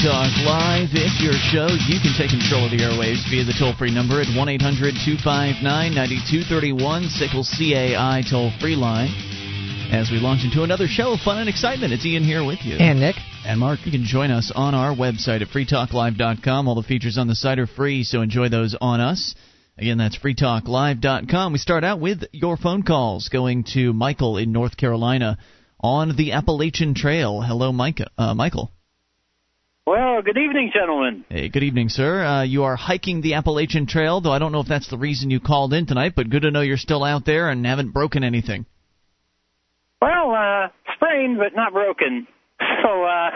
Talk Live. It's your show. You can take control of the airwaves via the toll free number at 1 800 259 9231, SACL CAI toll free line. As we launch into another show of fun and excitement, it's Ian here with you. And Nick. And Mark. You can join us on our website at freetalklive.com. All the features on the site are free, so enjoy those on us. Again, that's freetalklive.com. We start out with your phone calls going to Michael in North Carolina on the Appalachian Trail. Hello, Mike, uh, Michael. Well, good evening, gentlemen. Hey, good evening, sir. Uh, you are hiking the Appalachian Trail, though I don't know if that's the reason you called in tonight, but good to know you're still out there and haven't broken anything. Well, uh, sprained but not broken. So, uh,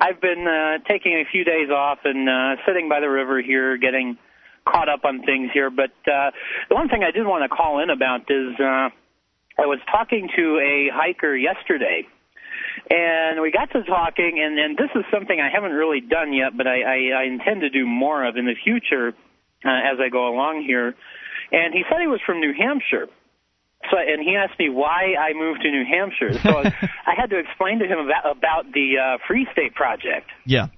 I've been uh, taking a few days off and uh, sitting by the river here, getting caught up on things here. But uh, the one thing I did want to call in about is uh, I was talking to a hiker yesterday and we got to talking, and, and this is something I haven't really done yet, but I, I, I intend to do more of in the future uh, as I go along here. And he said he was from New Hampshire. So, and he asked me why I moved to New Hampshire. So I had to explain to him about, about the uh, Free State Project. Yeah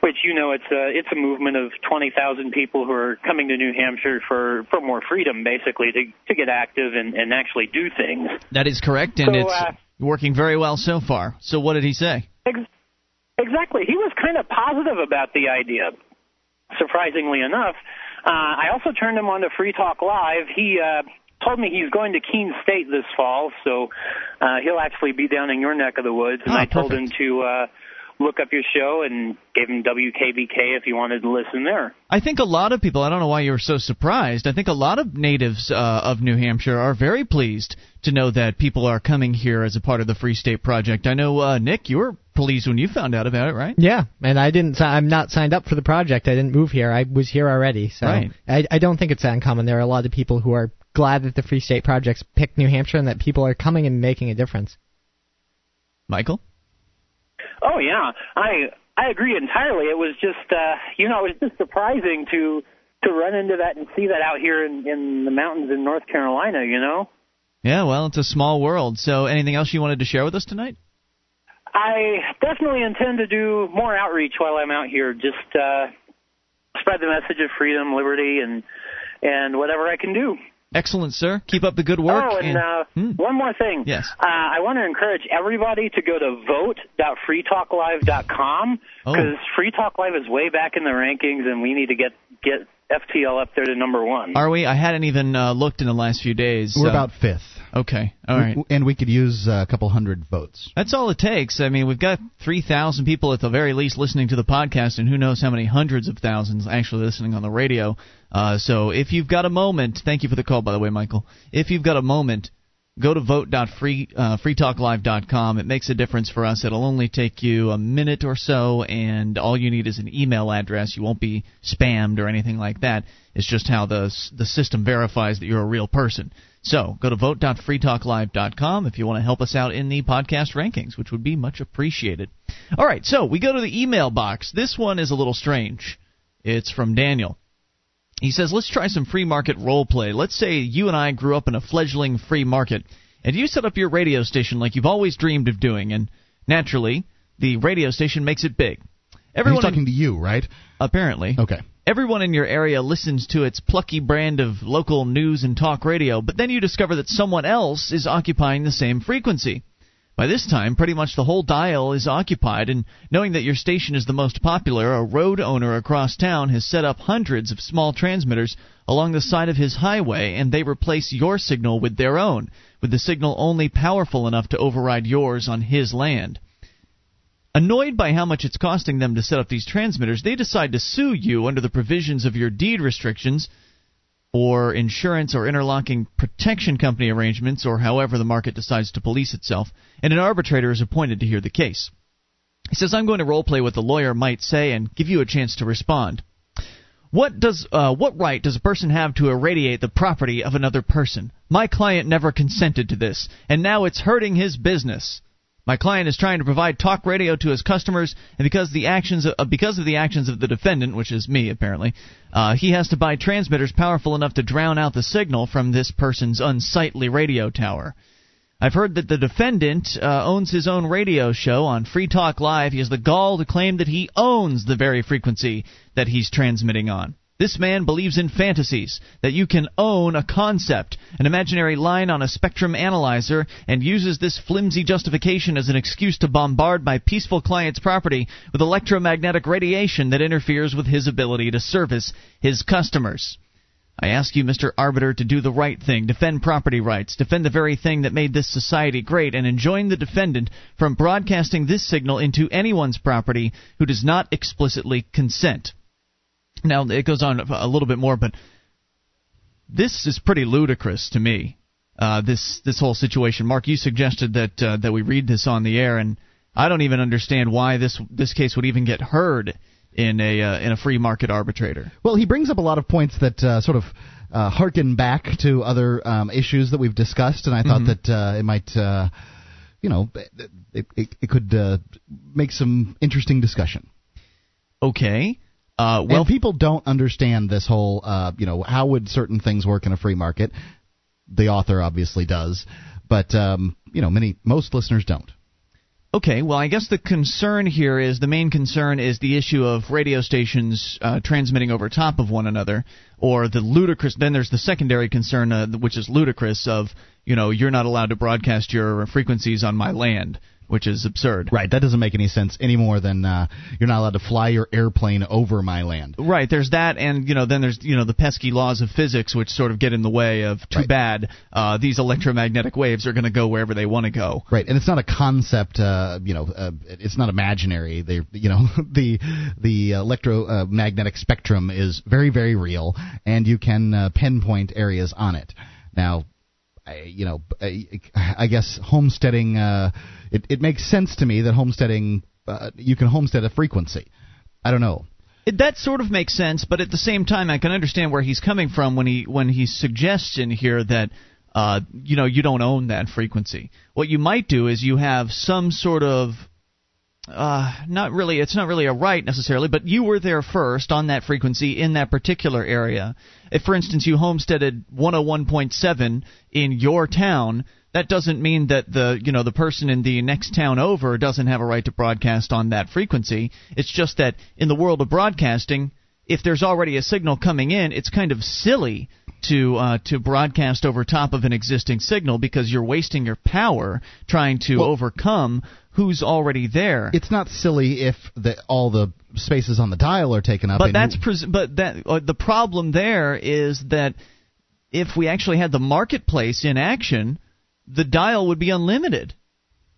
which you know it's a it's a movement of 20,000 people who are coming to New Hampshire for for more freedom, basically to to get active and and actually do things. That is correct, and so, it's uh, working very well so far. So what did he say? Ex- exactly, he was kind of positive about the idea. Surprisingly enough, uh, I also turned him on to Free Talk Live. He uh, told me he's going to Keene State this fall, so uh, he'll actually be down in your neck of the woods. And oh, I told perfect. him to uh, look up your show and gave him WKBK if he wanted to listen there. I think a lot of people, I don't know why you were so surprised. I think a lot of natives uh, of New Hampshire are very pleased to know that people are coming here as a part of the Free State Project. I know, uh, Nick, you were pleased when you found out about it, right? Yeah, and I didn't. I'm not signed up for the project. I didn't move here. I was here already, so right. I, I don't think it's that uncommon. There are a lot of people who are glad that the Free State Projects picked New Hampshire and that people are coming and making a difference. Michael. Oh yeah, I I agree entirely. It was just uh, you know it was just surprising to to run into that and see that out here in in the mountains in North Carolina. You know. Yeah, well, it's a small world. So, anything else you wanted to share with us tonight? I definitely intend to do more outreach while I'm out here. Just uh, spread the message of freedom, liberty, and and whatever I can do. Excellent, sir. Keep up the good work. Oh, and, and uh, hmm. one more thing. Yes. Uh, I want to encourage everybody to go to vote.freetalklive.com because oh. Free Talk Live is way back in the rankings, and we need to get get FTL up there to number one. Are we? I hadn't even uh, looked in the last few days. We're about fifth. Okay, all right. We, and we could use a couple hundred votes. That's all it takes. I mean, we've got 3,000 people at the very least listening to the podcast, and who knows how many hundreds of thousands actually listening on the radio. Uh, so if you've got a moment, thank you for the call, by the way, Michael. If you've got a moment, go to vote.freetalklive.com. Uh, it makes a difference for us. It'll only take you a minute or so, and all you need is an email address. You won't be spammed or anything like that. It's just how the the system verifies that you're a real person. So go to vote.freetalklive.com if you want to help us out in the podcast rankings, which would be much appreciated. All right, so we go to the email box. This one is a little strange. It's from Daniel. He says, let's try some free market role play. Let's say you and I grew up in a fledgling free market, and you set up your radio station like you've always dreamed of doing, and naturally, the radio station makes it big. Everyone He's talking in, to you, right? Apparently. Okay. Everyone in your area listens to its plucky brand of local news and talk radio, but then you discover that someone else is occupying the same frequency. By this time, pretty much the whole dial is occupied, and knowing that your station is the most popular, a road owner across town has set up hundreds of small transmitters along the side of his highway, and they replace your signal with their own, with the signal only powerful enough to override yours on his land. Annoyed by how much it's costing them to set up these transmitters, they decide to sue you under the provisions of your deed restrictions or insurance or interlocking protection company arrangements, or however the market decides to police itself, and an arbitrator is appointed to hear the case. He says, I'm going to role play what the lawyer might say and give you a chance to respond. What does uh, what right does a person have to irradiate the property of another person? My client never consented to this, and now it's hurting his business. My client is trying to provide talk radio to his customers, and because the actions of, uh, because of the actions of the defendant, which is me apparently, uh, he has to buy transmitters powerful enough to drown out the signal from this person's unsightly radio tower. I've heard that the defendant uh, owns his own radio show on Free Talk Live. He has the gall to claim that he owns the very frequency that he's transmitting on. This man believes in fantasies, that you can own a concept, an imaginary line on a spectrum analyzer, and uses this flimsy justification as an excuse to bombard my peaceful client's property with electromagnetic radiation that interferes with his ability to service his customers. I ask you, Mr. Arbiter, to do the right thing, defend property rights, defend the very thing that made this society great, and enjoin the defendant from broadcasting this signal into anyone's property who does not explicitly consent. Now, it goes on a little bit more, but this is pretty ludicrous to me. Uh, this this whole situation. Mark, you suggested that uh, that we read this on the air, and I don't even understand why this this case would even get heard in a uh, in a free market arbitrator. Well, he brings up a lot of points that uh, sort of uh, harken back to other um, issues that we've discussed, and I thought mm-hmm. that uh, it might, uh, you know, it, it, it could uh, make some interesting discussion. Okay. Uh, well, and people don't understand this whole, uh, you know, how would certain things work in a free market. The author obviously does, but um, you know, many most listeners don't. Okay, well, I guess the concern here is the main concern is the issue of radio stations uh, transmitting over top of one another, or the ludicrous. Then there's the secondary concern, uh, which is ludicrous, of you know you're not allowed to broadcast your frequencies on my land which is absurd. Right. That doesn't make any sense any more than uh, you're not allowed to fly your airplane over my land. Right. There's that, and you know, then there's you know the pesky laws of physics which sort of get in the way of too right. bad. Uh, these electromagnetic waves are going to go wherever they want to go. Right. And it's not a concept. Uh, you know, uh, it's not imaginary. They, you know, the the electromagnetic spectrum is very very real, and you can uh, pinpoint areas on it. Now, I, you know, I, I guess homesteading. It, it makes sense to me that homesteading uh, you can homestead a frequency. I don't know. It, that sort of makes sense, but at the same time, I can understand where he's coming from when he when he suggests in here that uh, you know you don't own that frequency. What you might do is you have some sort of uh, not really, it's not really a right necessarily, but you were there first on that frequency in that particular area. If, for instance, you homesteaded 101.7 in your town, that doesn't mean that the you know the person in the next town over doesn't have a right to broadcast on that frequency. It's just that in the world of broadcasting, if there's already a signal coming in, it's kind of silly to uh, to broadcast over top of an existing signal because you're wasting your power trying to well, overcome who's already there. It's not silly if the, all the spaces on the dial are taken up. But that's pres- but that uh, the problem there is that if we actually had the marketplace in action, the dial would be unlimited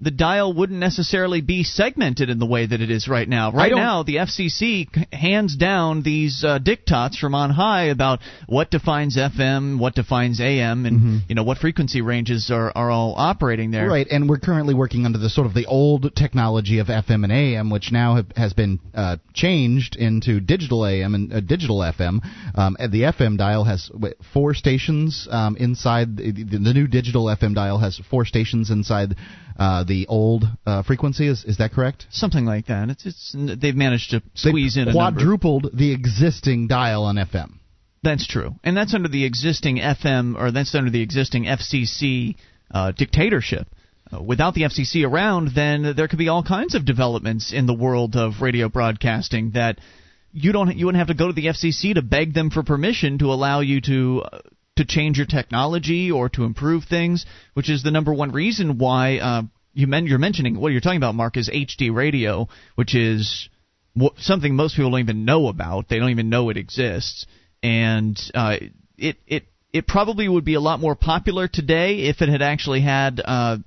the dial wouldn't necessarily be segmented in the way that it is right now. Right now, the FCC hands down these uh, diktats from on high about what defines FM, what defines AM, and mm-hmm. you know what frequency ranges are, are all operating there. Right, and we're currently working under the sort of the old technology of FM and AM, which now have, has been uh, changed into digital AM and uh, digital FM. Um, and the FM dial has four stations um, inside. The, the new digital FM dial has four stations inside uh, the old uh, frequency. Is is that correct? Something like that. It's it's they've managed to squeeze they've in quadrupled the existing dial on FM. That's true, and that's under the existing FM or that's under the existing FCC uh, dictatorship. Uh, without the FCC around, then there could be all kinds of developments in the world of radio broadcasting that you don't you wouldn't have to go to the FCC to beg them for permission to allow you to uh, to change your technology or to improve things, which is the number one reason why uh, you men- you're mentioning what you're talking about, Mark, is HD radio, which is something most people don't even know about. They don't even know it exists, and uh, it it it probably would be a lot more popular today if it had actually had. Uh,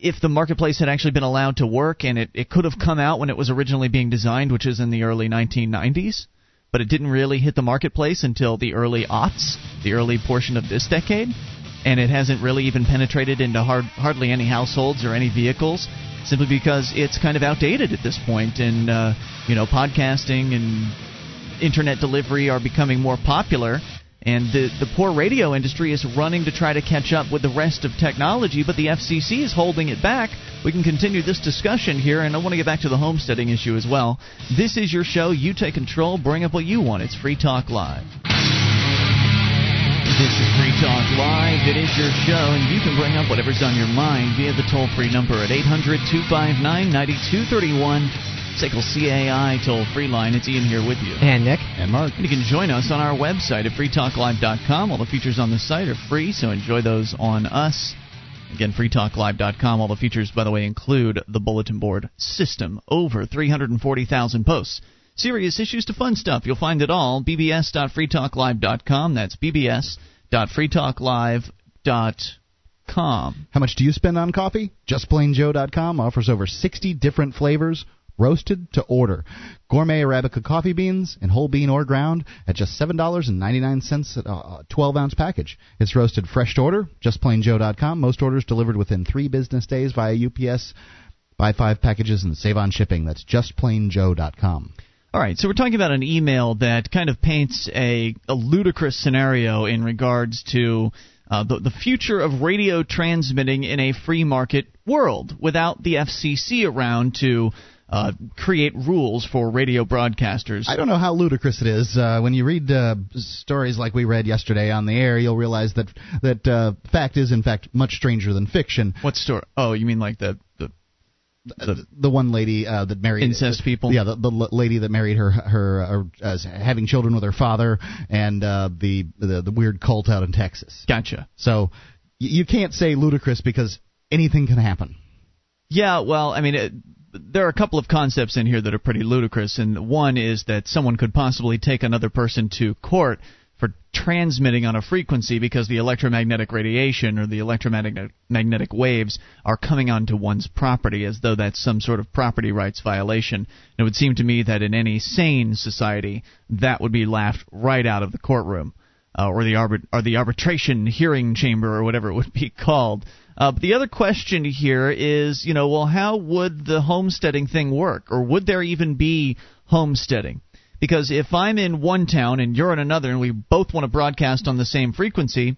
if the marketplace had actually been allowed to work and it, it could have come out when it was originally being designed, which is in the early 1990s, but it didn't really hit the marketplace until the early aughts, the early portion of this decade, and it hasn't really even penetrated into hard, hardly any households or any vehicles, simply because it's kind of outdated at this point, and uh, you know, podcasting and internet delivery are becoming more popular and the, the poor radio industry is running to try to catch up with the rest of technology, but the FCC is holding it back. We can continue this discussion here, and I want to get back to the homesteading issue as well. This is your show. You take control. Bring up what you want. It's Free Talk Live. This is Free Talk Live. It is your show, and you can bring up whatever's on your mind via the toll free number at 800 259 9231. SACL CAI toll free line. It's Ian here with you. And Nick. And Mark. And you can join us on our website at freetalklive.com. All the features on the site are free, so enjoy those on us. Again, freetalklive.com. All the features, by the way, include the bulletin board system. Over 340,000 posts. Serious issues to fun stuff. You'll find it all. bbs.freetalklive.com. That's bbs.freetalklive.com. How much do you spend on coffee? JustPlainJoe.com offers over 60 different flavors roasted to order. Gourmet Arabica coffee beans in whole bean or ground at just $7.99 at a 12 ounce package. It's roasted fresh to order, justplainjoe.com. Most orders delivered within three business days via UPS. Buy five packages and save on shipping. That's justplainjoe.com. All right, so we're talking about an email that kind of paints a, a ludicrous scenario in regards to uh, the, the future of radio transmitting in a free market world without the FCC around to uh, create rules for radio broadcasters. I don't know how ludicrous it is. Uh, when you read uh, stories like we read yesterday on the air, you'll realize that that uh, fact is in fact much stranger than fiction. What story? Oh, you mean like the the the, the one lady uh, that married incest people. Yeah, the, the lady that married her her uh, having children with her father, and uh, the, the the weird cult out in Texas. Gotcha. So you can't say ludicrous because anything can happen. Yeah, well, I mean, it, there are a couple of concepts in here that are pretty ludicrous, and one is that someone could possibly take another person to court for transmitting on a frequency because the electromagnetic radiation or the electromagnetic waves are coming onto one's property as though that's some sort of property rights violation. And it would seem to me that in any sane society that would be laughed right out of the courtroom uh, or the arbit- or the arbitration hearing chamber or whatever it would be called. Uh, but the other question here is, you know, well, how would the homesteading thing work, or would there even be homesteading? Because if I'm in one town and you're in another, and we both want to broadcast on the same frequency,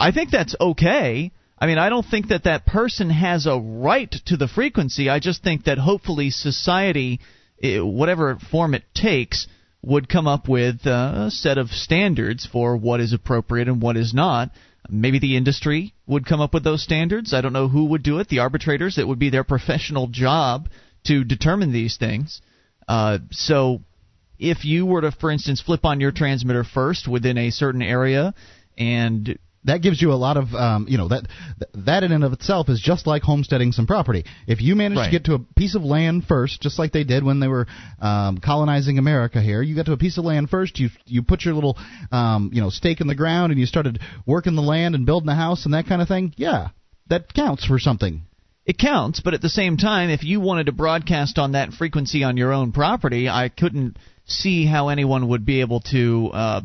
I think that's okay. I mean, I don't think that that person has a right to the frequency. I just think that hopefully society, eh, whatever form it takes, would come up with a set of standards for what is appropriate and what is not. Maybe the industry would come up with those standards. I don't know who would do it. The arbitrators. It would be their professional job to determine these things. Uh, so, if you were to, for instance, flip on your transmitter first within a certain area and that gives you a lot of um, you know that that in and of itself is just like homesteading some property. If you manage right. to get to a piece of land first, just like they did when they were um, colonizing America here, you got to a piece of land first. You you put your little um, you know stake in the ground and you started working the land and building a house and that kind of thing. Yeah, that counts for something. It counts, but at the same time, if you wanted to broadcast on that frequency on your own property, I couldn't see how anyone would be able to uh,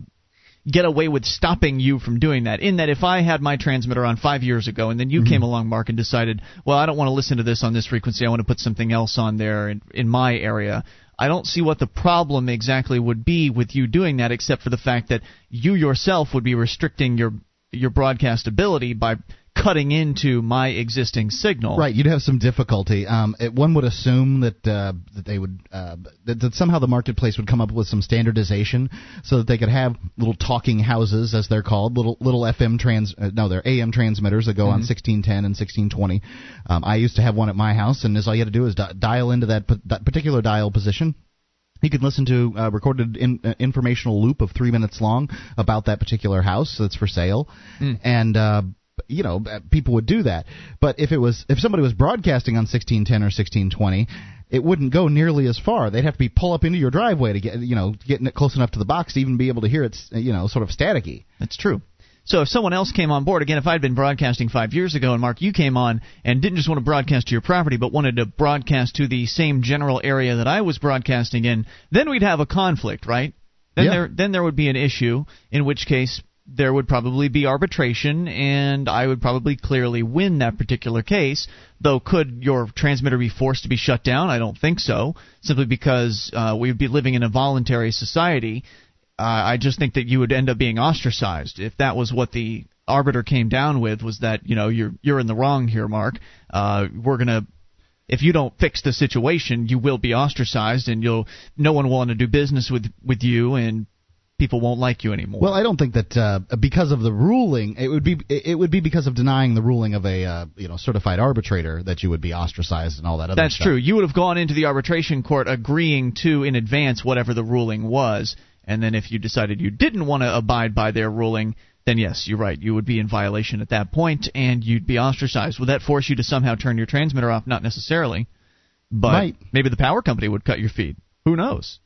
get away with stopping you from doing that. In that, if I had my transmitter on five years ago, and then you mm-hmm. came along, Mark, and decided, well, I don't want to listen to this on this frequency, I want to put something else on there in, in my area. I don't see what the problem exactly would be with you doing that, except for the fact that you yourself would be restricting your your broadcast ability by cutting into my existing signal. Right, you'd have some difficulty. Um, it, one would assume that uh, that they would uh, that, that somehow the marketplace would come up with some standardization so that they could have little talking houses, as they're called, little little FM trans uh, no, they're AM transmitters that go mm-hmm. on 1610 and 1620. Um, I used to have one at my house, and as all you had to do is di- dial into that, that particular dial position. You could listen to a recorded in, uh, informational loop of three minutes long about that particular house that's for sale, mm. and uh, you know uh, people would do that. But if it was if somebody was broadcasting on 1610 or 1620, it wouldn't go nearly as far. They'd have to be pull up into your driveway to get you know getting it close enough to the box to even be able to hear it you know sort of staticky. That's true. So if someone else came on board, again, if I'd been broadcasting five years ago and Mark, you came on and didn't just want to broadcast to your property, but wanted to broadcast to the same general area that I was broadcasting in, then we'd have a conflict, right? Then yeah. there then there would be an issue, in which case there would probably be arbitration, and I would probably clearly win that particular case. Though, could your transmitter be forced to be shut down? I don't think so, simply because uh, we'd be living in a voluntary society. Uh, I just think that you would end up being ostracized if that was what the arbiter came down with. Was that you know you're you're in the wrong here, Mark? Uh, we're gonna if you don't fix the situation, you will be ostracized, and you'll no one will want to do business with with you, and people won't like you anymore. Well, I don't think that uh, because of the ruling, it would be it would be because of denying the ruling of a uh, you know certified arbitrator that you would be ostracized and all that other stuff. That's stuff. true. You would have gone into the arbitration court agreeing to in advance whatever the ruling was, and then if you decided you didn't want to abide by their ruling, then yes, you're right. You would be in violation at that point, and you'd be ostracized. Would that force you to somehow turn your transmitter off? Not necessarily, but Might. maybe the power company would cut your feed. Who knows?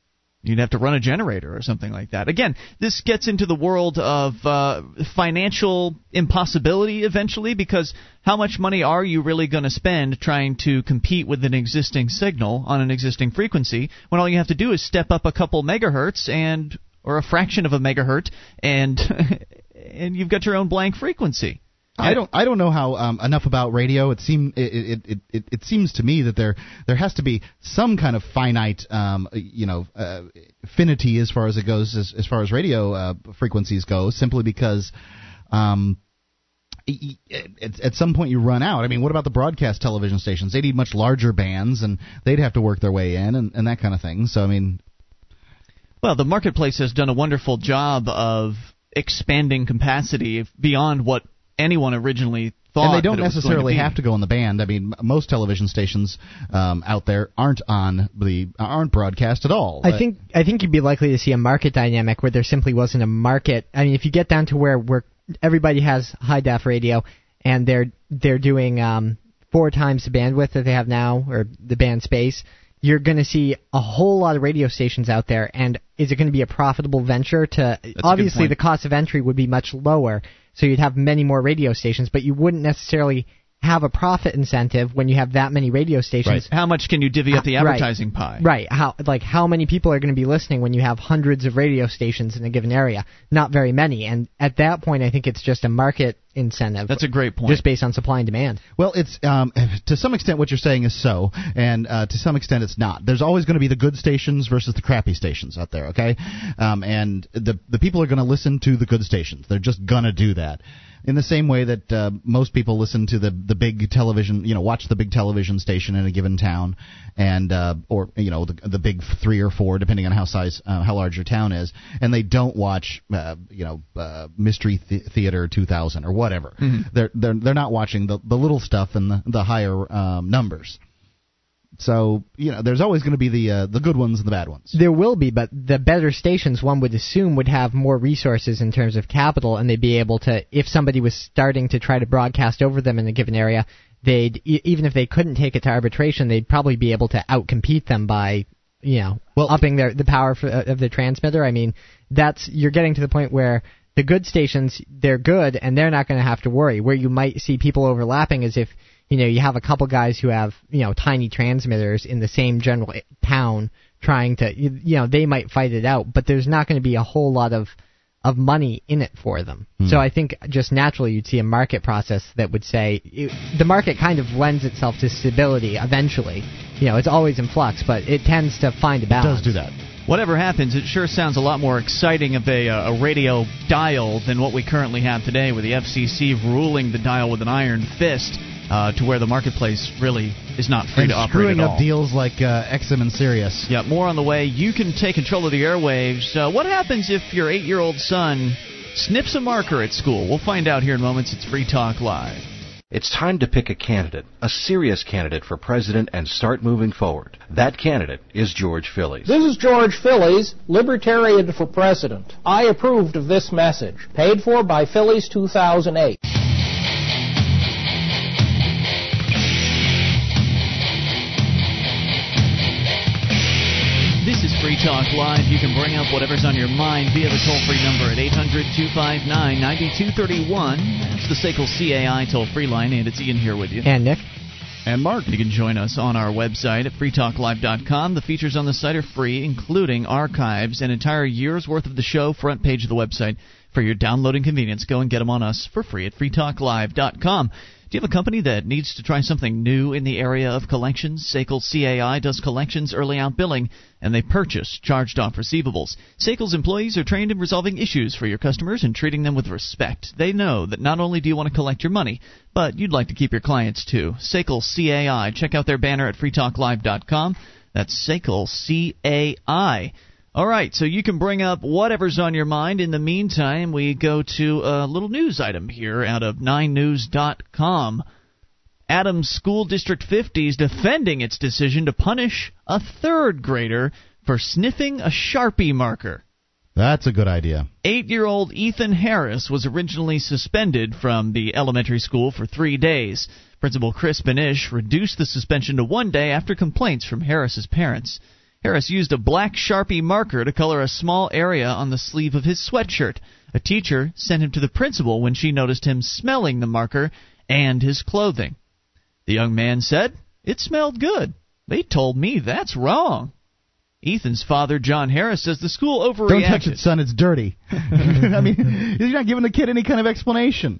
You'd have to run a generator or something like that. Again, this gets into the world of uh, financial impossibility eventually because how much money are you really going to spend trying to compete with an existing signal on an existing frequency when all you have to do is step up a couple megahertz and or a fraction of a megahertz and and you've got your own blank frequency. I don't. I don't know how um, enough about radio. It seem it, it, it, it, seems to me that there there has to be some kind of finite, um, you know, uh, finity as far as it goes, as, as far as radio uh, frequencies go. Simply because, um, at, at some point you run out. I mean, what about the broadcast television stations? They need much larger bands, and they'd have to work their way in, and, and that kind of thing. So I mean, Well, the marketplace has done a wonderful job of expanding capacity beyond what anyone originally thought. and they don't that it was going necessarily to have to go on the band. I mean, most television stations um, out there aren't on the aren't broadcast at all. I think I think you'd be likely to see a market dynamic where there simply wasn't a market. I mean, if you get down to where where everybody has high def radio and they're they're doing um, four times the bandwidth that they have now or the band space, you're going to see a whole lot of radio stations out there. And is it going to be a profitable venture? To good obviously the cost of entry would be much lower, so you'd have many more radio stations, but you wouldn't necessarily have a profit incentive when you have that many radio stations How much can you divvy up the Right. advertising pie? Right. How like how many people are going to be listening when you have hundreds of radio stations in a given area? Not very many. And at that point, I think it's just a market incentive. That's a great point. Just based on supply and demand. Well, it's um, to some extent what you're saying is so, and uh, to some extent it's not. There's always going to be the good stations versus the crappy stations out there, okay? Um, and the the people are going to listen to the good stations. They're just gonna do that. In the same way that uh, most people listen to the the big television, you know, watch the big television station in a given town, and uh, or you know the, the big three or four, depending on how size uh, how large your town is, and they don't watch uh, you know uh, Mystery Th- Theater 2000 or whatever. They're they're they're not watching the the little stuff and the the higher um, numbers. So you know, there's always going to be the uh, the good ones and the bad ones. There will be, but the better stations, one would assume, would have more resources in terms of capital, and they'd be able to, if somebody was starting to try to broadcast over them in a given area, they'd e- even if they couldn't take it to arbitration, they'd probably be able to outcompete them by, you know, Well- upping their the power for, of the transmitter. I mean, that's you're getting to the point where the good stations they're good and they're not going to have to worry. Where you might see people overlapping is if you know you have a couple guys who have you know tiny transmitters in the same general eh, town trying to you, you know they might fight it out, but there's not going to be a whole lot of of money in it for them. Hmm. So I think just naturally you'd see a market process that would say it, the market kind of lends itself to stability eventually. You know, it's always in flux, but it tends to find a It balance. does do that. Whatever happens, it sure sounds a lot more exciting of a, uh, a radio dial than what we currently have today, with the FCC ruling the dial with an iron fist, uh, to where the marketplace really is not free and to operate screwing at up all. deals like uh, XM and Sirius. Yeah, more on the way. You can take control of the airwaves. Uh, what happens if your eight-year-old son snips a marker at school? We'll find out here in moments. It's Free Talk Live. It's time to pick a candidate, a serious candidate for president, and start moving forward. That candidate is George Phillies. This is George Phillies, Libertarian for President. I approved of this message, paid for by Phillies 2008. Free Talk Live. You can bring up whatever's on your mind via the toll free number at 800 259 9231. That's the SACL CAI toll free line, and it's Ian here with you. And Nick, And Mark. You can join us on our website at freetalklive.com. The features on the site are free, including archives, an entire year's worth of the show, front page of the website for your downloading convenience. Go and get them on us for free at freetalklive.com. Do you have a company that needs to try something new in the area of collections? SACL CAI does collections early out billing, and they purchase charged off receivables. SACL's employees are trained in resolving issues for your customers and treating them with respect. They know that not only do you want to collect your money, but you'd like to keep your clients too. SACL CAI. Check out their banner at freetalklive.com. That's SACL CAI. All right, so you can bring up whatever's on your mind. In the meantime, we go to a little news item here out of 9news.com. Adams School District 50 is defending its decision to punish a third grader for sniffing a Sharpie marker. That's a good idea. Eight year old Ethan Harris was originally suspended from the elementary school for three days. Principal Chris Benish reduced the suspension to one day after complaints from Harris's parents. Harris used a black Sharpie marker to color a small area on the sleeve of his sweatshirt. A teacher sent him to the principal when she noticed him smelling the marker and his clothing. The young man said, It smelled good. They told me that's wrong. Ethan's father, John Harris, says the school overreacted. Don't touch it, son. It's dirty. I mean, you're not giving the kid any kind of explanation.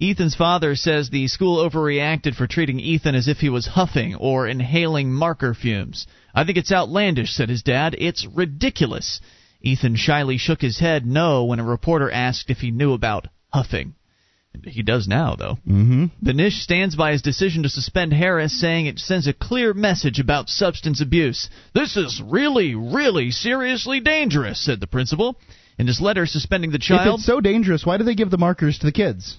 Ethan's father says the school overreacted for treating Ethan as if he was huffing or inhaling marker fumes. I think it's outlandish, said his dad. It's ridiculous. Ethan shyly shook his head no when a reporter asked if he knew about huffing. He does now, though. Mm-hmm. Benish stands by his decision to suspend Harris, saying it sends a clear message about substance abuse. This is really, really seriously dangerous, said the principal. In his letter suspending the child. If it's so dangerous, why do they give the markers to the kids?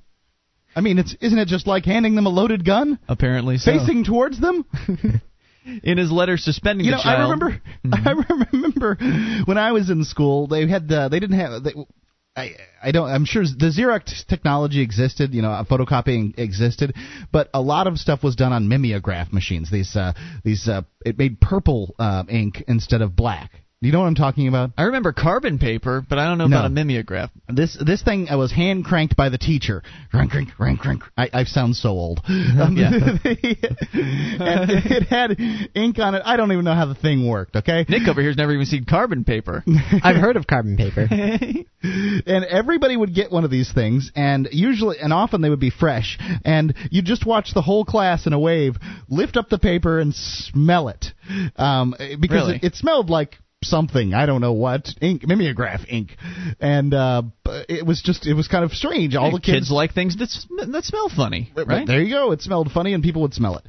I mean, it's isn't it just like handing them a loaded gun, apparently so. facing towards them? In his letter suspending You the know, child. I remember, I remember when I was in school, they had the, they didn't have. They, I I don't. I'm sure the Xerox technology existed. You know, photocopying existed, but a lot of stuff was done on mimeograph machines. These uh, these uh, it made purple uh, ink instead of black. Do you know what I'm talking about? I remember carbon paper, but I don't know No. about a mimeograph. This this thing uh, was hand cranked by the teacher. Crank, crank, crank, crank. I, I sound so old. Um, Yeah. and it had ink on it. I don't even know how the thing worked. Okay. Nick over here's never even seen carbon paper. I've heard of carbon paper. and everybody would get one of these things, and usually and often they would be fresh, and you just watch the whole class in a wave lift up the paper and smell it, um, because Really? it, it smelled like something I don't know what ink mimeograph ink, and uh, it was just it was kind of strange. All the kids, like things that sm- that smell funny, But right? There you go. It smelled funny, and people would smell it.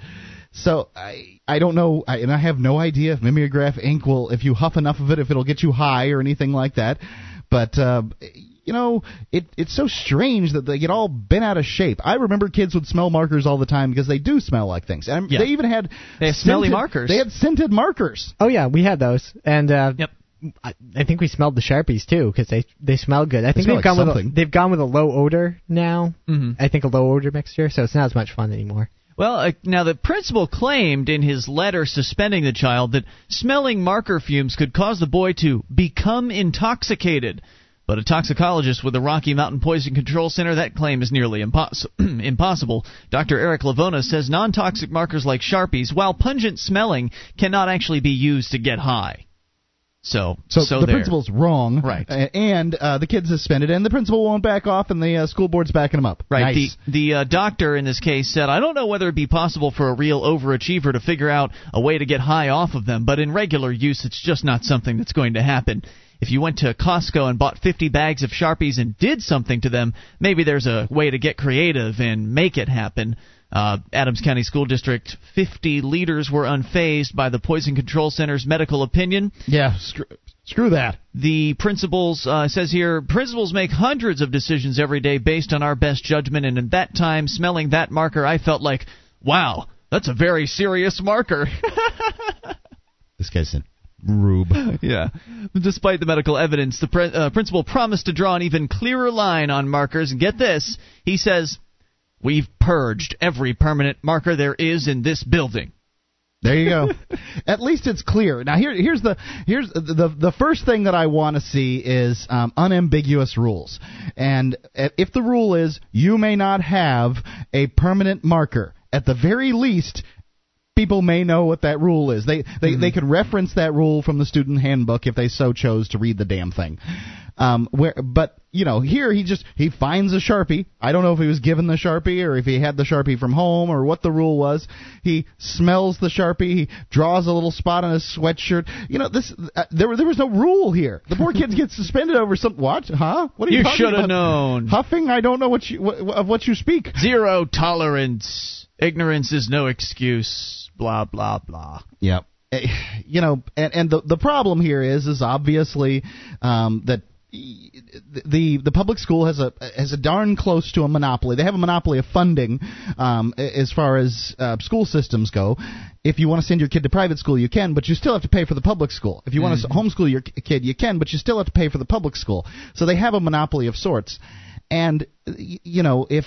So I I don't know, I, and I have no idea if mimeograph ink will, if you huff enough of it, if it'll get you high or anything like that. But uh, you know, it it's so strange that they get all bent out of shape. I remember kids would smell markers all the time because they do smell like things, and Yeah. they even had They have smelly markers. They had scented markers. Oh yeah, we had those, and uh, Yep. I, I think we smelled the sharpies too because they they smell good. I think smell they've like gone with a, they've gone with a low odor now. Mhm. I think a low odor mixture, so it's not as much fun anymore. Well, uh, now the principal claimed in his letter suspending the child that smelling marker fumes could cause the boy to become intoxicated. But a toxicologist with the Rocky Mountain Poison Control Center, that claim is nearly impos- impossible. Dr. Eric Lavonas says non toxic markers like Sharpies, while pungent smelling, cannot actually be used to get high. So, So, the there. principal's wrong, Right. And uh, the kid's suspended, and the principal won't back off, and the uh, school board's backing him up. Right. Nice. The the uh, doctor in this case said, I don't know whether it'd be possible for a real overachiever to figure out a way to get high off of them, but in regular use, it's just not something that's going to happen. If you went to Costco and bought 50 bags of Sharpies and did something to them, maybe there's a way to get creative and make it happen. Uh, Adams County School District 50 leaders were unfazed by the Poison Control Center's medical opinion. Yeah, screw, screw that. The principals uh, says here principals make hundreds of decisions every day based on our best judgment, and at that time, smelling that marker, I felt like, wow, that's a very serious marker. This guy's a rube. yeah. Despite the medical evidence, the pre- uh, principal promised to draw an even clearer line on markers. And get this, he says, "We've purged every permanent marker there is in this building." There you go. At least it's clear. Now here, here's the here's the the, the first thing that I want to see is um, unambiguous rules. And if the rule is you may not have a permanent marker, at the very least. People may know what that rule is. They they they could reference that rule from the student handbook if they so chose to read the damn thing. Um, where, but you know, here he just he finds a sharpie. I don't know if he was given the sharpie or if he had the sharpie from home or what the rule was. He smells the sharpie. He draws a little spot on his sweatshirt. You know, this uh, there there was no rule here. The poor kids get suspended over some what? Huh? What are you? You shoulda about? known. Huffing? I don't know what you what, of what you speak. Zero tolerance. Ignorance is no excuse. Blah blah blah. Yep. you know, and, and the the problem here is is obviously um, that the the public school has a has a darn close to a monopoly. They have a monopoly of funding um, as far as uh, school systems go. If you want to send your kid to private school, you can, but you still have to pay for the public school. If you want to Mm-hmm. homeschool your kid, you can, but you still have to pay for the public school. So they have a monopoly of sorts. And you know, if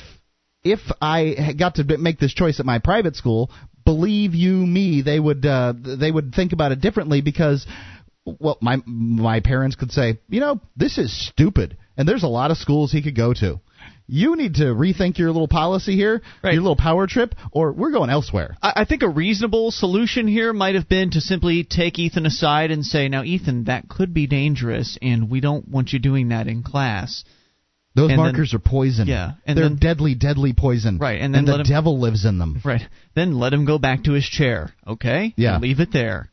if I got to make this choice at my private school, believe you me, they would uh, they would think about it differently because well, my my parents could say, you know, this is stupid, and there's a lot of schools he could go to. You need to rethink your little policy here, Right. your little power trip, or we're going elsewhere. I I think a reasonable solution here might have been to simply take Ethan aside and say, "Now, Ethan, that could be dangerous, and we don't want you doing that in class." Those And then- markers are poison. Yeah, and they're then- deadly, deadly poison. Right, and then the him- devil lives in them. Right. Then let him go back to his chair. Okay. Yeah. Leave it there.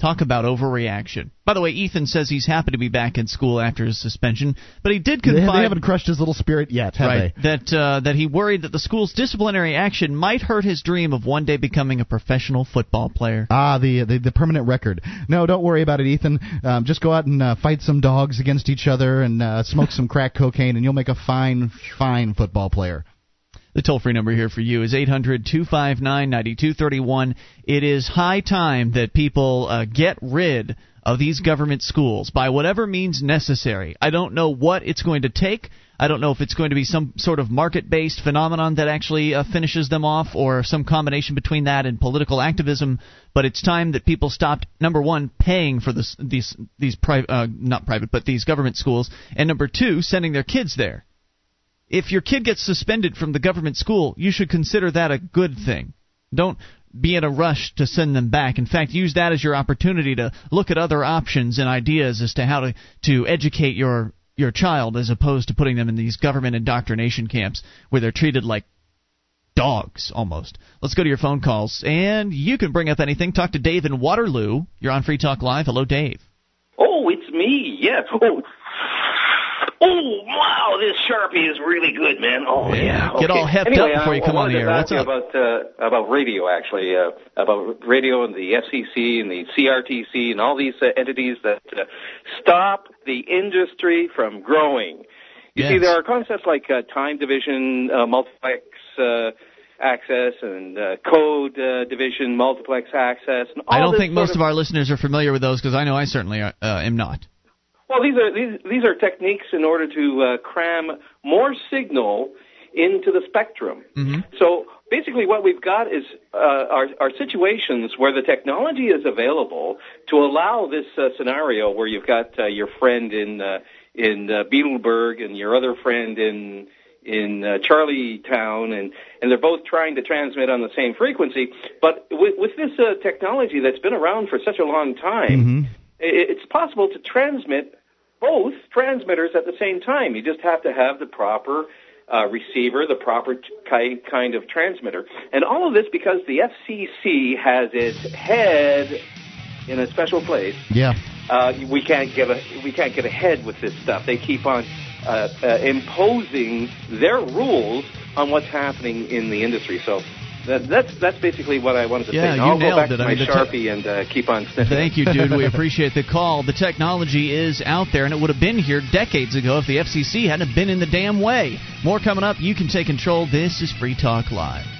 Talk about overreaction. By the way, Ethan says he's happy to be back in school after his suspension, but he did They, confide they haven't crushed his little spirit yet, have right, they? that uh, that he worried that the school's disciplinary action might hurt his dream of one day becoming a professional football player. Ah, the, the the permanent record. No, don't worry about it, Ethan. Um, just go out and uh, fight some dogs against each other and uh, smoke some crack cocaine, and you'll make a fine, fine football player. The toll free number here for you is 800 259 9231. It is high time that people uh, get rid of these government schools by whatever means necessary. I don't know what it's going to take. I don't know if it's going to be some sort of market based phenomenon that actually uh, finishes them off or some combination between that and political activism, but it's time that people stopped, number one, paying for this, these, these pri- uh, not private, but these government schools, and number two, sending their kids there if your kid gets suspended from the government school, you should consider that a good thing. Don't be in a rush to send them back. In fact, use that as your opportunity to look at other options and ideas as to how to, to educate your your child as opposed to putting them in these government indoctrination camps where they're treated like dogs almost. Let's go to your phone calls and you can bring up anything. Talk to Dave in Waterloo. You're on Free Talk Live. Hello Dave. Oh, it's me. Yeah. Oh. Oh wow, this Sharpie is really good, man. Oh Yeah, yeah. get all hepped anyway, up before I, you come I on the air. What's up? you About uh, about radio, actually, uh, about radio and the FCC and the CRTC and all these uh, entities that uh, stop the industry from growing. You see, there are concepts like uh, time division, uh, multiplex. Uh, Access and uh, code uh, division, multiplex access. And all I don't think most of our listeners are familiar with those because I know I certainly uh, am not. Well, these are these these are techniques in order to uh, cram more signal into the spectrum. So basically, what we've got is uh, are, are situations where the technology is available to allow this uh, scenario where you've got uh, your friend in uh, in uh, Beetleburg and your other friend in in uh, Charlietown, and and they're both trying to transmit on the same frequency. But with, with this uh, technology that's been around for such a long time, i it's possible to transmit both transmitters at the same time. You just have to have the proper uh, receiver, the proper ki- kind of transmitter, and all of this because the FCC has its head in a special place. Yeah. Uh, we can't get a we can't get ahead with this stuff. They keep on uh, uh, imposing their rules on what's happening in the industry. So. That, that's that's basically what I wanted to Yeah, say. you Now I'll nailed go back it. to I my mean, the te- sharpie and uh, keep on sniffing. Thank you, dude. We appreciate the call. The technology is out there, and it would have been here decades ago if the FCC hadn't been in the damn way. More coming up. You can take control. This is Free Talk Live.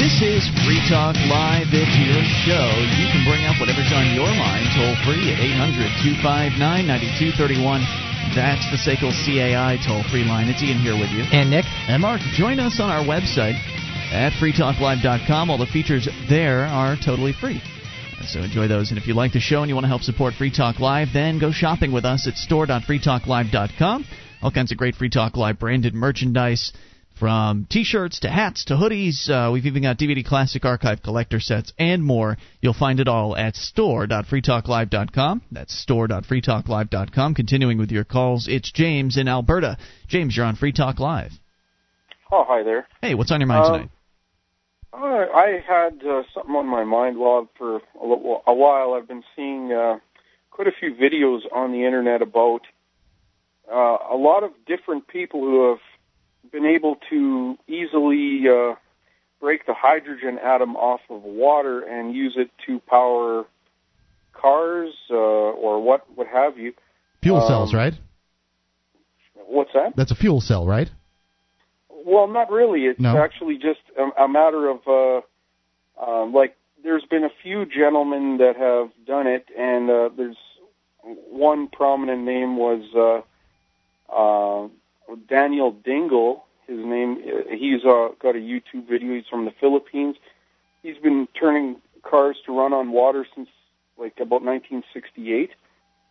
This is Free Talk Live. It's your show. You can bring up whatever's on your mind toll free at 800 259 9231. That's the SACL CAI toll free line. It's Ian here with you. And Nick, And Mark. Join us on our website at freetalklive.com. All the features there are totally free. So enjoy those. And if you like the show and you want to help support Free Talk Live, then go shopping with us at store.freetalklive.com. All kinds of great Free Talk Live branded merchandise. From t-shirts to hats to hoodies, uh, we've even got DVD classic archive collector sets and more. You'll find it all at store.freetalklive.com. That's store.freetalklive.com. Continuing with your calls, it's James in Alberta. James, you're on Free Talk Live. Oh, hi there. Hey, what's on your mind Um, tonight? I had uh, something on my mind while for a, little, a while. I've been seeing uh, quite a few videos on the internet about uh, a lot of different people who have been able to easily uh, break the hydrogen atom off of water and use it to power cars uh, or what what have you. Fuel Um, cells, right? What's that? That's a fuel cell, right? Well, not really. It's No? actually just a, a matter of uh, um, like there's been a few gentlemen that have done it, and uh, there's one prominent name was uh, uh, Daniel Dingel. His name. uh, He's uh, got a YouTube video. He's from the Philippines. He's been turning cars to run on water since like about 1968.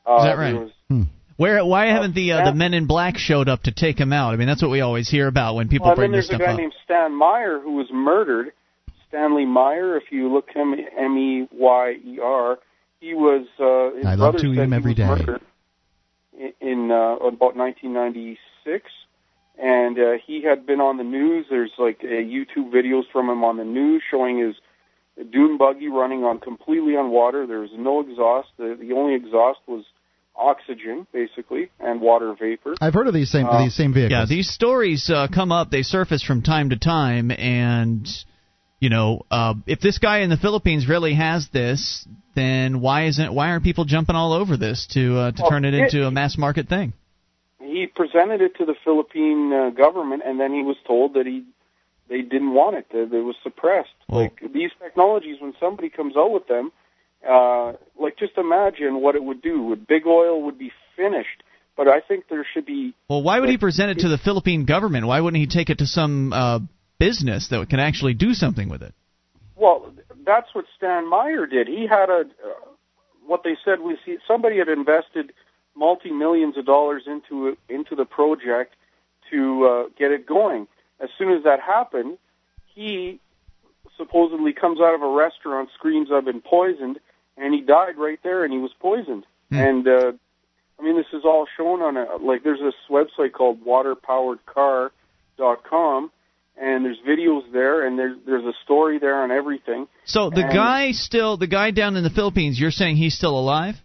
Uh, Is that right? was- Where why haven't the uh, the Men in Black showed up to take him out? I mean, that's what we always hear about when people Well, and then bring this there's a guy up. named Stan Meyer who was murdered. Stanley Meyer, if you look him M E Y E R, he was. Uh, his I love to eat him every day. murdered in, in uh, about 1996, and uh, he had been on the news. There's like uh, YouTube videos from him on the news showing his dune buggy running on completely on water. There was no exhaust. The, the only exhaust was oxygen, basically, and water vapor. I've heard of these same Uh, these same vehicles. Yeah, these stories uh, come up, they surface from time to time, and you know, uh, if this guy in the Philippines really has this, then why isn't why aren't people jumping all over this to uh, to Well, turn it it- into a mass market thing? He presented it to the Philippine uh, government, and then he was told that he they didn't want it; that it was suppressed. Well- like these technologies, when somebody comes out with them, uh, like just imagine what it would do. Big oil would be finished. But I think there should be Well, why would he present it to the Philippine government? Why wouldn't he take it to some uh, business that can actually do something with it? Well, that's what Stan Meyer did. He had a uh, what they said was he, somebody had invested multi millions of dollars into into the project to uh, get it going. As soon as that happened, he supposedly comes out of a restaurant, screams, "I've been poisoned," and he died right there, and he was poisoned. And uh, I mean, this is all shown on a like. There's this website called waterpoweredcar.com, and there's videos there, and there's there's a story there on everything. So the And- guy still, the guy down in the Philippines, you're saying he's still alive?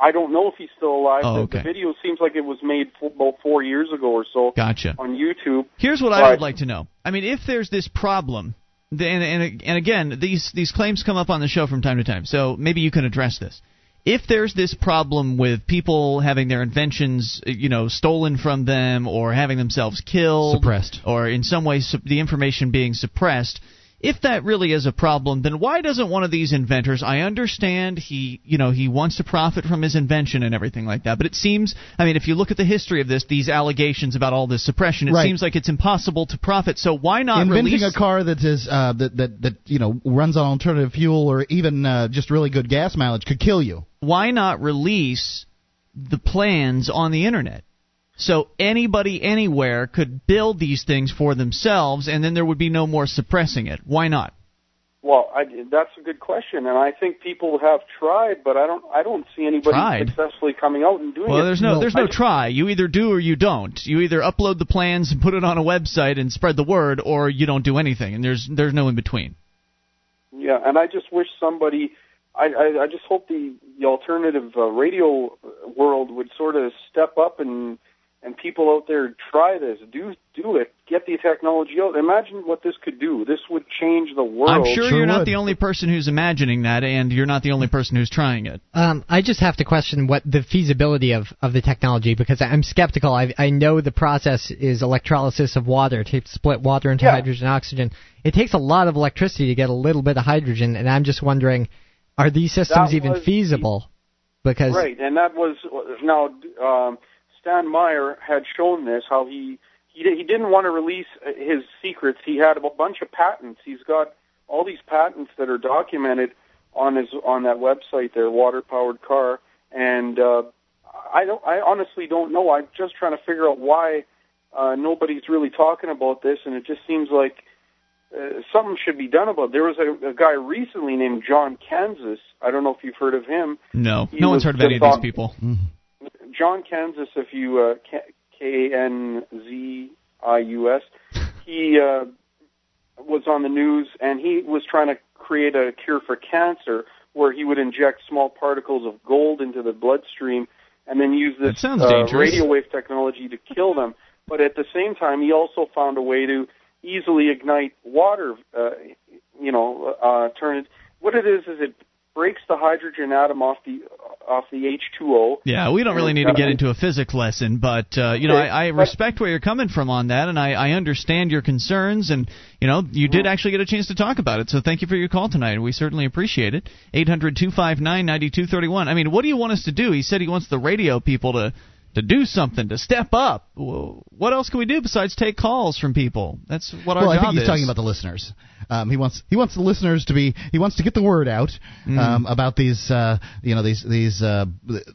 I don't know if he's still alive. Oh, The- okay. The video seems like it was made f- about four years ago or so Gotcha. on YouTube. Here's what I would like to know. I mean, if there's this problem, then and and again, these these claims come up on the show from time to time. So maybe you can address this. If there's this problem with people having their inventions, uh, you know, stolen from them or having themselves killed, Suppressed. or in some way sup- the information being suppressed, if that really is a problem, then why doesn't one of these inventors? I understand he, you know, he wants to profit from his invention and everything like that, but it seems, I mean, if you look at the history of this, these allegations about all this suppression, it Right. seems like it's impossible to profit. So why not Inventing release? a car that is uh, that, that that you know runs on alternative fuel or even uh, just really good gas mileage could kill you. why not release the plans on the internet? So anybody anywhere could build these things for themselves, and then there would be no more suppressing it. Why not? Well, I, that's a good question, and I think people have tried, but I don't. I don't see anybody Tried? successfully coming out and doing it. Well, there's no there's no I- try. You either do or you don't. You either upload the plans and put it on a website and spread the word, or you don't do anything, and there's there's no in between. Yeah, and I just wish somebody. I, I, I just hope the the alternative uh, radio world would sort of step up and and people out there try this, do do it, get the technology out. Imagine what this could do. This would change the world. I'm sure, Sure you're not would. the only person who's imagining that, and you're not the only person who's trying it. Um, I just have to question what the feasibility of, of the technology because I'm skeptical. I, I know the process is electrolysis of water to split water into Yeah. hydrogen and oxygen. It takes a lot of electricity to get a little bit of hydrogen, and I'm just wondering, are these systems That even was the- feasible? Because Right, and that was now um, Stan Meyer had shown this how he he he didn't want to release uh, his secrets. He had a bunch of patents. He's got all these patents that are documented on his on that website there, water powered car. And uh, I don't I honestly don't know. I'm just trying to figure out why uh, nobody's really talking about this, and it just seems like uh, something should be done about. it. There was a, a guy recently named John Kanzius. I don't know if you've heard of him. No, He no one's heard of any of just these on- people. John Kanzius, if you uh, K N Z I U S, he uh, was on the news and he was trying to create a cure for cancer where he would inject small particles of gold into the bloodstream and then use this uh, radio wave technology to kill them. But at the same time, he also found a way to easily ignite water. Uh, you know, uh, turn it. What it is is it breaks the hydrogen atom off the off the H2O. Yeah, we don't really need to get into a physics lesson, but uh, you know, I, I respect where you're coming from on that, and I, I understand your concerns, and you know, you did actually get a chance to talk about it, so thank you for your call tonight. and We certainly appreciate it. Eight hundred two five nine ninety two thirty one. I mean, what do you want us to do? He said he wants the radio people to to do something, to step up. What else can we do besides take calls from people? That's what our well, I think he's is. talking about the listeners. Um, he wants he wants the listeners to be he wants to get the word out Mm. um, about these uh, you know these these uh,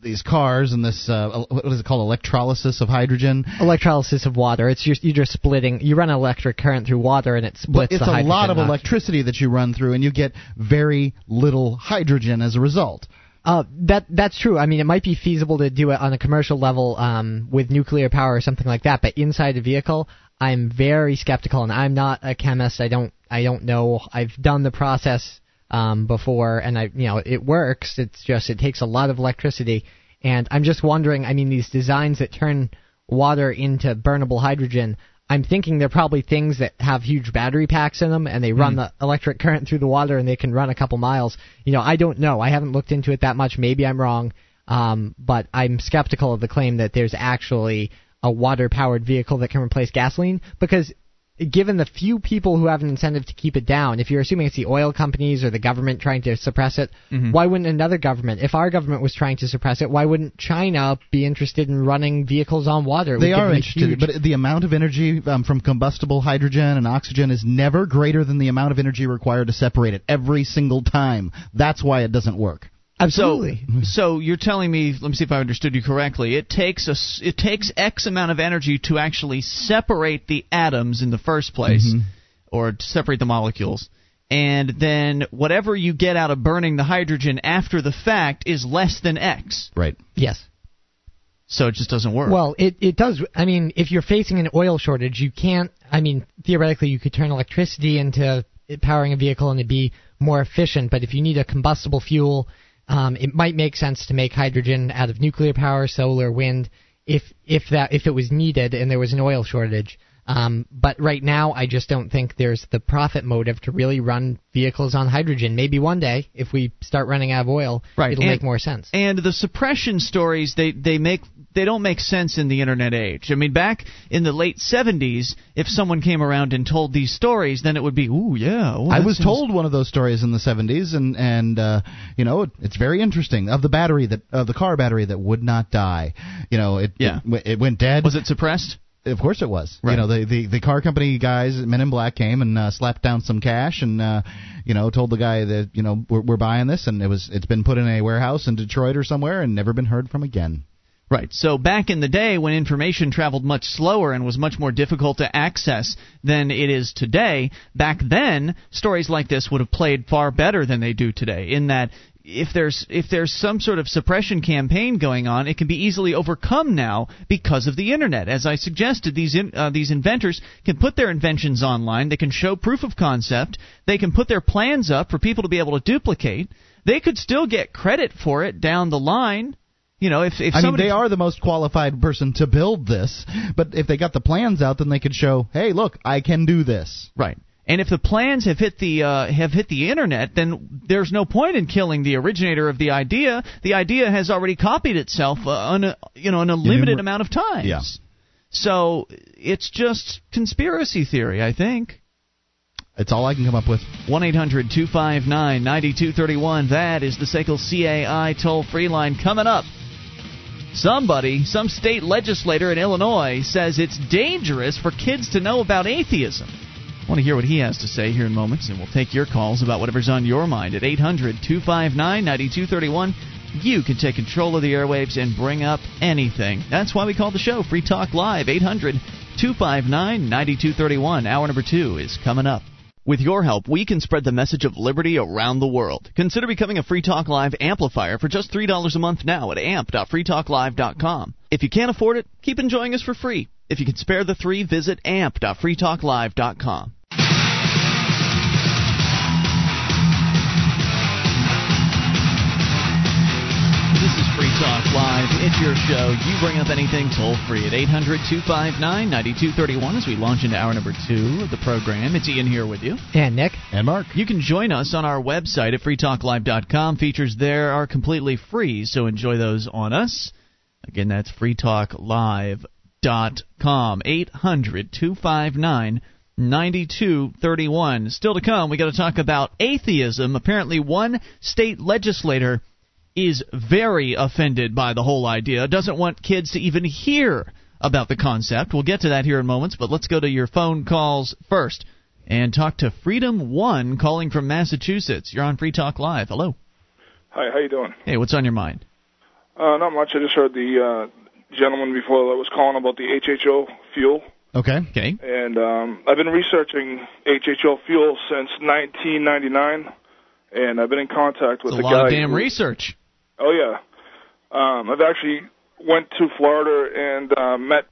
these cars and this uh, what is it called electrolysis of hydrogen. Electrolysis of water. It's just you're just splitting. You run electric current through water, and it splits But it's the a lot of oxygen. electricity that you run through, and you get very little hydrogen as a result. Uh, that that's true. I mean, it might be feasible to do it on a commercial level um, with nuclear power or something like that. But inside a vehicle, I'm very skeptical, and I'm not a chemist. I don't I don't know. I've done the process um, before, and I you know it works. It's just it takes a lot of electricity, and I'm just wondering. I mean, these designs that turn water into burnable hydrogen. I'm thinking they're probably things that have huge battery packs in them, and they run the electric current through the water, and they can run a couple miles. You know, I don't know. I haven't looked into it that much. Maybe I'm wrong, um, but I'm skeptical of the claim that there's actually a water-powered vehicle that can replace gasoline because given the few people who have an incentive to keep it down, if you're assuming it's the oil companies or the government trying to suppress it, why wouldn't another government, if our government was trying to suppress it, why wouldn't China be interested in running vehicles on water? They are interested, huge- but the amount of energy um, from combustible hydrogen and oxygen is never greater than the amount of energy required to separate it every single time. That's why it doesn't work. Absolutely. So, so you're telling me? Let me see if I understood you correctly. It takes a s- it takes X amount of energy to actually separate the atoms in the first place, Mm-hmm. or to separate the molecules, and then whatever you get out of burning the hydrogen after the fact is less than X. Right. yes. So it just doesn't work. Well, it it does. I mean, if you're facing an oil shortage, you can't. I mean, theoretically, you could turn electricity into powering a vehicle and it'd be more efficient. But if you need a combustible fuel, um, it might make sense to make hydrogen out of nuclear power, solar, wind, if if that if it was needed and there was an oil shortage. Um, but right now, I just don't think there's the profit motive to really run vehicles on hydrogen. Maybe one day, if we start running out of oil, Right, it'll and- make more sense. And the suppression stories they they make they don't make sense in the internet age. I mean, back in the late '70s, if someone came around and told these stories, then it would be, ooh, yeah. oh, I was sounds- told one of those stories in the 70s, and and uh, you know it, it's very interesting of the battery that of the car battery that would not die. You know it Yeah. it, it went dead. Was it suppressed? Of course it was. Right. You know the, the the car company guys, Men in Black came and uh, slapped down some cash and uh, you know told the guy that you know we're, we're buying this and it was it's been put in a warehouse in Detroit or somewhere and never been heard from again. Right. So back in the day when information traveled much slower and was much more difficult to access than it is today, back then stories like this would have played far better than they do today in that if there's if there's some sort of suppression campaign going on, it can be easily overcome now because of the internet. As I suggested, these in, uh, these inventors can put their inventions online. They can show proof of concept. They can put their plans up for people to be able to duplicate. They could still get credit for it down the line. You know, if if I mean, they are the most qualified person to build this, but if they got the plans out, then they could show, hey, look, I can do this. Right. And if the plans have hit the uh, have hit the internet, then there's no point in killing the originator of the idea. The idea has already copied itself uh, on a, you know an unlimited Innumer- amount of times. Yeah. So it's just conspiracy theory, I think. It's all I can come up with. 1 800 259 9231. That is the SACL CAI toll free line coming up. Somebody, some state legislator in Illinois, says it's dangerous for kids to know about atheism. I want to hear what he has to say here in moments, and we'll take your calls about whatever's on your mind at 800 259 9231. You can take control of the airwaves and bring up anything. That's why we call the show Free Talk Live. 800 259 9231. Hour number two is coming up. With your help, we can spread the message of liberty around the world. Consider becoming a Free Talk Live amplifier for just $3 a month now at amp.freetalklive.com. If you can't afford it, keep enjoying us for free. If you can spare the three, visit amp.freetalklive.com. This is Free Talk Live. Live. It's your show. You bring up anything toll free at 800 259 9231 as we launch into hour number two of the program. It's Ian here with you. And Nick. And Mark. You can join us on our website at freetalklive.com. Features there are completely free, so enjoy those on us. Again, that's freetalklive.com. 800 259 9231. Still to come, we got to talk about atheism. Apparently, one state legislator is very offended by the whole idea, doesn't want kids to even hear about the concept. We'll get to that here in moments, but let's go to your phone calls first and talk to Freedom One calling from Massachusetts. You're on Free Talk Live. Hello. Hi, how you doing? Hey, what's on your mind? Uh, not much. I just heard the uh, gentleman before that was calling about the HHO fuel. Okay. Okay. And um, I've been researching HHO fuel since 1999, and I've been in contact with It's a the lot guy. of damn who- research. Oh yeah. Um, I've actually went to Florida and uh, met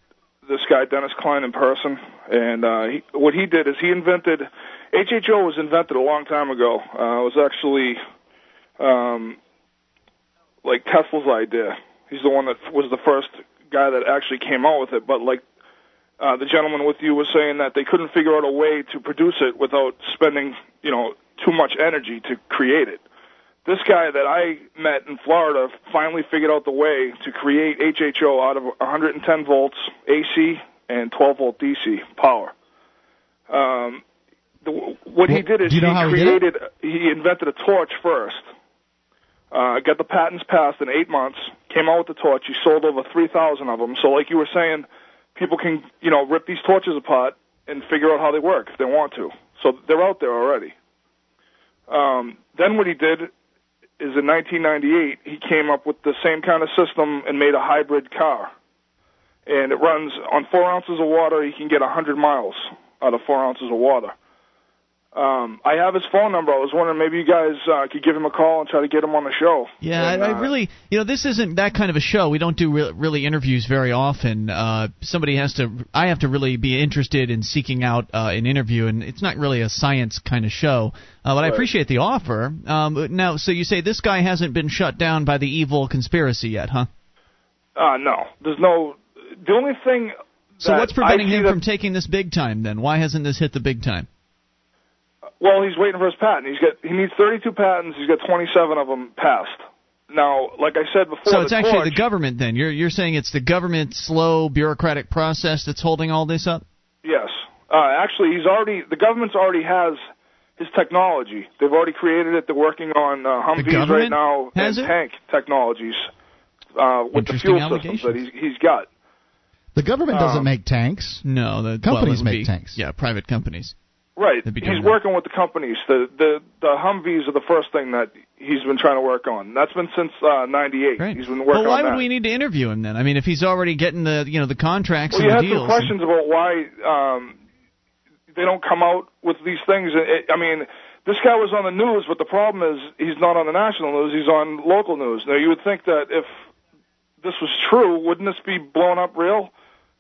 this guy Dennis Klein in person, and uh, he, what he did is he invented HHO was invented a long time ago. Uh, it was actually um, like Tesla's idea. He's the one that was the first guy that actually came out with it. But like uh, the gentleman with you was saying that they couldn't figure out a way to produce it without spending you know too much energy to create it this guy that I met in Florida finally figured out the way to create HHO out of 110 volts AC and 12 volt DC power. Um, the, what he did is you know he how he created, he invented a torch first. Uh, got the patents passed in eight months. Came out with the torch. He sold over 3,000 of them. So, like you were saying, people can you know rip these torches apart and figure out how they work if they want to. So they're out there already. Um, then what he did is in 1998 he came up with the same kind of system and made a hybrid car, and it runs on four ounces of water. He can get 100 miles out of four ounces of water. Um, I have his phone number. I was wondering maybe you guys uh, could give him a call and try to get him on the show. Yeah, And, I, I uh, really, you know, this isn't that kind of a show. We don't do re- really interviews very often. Uh, somebody has to, I have to really be interested in seeking out uh, an interview, and it's not really a science kind of show. Uh, but I appreciate the offer. Um, now, so you say this guy hasn't been shut down by the evil conspiracy yet, huh? Uh, no, there's no. The only thing. So what's preventing him that- from taking this big time then? Why hasn't this hit the big time? Well, he's waiting for his patent. He's got he needs 32 patents. He's got 27 of them passed. Now, like I said before, So it's the actually torch, the government then. You're you're saying it's the government slow bureaucratic process that's holding all this up? Yes, uh, actually, he's already the government's already has his technology. They've already created it. They're working on uh, Humvees right now and it? tank technologies uh, with the fuel systems that he's, he's got. The government doesn't Um, make tanks. No, the Companies well, make be- tanks. Yeah, private companies. Right. They'd be doing He's working with the companies. The the the Humvees are the first thing that he's been trying to work on. That's been since uh, '98. Great. He's been working well, why would we need to interview him then? I mean, if he's already getting the you know the contracts Well, you and had the some deals. questions about why um, they don't come out with these things. It, I mean, this guy was on the news, but the problem is he's not on the national news. He's on local news. Now, you would think that if this was true, wouldn't this be blown up real?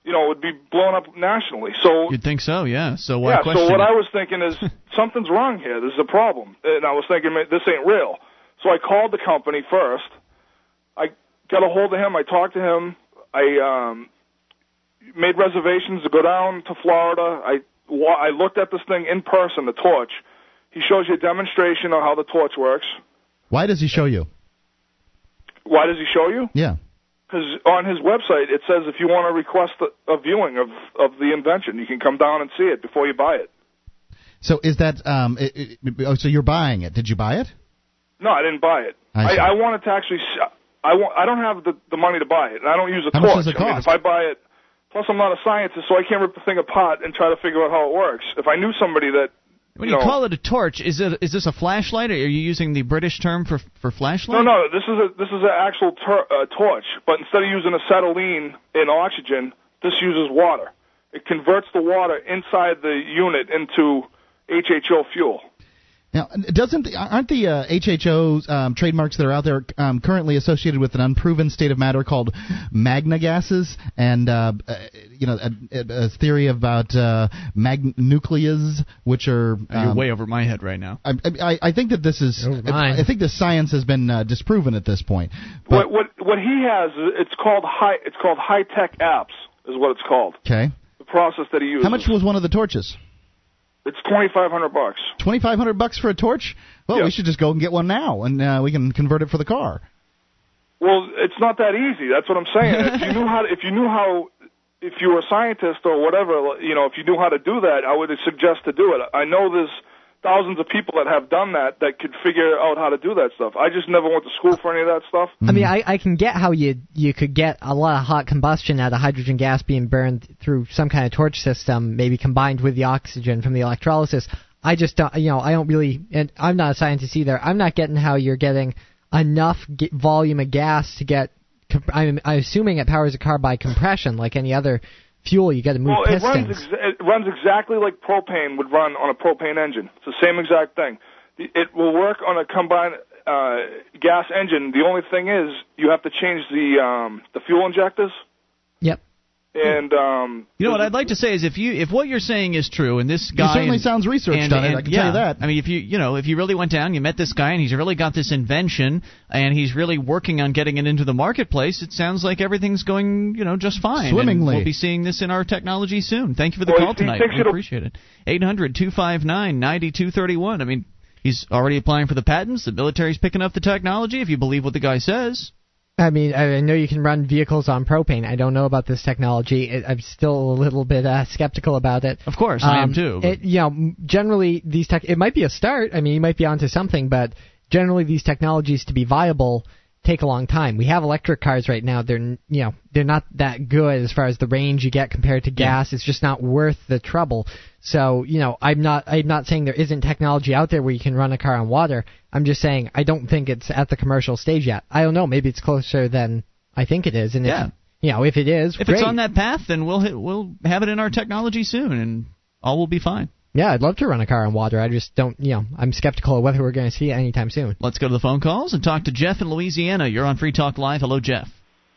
You know, it would be blown up nationally. So You'd think so, yeah. So why yeah. question So what it? I was thinking is something's wrong here. There's a problem, and I was thinking "Man, this ain't real. So I called the company first. I got a hold of him. I talked to him. I um, made reservations to go down to Florida. I I looked at this thing in person, the torch. He shows you a demonstration of how the torch works. Why does he show you? Why does he show you? Yeah. Because on his website it says if you want to request a, a viewing of of the invention, you can come down and see it before you buy it. So is that um? It, it, oh, so you're buying it? Did you buy it? No, I didn't buy it. I I. I wanted to actually. I want. I don't have the the money to buy it, and I don't use a How much does it I mean, cost? if I buy it, plus I'm not a scientist, so I can't rip the thing apart and try to figure out how it works. If I knew somebody that. When you you know, call it a torch, is it is this a flashlight? Or are you using the British term for for flashlight? No, no. This is a this is an actual uh, torch, but instead of using acetylene and oxygen, this uses water. It converts the water inside the unit into HHO fuel. Now, doesn't aren't the uh, HHO um, trademarks that are out there um, currently associated with an unproven state of matter called magnegases, and uh, uh, you know a, a, theory about uh, magnecules, which are um, you're way over my head right now. I, I, I think that this is I, I think the science has been uh, disproven at this point. But what what what he has, it's called high it's called high tech apps is what it's called. Okay. The process that he uses. How much was one of the torches? It's twenty five hundred bucks. Twenty five hundred bucks for a torch? Well, yeah. we should just go and get one now, and uh, we can convert it for the car. Well, it's not that easy. That's what I'm saying. if you knew how, to, if you knew how, if you were a scientist or whatever, you know, if you knew how to do that, I would suggest to do it. I know there's thousands of people that have done that that could figure out how to do that stuff. I just never went to school for any of that stuff. I mean, I, I can get how you you could get a lot of hot combustion out of hydrogen gas being burned through some kind of torch system, maybe combined with the oxygen from the electrolysis. I just don't, you know, I don't really, and I'm not a scientist either. I'm not getting how you're getting enough volume of gas to get. I'm, I'm assuming it powers a car by compression, like any other fuel. You got to move well, pistons. It runs, ex- it runs exactly like propane would run on a propane engine. It's the same exact thing. It will work on a combined uh, gas engine. The only thing is you have to change the um, the fuel injectors. Yep. And um, you know what I'd like to say is if you if what you're saying is true and this guy he certainly and, sounds researched and, on and, it. I can yeah, tell you that. I mean, if you you know if you really went down, you met this guy and he's really got this invention and he's really working on getting it into the marketplace. It sounds like everything's going you know just fine. Swimmingly. And we'll be seeing this in our technology soon. Thank you for the well, call tonight. We appreciate it. Eight hundred two five nine ninety two thirty one. I mean. He's already applying for the patents. The military's picking up the technology, if you believe what the guy says. I mean, I know you can run vehicles on propane. I don't know about this technology. I'm still a little bit uh, skeptical about it. Of course, um, I am too. It, you know, generally these tech. It might be a start. I mean, you might be onto something, but generally these technologies to be viable take a long time. We have electric cars right now. They're you know they're not that good as far as the range you get compared to gas. Yeah. It's just not worth the trouble. So you know I'm not I'm not saying there isn't technology out there where you can run a car on water. I'm just saying I don't think it's at the commercial stage yet. I don't know. Maybe it's closer than I think it is. And yeah. if, you know if it is, if great. it's on that path, then we'll hit, we'll have it in our technology soon, and all will be fine. Yeah, I'd love to run a car on water. I just don't, you know, I'm skeptical of whether we're going to see it anytime soon. Let's go to the phone calls and talk to Jeff in Louisiana. You're on Free Talk Live. Hello, Jeff.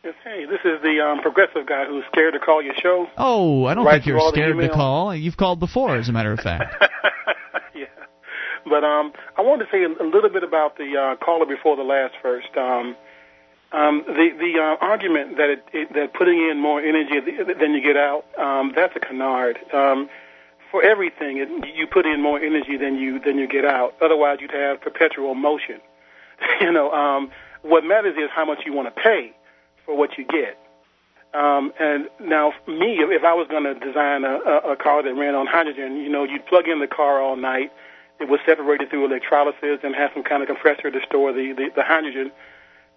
Yes, hey, this is the um, progressive guy who's scared to call your show. Oh, I don't right think you're scared to call. You've called before, as a matter of fact. yeah, but um, I wanted to say a, a little bit about the uh, caller before the last first. Um, um, the the uh, argument that it, it, that putting in more energy than you get out, um, that's a canard. Um, for everything, you put in more energy than you than you get out. Otherwise, you'd have perpetual motion. you know, um, what matters is how much you want to pay for what you get. Um, and now, me, if I was going to design a, a, a car that ran on hydrogen, you know, you'd plug in the car all night. It was separated through electrolysis and have some kind of compressor to store the, the, the hydrogen,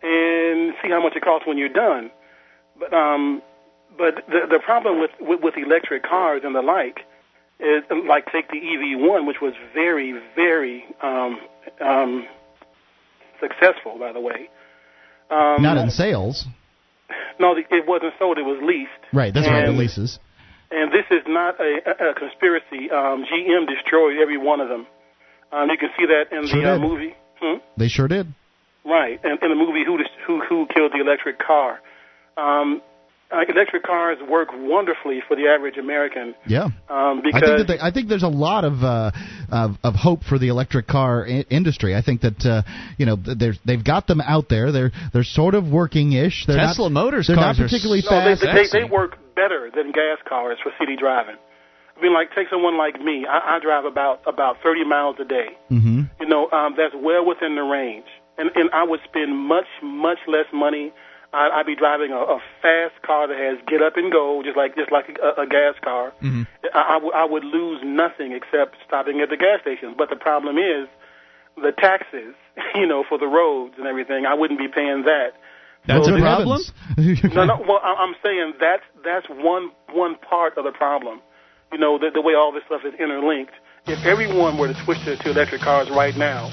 and see how much it costs when you're done. But um, but the the problem with, with with electric cars and the like is like take the EV1, which was very, very um, um, successful, by the way. Um, Not in sales. No, it wasn't sold; it was leased. Right, that's and, right, the leases. And this is not a, a conspiracy. Um, GM destroyed every one of them. Um, you can see that in sure the uh, movie. Hmm? They sure did. Right, and in the movie Who Who Who Killed the Electric Car. Um, uh, electric cars work wonderfully for the average American. Yeah, um, because I think that they, I think there's a lot of uh, of, of hope for the electric car I- industry. I think that uh, you know there's they've got them out there. They're they're sort of working ish. They're Tesla not, Motors they're cars not particularly no, fast. They, they, they work better than gas cars for city driving. I mean, like take someone like me. I, I drive about about 30 miles a day. mm-hmm. You know, um, that's well within the range, and and I would spend much much less money I, I'd be driving a, a fast car that has get up and go, just like just like a, a gas car. Mm-hmm. I, I, w- I would lose nothing except stopping at the gas station. But the problem is the taxes, you know, for the roads and everything. I wouldn't be paying that. That's So a problem. no, no. Well, I- I'm saying that's that's one one part of the problem. You know, the, the way all this stuff is interlinked. If everyone were to switch to, to electric cars right now,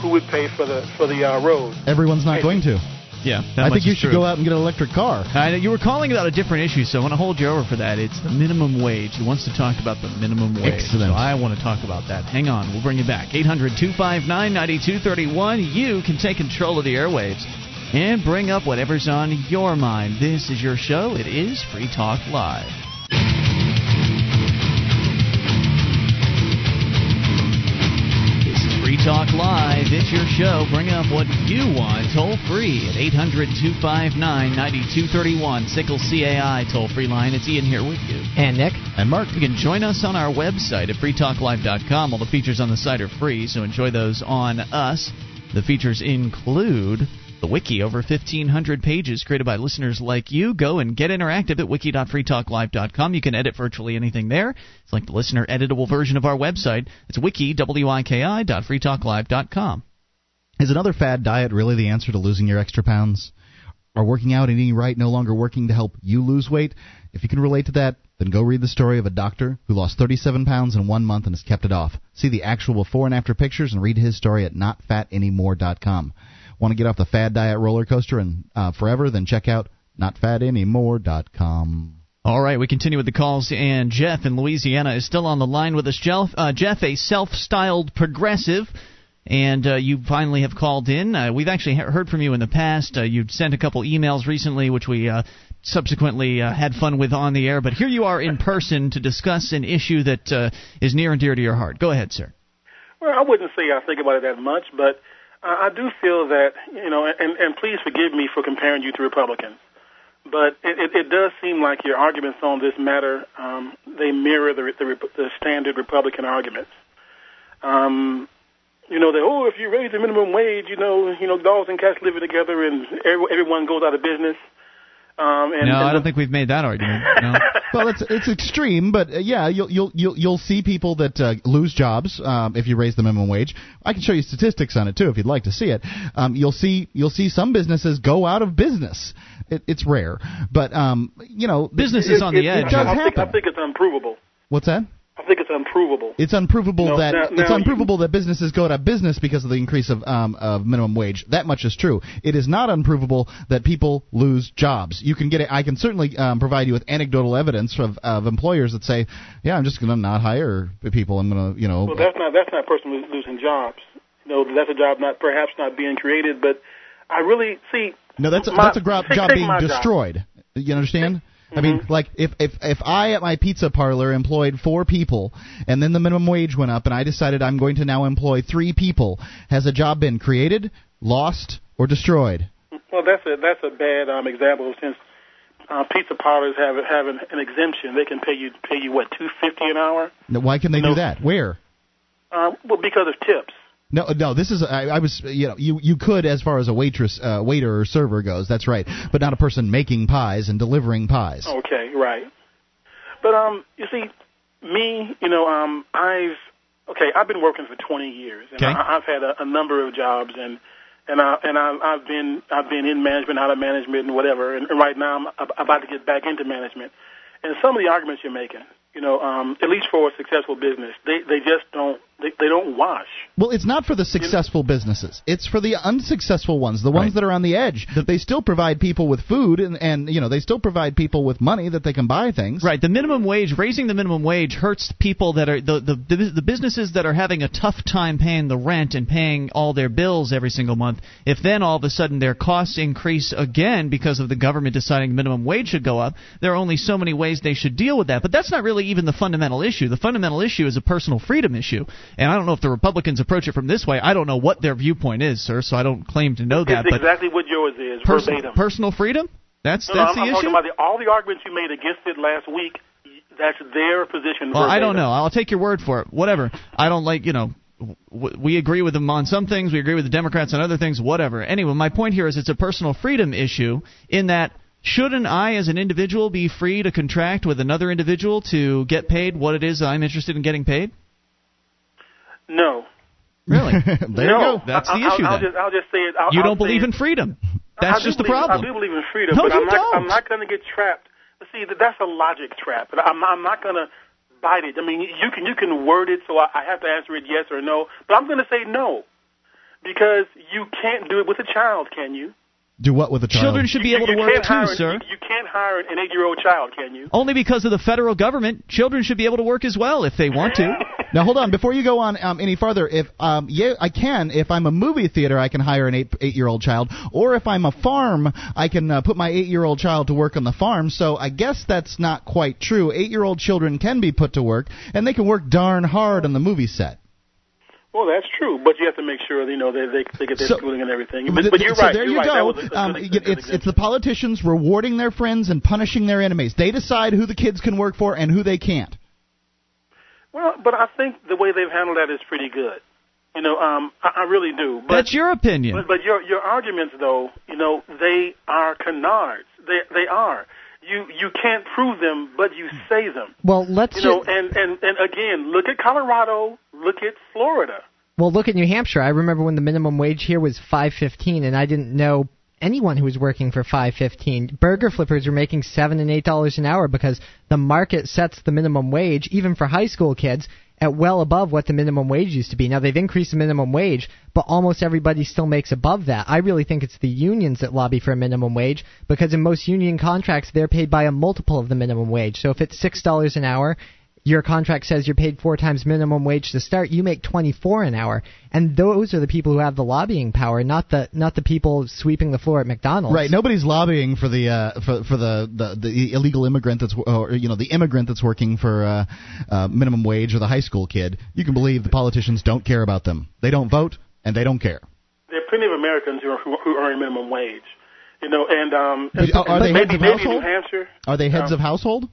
who would pay for the for the uh, roads? Everyone's not going to. Yeah, I think you should true. go out and get an electric car. Uh, you were calling about a different issue, so I want to hold you over for that. It's the minimum wage. He wants to talk about the minimum wage. Excellent. So I want to talk about that. Hang on, we'll bring you back. 800 259 9231. You can take control of the airwaves and bring up whatever's on your mind. This is your show. It is Free Talk Live. Talk Live. It's your show. Bring up what you want toll free at 800 259 9231. SACL CAI toll free line. It's Ian here with you. And Nick. And Mark. You can join us on our website at freetalklive.com. All the features on the site are free, so enjoy those on us. The features include the wiki, over 1,500 pages created by listeners like you. Go and get interactive at wiki.freetalklive.com. You can edit virtually anything there. It's like the listener editable version of our website. It's wiki, W-I-K-I.freetalklive.com. Is another fad diet really the answer to losing your extra pounds? Are working out and eating right no longer working to help you lose weight? If you can relate to that, then go read the story of a doctor who lost 37 pounds in one month and has kept it off. See the actual before and after pictures and read his story at notfatanymore.com. Want to get off the fad diet roller coaster and uh, forever? Then check out notfatanymore.com. All right, we continue with the calls, and Jeff in Louisiana is still on the line with us. Jeff, uh, Jeff a self-styled progressive, and uh, you finally have called in. Uh, we've actually heard from you in the past. Uh, you'd sent a couple emails recently, which we uh, subsequently uh, had fun with on the air. But here you are in person to discuss an issue that is near and dear to your heart. Go ahead, sir. Well, I wouldn't say I think about it that much, but I do feel that you know, and and please forgive me for comparing you to Republicans, but it, it, it does seem like your arguments on this matter um, they mirror the, the the standard Republican arguments. Um, you know that oh, if you raise the minimum wage, you know, you know, dogs and cats living together, and every, everyone goes out of business. Um, and, no, and I don't think we've made that argument. No. well, it's it's extreme, but uh, yeah, you'll you'll you'll you'll see people that uh, lose jobs um, if you raise the minimum wage. I can show you statistics on it too if you'd like to see it. Um, you'll see you'll see some businesses go out of business. It, it's rare, but um, you know, business is on the edge. It does I happen. Think, I think it's unprovable. What's that? I think it's unprovable. It's unprovable No, that now- it's now unprovable that businesses go out of business because of the increase of um, of minimum wage. That much is true. It is not unprovable that people lose jobs. You can get it. I can certainly um, provide you with anecdotal evidence of, of employers that say, "Yeah, I'm just going to not hire people. I'm going to, you know." Well, that's not that's not a person losing jobs. You know, that's a job not perhaps not being created, but I really see. no, that's a, my- that's a gro- job being my job. destroyed. You understand? I mean, Mm-hmm. like if if if I at my pizza parlor employed four people, and then the minimum wage went up, and I decided I'm going to now employ three people, has a job been created, lost, or destroyed? Well, that's a that's a bad um, example since uh, pizza parlors have have an, an exemption. They can pay you pay you what two fifty an hour. Now, Why can they No. do that? Where? Um, well, because of tips. No, no. This is I, I was you know you you could as far as a waitress, uh, waiter or server goes. That's right, but not a person making pies and delivering pies. Okay, right. But um, you see, me, you know, um, I've okay, I've been working for 20 years, and Okay. I, I've had a, a number of jobs, and and I and I, I've been I've been in management, out of management, and whatever. And, and right now, I'm ab- about to get back into management. And some of the arguments you're making, you know, um, at least for a successful business, they they just don't they, they don't wash. Well, it's not for the successful businesses. It's for the unsuccessful ones, the ones Right. that are on the edge. They still provide people with food, and and you know they still provide people with money that they can buy things. Right, the minimum wage, raising the minimum wage hurts people that are the, the the the businesses that are having a tough time paying the rent and paying all their bills every single month. If then all of a sudden their costs increase again because of the government deciding minimum wage should go up, there are only so many ways they should deal with that. But that's not really even the fundamental issue. The fundamental issue is a personal freedom issue. And I don't know if the Republicans approach it from this way. I don't know what their viewpoint is, sir, so I don't claim to know that, it's but exactly what yours is, personal verbatim. personal freedom? That's No, no, that's I'm, the I'm issue. talking about the, all the arguments you made against it last week. That's their position. Well, I don't know. I'll take your word for it. Whatever. I don't like, you know, we agree with them on some things, we agree with the Democrats on other things, whatever. Anyway, my point here is it's a personal freedom issue in that shouldn't I as an individual be free to contract with another individual to get paid what it is I'm interested in getting paid? No. Really? there no. you go. That's the I- I'll, issue I'll then. just, I'll just say it. I'll, You don't say believe in freedom. That's I just the believe- problem. I do believe in freedom, No, but you I'm not. don't. I'm not going to get trapped. See, that's a logic trap, but I'm, I'm not going to bite it. I mean, you can you can word it so I, I have to answer it yes or no, but I'm going to say no because you can't do it with a child, can you? Do what with a child? Children should be You- able to work too, hire, sir. You, you can't hire an eight-year-old child, can you? Only because of the federal government, children should be able to work as well if they want to. Now hold on, before you go on um, any further, if um, yeah, I can. If I'm a movie theater, I can hire an eight eight year old child, or if I'm a farm, I can uh, put my eight year old child to work on the farm. So I guess that's not quite true. Eight year old children can be put to work, and they can work darn hard on the movie set. Well, that's true, but you have to make sure you know they they, they get their So- schooling and everything. But, but you're so right. there you're you right. Go. a- a Um, good- y- good it's it's the politicians rewarding their friends and punishing their enemies. They decide who the kids can work for and who they can't. Well, but I think the way they've handled that is pretty good. You know, um, I, I really do. But, That's your opinion. But, but your your arguments, though, you know, they are canards. They they are. You you can't prove them, but you say them. Well, let's You know, ju- and and and again, look at Colorado. Look at Florida. Well, look at New Hampshire. I remember when the minimum wage here was 5.15 and I didn't know anyone who was working for 5.15. Burger flippers were making 7 and 8 dollars an hour because the market sets the minimum wage even for high school kids at well above what the minimum wage used to be. Now they've increased the minimum wage, but almost everybody still makes above that. I really think it's the unions that lobby for a minimum wage because in most union contracts they're paid by a multiple of the minimum wage. So if it's $6 an hour your contract says you're paid four times minimum wage to start, you make 24 an hour, and those are the people who have the lobbying power, not the not the people sweeping the floor at McDonald's. Right. Nobody's lobbying for the uh, for for the, the the illegal immigrant that's or you know the immigrant that's working for uh, uh, minimum wage or the high school kid. You can believe the politicians don't care about them. They don't vote and they don't care. There are plenty of Americans who are, who, who earn minimum wage. You know, and um, But are- are they maybe heads of maybe household? New Hampshire. Are they heads Um, of household?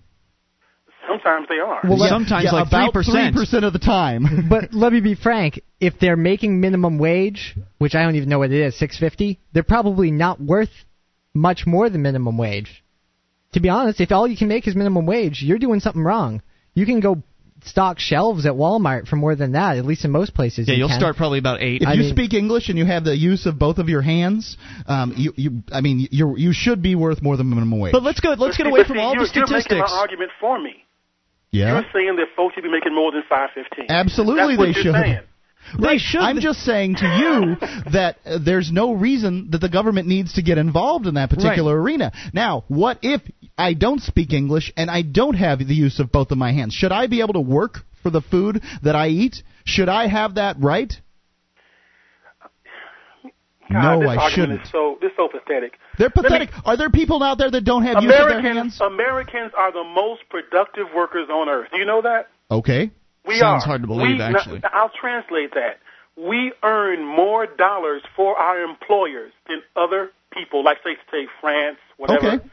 Sometimes they are. Well, Yeah, sometimes yeah, like about 3%. percent of the time. but let me be frank. If they're making minimum wage, which I don't even know what it is, 650, they're probably not worth much more than minimum wage. To be honest, if all you can make is minimum wage, you're doing something wrong. You can go stock shelves at Walmart for more than that, at least in most places. Yeah, you you'll can. start probably about eight. If I you mean- speak English and you have the use of both of your hands, um, you, you, I mean, you you should be worth more than minimum wage. But let's go. Let's get But away from but all see, the you're, You're making statistics. my argument for me. Yeah, You're saying that folks should be making more than five fifteen. absolutely That's what they you're should. Saying. They should. I'm just saying to you that uh, there's no reason that the government needs to get involved in that particular arena. Now, what if I don't speak English and I don't have the use of both of my hands? Should I be able to work for the food that I eat? Should I have that right? God, no, this I shouldn't. Is so this is so pathetic. They're Let me- pathetic. Are there people out there that don't have use of their Americans, hands? Americans are the most productive workers on earth. Do you know that? Okay. We Sounds are. hard to believe, we, actually. I'll translate that. We earn more dollars for our employers than other people, like say, say France, whatever. Okay.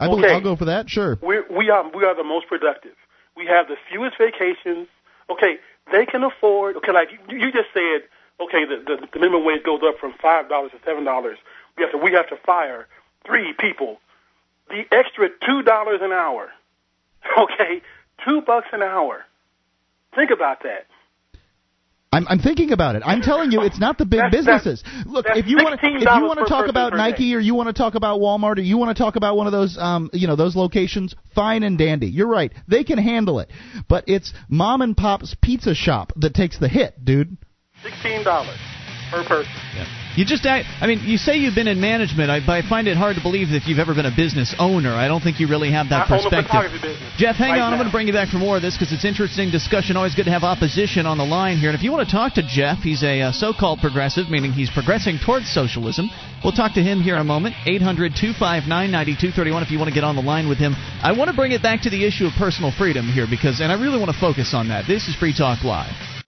I believe, Okay. I'll go for that. Sure. We're, we are we are the most productive. We have the fewest vacations. Okay, they can afford. Okay, like you, you just said. Okay, the, the the minimum wage goes up from five dollars to seven dollars. We have to we have to fire three people. The extra two dollars an hour. Okay, two bucks an hour. Think about that. I'm, I'm thinking about it. I'm telling you, it's not the big That's- that's- businesses. Look, that's if you want to, if you want to talk about Nike day. or you want to talk about Walmart or you want to talk about one of those, um, you know, those locations, fine and dandy. You're right. They can handle it. But it's mom and pop's pizza shop that takes the hit, dude. Sixteen dollars per person. You just act, I mean, you say you've been in management, I, but I find it hard to believe that you've ever been a business owner. I don't think you really have that I perspective. Jeff, hang right on. I'm going to bring you back for more of this because it's interesting discussion. Always good to have opposition on the line here. And if you want to talk to Jeff, he's a uh, so-called progressive, meaning he's progressing towards socialism. We'll talk to him here in a moment. 800-259-9231 if you want to get on the line with him. I want to bring it back to the issue of personal freedom here because, and I really want to focus on that. This is Free Talk Live.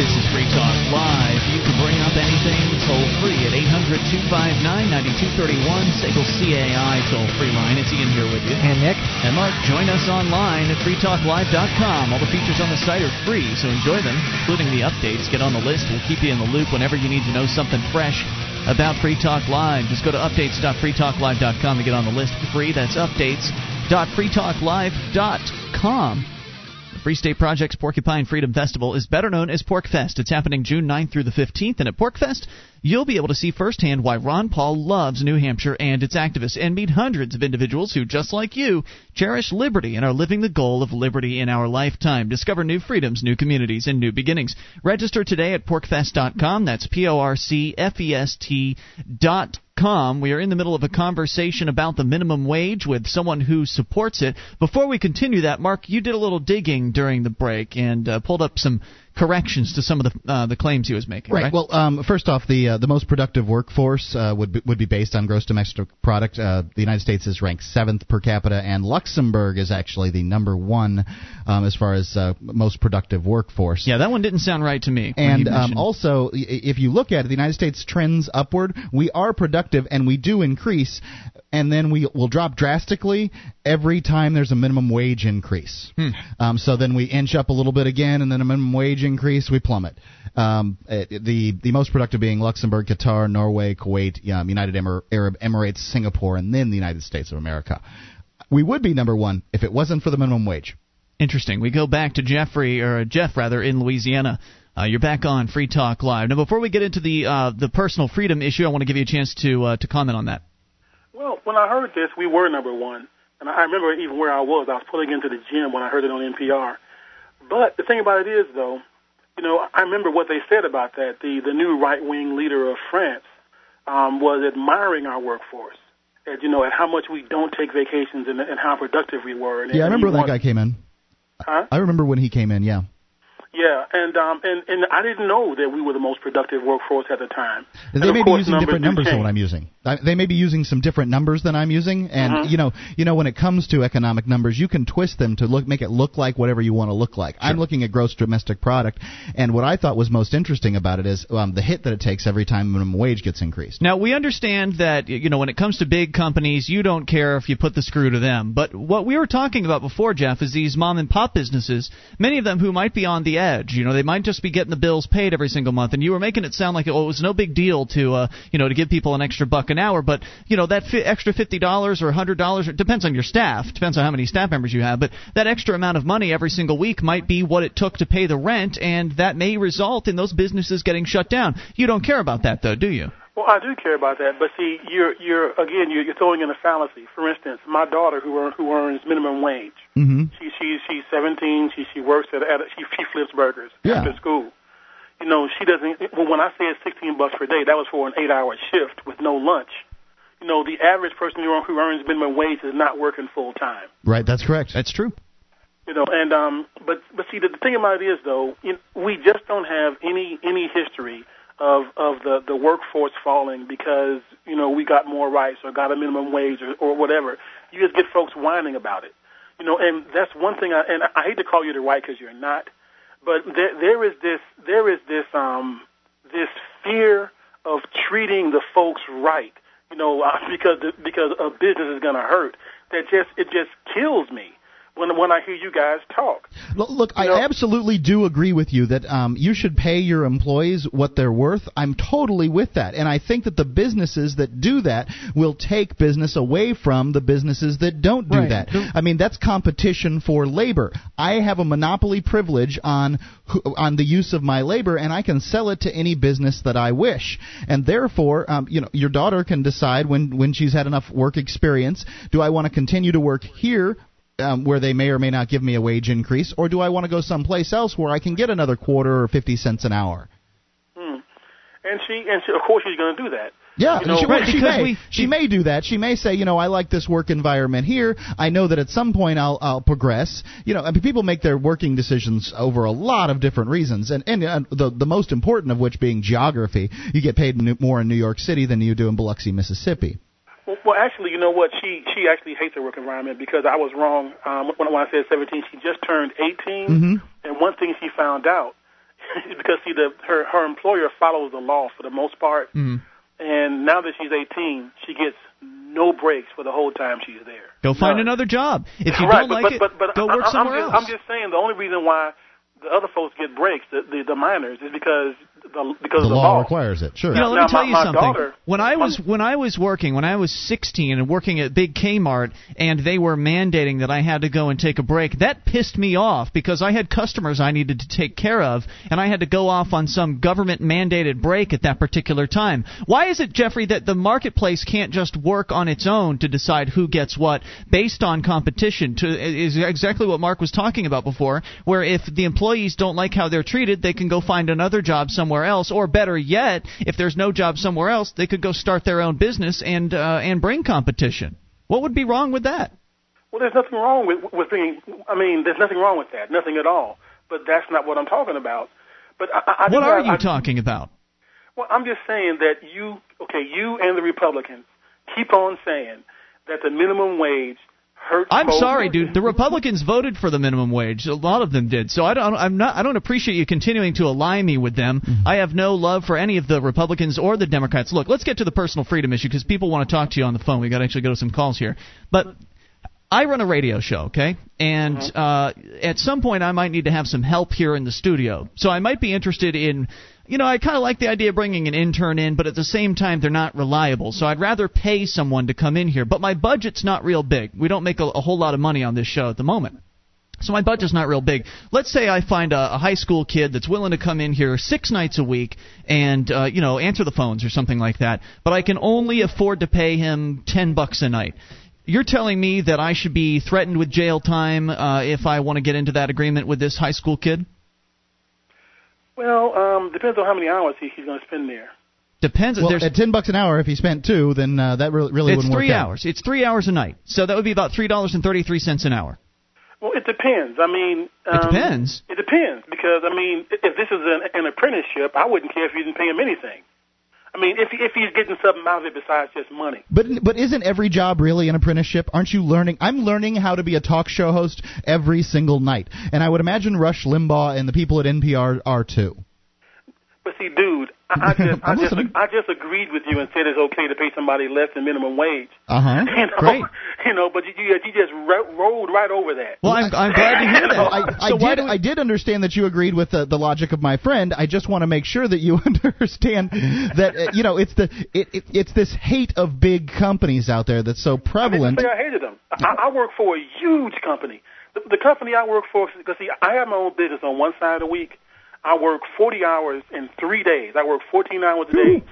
This is Free Talk Live. You can bring up anything toll free at 800 259 9231, SACL CAI toll free line. It's Ian here with you. And Nick, And Mark, join us online at freetalklive.com. All the features on the site are free, so enjoy them, including the updates. Get on the list. We'll keep you in the loop whenever you need to know something fresh about Free Talk Live. Just go to updates.freetalklive.com to get on the list for free. That's updates.freetalklive.com. Free State Project's Porcupine Freedom Festival is better known as PorcFest. It's happening June 9th through the 15th, and at PorcFest, you'll be able to see firsthand why Ron Paul loves New Hampshire and its activists, and meet hundreds of individuals who, just like you, cherish liberty and are living the goal of liberty in our lifetime. Discover new freedoms, new communities, and new beginnings. Register today at porcfest.com. That's P O R C F E S T dot com. We are in the middle of a conversation about the minimum wage with someone who supports it. Before we continue that, Mark, you did a little digging during the break and uh, pulled up some corrections to some of the uh, the claims he was making. Right. right? Well, um, first off, the uh, the most productive workforce uh, would be, would be based on gross domestic product. Uh, the United States is ranked seventh per capita, and Luxembourg is actually the number one um, as far as uh, most productive workforce. Yeah, that one didn't sound right to me. And um, also, if you look at it, the United States trends upward. We are productive, and we do increase, and then we will drop drastically every time there's a minimum wage increase. Hmm. Um, so then we inch up a little bit again, and then a minimum wage increase, we plummet. Um, the the most productive being Luxembourg, Qatar, Norway, Kuwait, um, United Emir- Arab Emirates, Singapore, and then the United States of America. We would be number one if it wasn't for the minimum wage. Interesting. We go back to Jeffrey or Jeff rather in Louisiana. Uh, you're back on Free Talk Live. Now, before we get into the uh, the personal freedom issue, I want to give you a chance to uh, to comment on that. Well, when I heard this, we were number one, and I remember even where I was. I was pulling into the gym when I heard it on NPR. But the thing about it is, though, you know, I remember what they said about that. The the new right wing leader of France um, was admiring our workforce. And, you know, at how much we don't take vacations and, and how productive we were. And, yeah, I remember that guy came in. Huh? I remember when he came in. Yeah. Yeah, and um, and and I didn't know that we were the most productive workforce at the time. They and may be using different numbers change. than what I'm using. They may be using some different numbers than I'm using, and Mhm. you know, you know, when it comes to economic numbers, you can twist them to look make it look like whatever you want to look like. I'm looking at gross domestic product, and what I thought was most interesting about it is um, the hit that it takes every time minimum wage gets increased. Now we understand that you know when it comes to big companies, you don't care if you put the screw to them. But what we were talking about before, Jeff, is these mom and pop businesses. Many of them who might be on the edge. You know, they might just be getting the bills paid every single month, and you were making it sound like oh, it was no big deal to uh, you know to give people an extra buck an hour. But you know that fi- extra fifty dollars or hundred dollars it depends on your staff, depends on how many staff members you have. But that extra amount of money every single week might be what it took to pay the rent, and that may result in those businesses getting shut down. You don't care about that, though, do you? Well, I do care about that, but see, you're you're again you're, you're throwing in a fallacy. For instance, my daughter who earn, who earns minimum wage, Mm-hmm. she she's she's 17. She she works at, at a, she she flips burgers Yeah. after school. You know, she doesn't. Well, when I say it's 16 bucks per day, that was for an eight-hour shift with no lunch. You know, the average person who, earn- who earns minimum wage is not working full time. Right, that's correct. That's true. You know, and um, but but see, the, the thing about it is though, you know, we just don't have any any history of of the the workforce falling because you know we got more rights or got a minimum wage or, or whatever. You just get folks whining about it. You know, and that's one thing. I, and I hate to call you the right because you're not, but there there is this there is this um this fear of treating the folks right. You know, uh, because the, because a business is going to hurt. That just it just kills me when when I hear you guys talk. Look, look I absolutely do agree with you that um, you should pay your employees what they're worth. I'm totally with that, and I think that the businesses that do that will take business away from the businesses that don't do Right. that. I mean, that's competition for labor. I have a monopoly privilege on on the use of my labor, and I can sell it to any business that I wish. And therefore, um, you know, your daughter can decide when when she's had enough work experience. Do I want to continue to work here? Um, where they may or may not give me a wage increase, or do I want to go someplace else where I can get another quarter or fifty cents an hour? Hmm. And she and she, of course she's going to do that. Yeah, You know, she, right, she because may. we- she may do that. She may say, you know, I like this work environment here. I know that at some point I'll I'll progress. You know, I mean, people make their working decisions over a lot of different reasons, and and uh, the the most important of which being geography. You get paid New- more in New York City than you do in Biloxi, Mississippi. Well, actually, you know what? She she actually hates her work environment because I was wrong um, when, when I said 17. She just turned 18, Mm-hmm. and one thing she found out is because see the her her employer follows the law for the most part, Mm. and now that she's 18, she gets no breaks for the whole time she's there. Go find another job. If you right, don't but, like but, it, but, but go I, work I- somewhere I'm just, else. I'm just saying the only reason why the other folks get breaks, the the, the minors, is because the because the of the law law. requires it. Sure. You know, let Now, me tell my- you something. daughter- when I was when I was working, when I was 16 and working at Big Kmart, and they were mandating that I had to go and take a break, that pissed me off because I had customers I needed to take care of, and I had to go off on some government mandated break at that particular time. Why is it, Jeffrey, that the marketplace can't just work on its own to decide who gets what based on competition? To is exactly what Mark was talking about before, where if the employees don't like how they're treated, they can go find another job somewhere else, or better yet, if there's no job somewhere else, they could go start their own business and uh, and bring competition. What would be wrong with that? Well, there's nothing wrong with with being. I mean, there's nothing wrong with that, nothing at all. But that's not what I'm talking about. But I, I, What are you I- talking about? Well, I'm just saying that you, okay, you and the Republicans keep on saying that the minimum wage. I'm folks. sorry, dude. The Republicans voted for the minimum wage. A lot of them did. So I don't. I'm not. I don't appreciate you continuing to ally me with them. I have no love for any of the Republicans or the Democrats. Look, let's get to the personal freedom issue because people want to talk to you on the phone. We got to actually go to some calls here. But I run a radio show, okay? And uh, at some point, I might need to have some help here in the studio. So I might be interested in, you know, I kind of like the idea of bringing an intern in, but at the same time, they're not reliable. So I'd rather pay someone to come in here. But my budget's not real big. We don't make a, a whole lot of money on this show at the moment. So my budget's not real big. Let's say I find a, a high school kid that's willing to come in here six nights a week and uh, you know answer the phones or something like that, but I can only afford to pay him ten bucks a night. You're telling me that I should be threatened with jail time uh, if I want to get into that agreement with this high school kid? Well, um, depends on how many hours he, he's going to spend there. Depends. Well, There's, at ten bucks an hour, if he spent two, then uh, that really, really it's wouldn't three work out. hours. It's three hours a night. So that would be about three dollars and thirty three cents an hour. Well, it depends. I mean, um, It depends. It depends because I mean, if this is an, an apprenticeship, I wouldn't care if you didn't pay him anything. I mean, if if he's getting something out of it besides just money. But but isn't every job really an apprenticeship? Aren't you learning? I'm learning how to be a talk show host every single night, and I would imagine Rush Limbaugh and the people at NPR are too. But see, dude, I, I just I just listening. I just agreed with you and said it's okay to pay somebody less than minimum wage. Uh huh. You know, Great. You know, but you you, you just ro- rolled right over that. Well, I'm, I'm glad to hear that. I, I so why did. we, I did understand that you agreed with the, the logic of my friend. I just want to make sure that you understand that uh, you know it's the it, it it's this hate of big companies out there that's so I didn't prevalent. say I hated them. I, I work for a huge company. The, the company I work for, because see, I have my own business on one side of the week. I work 40 hours in three days. I work 14 hours a day,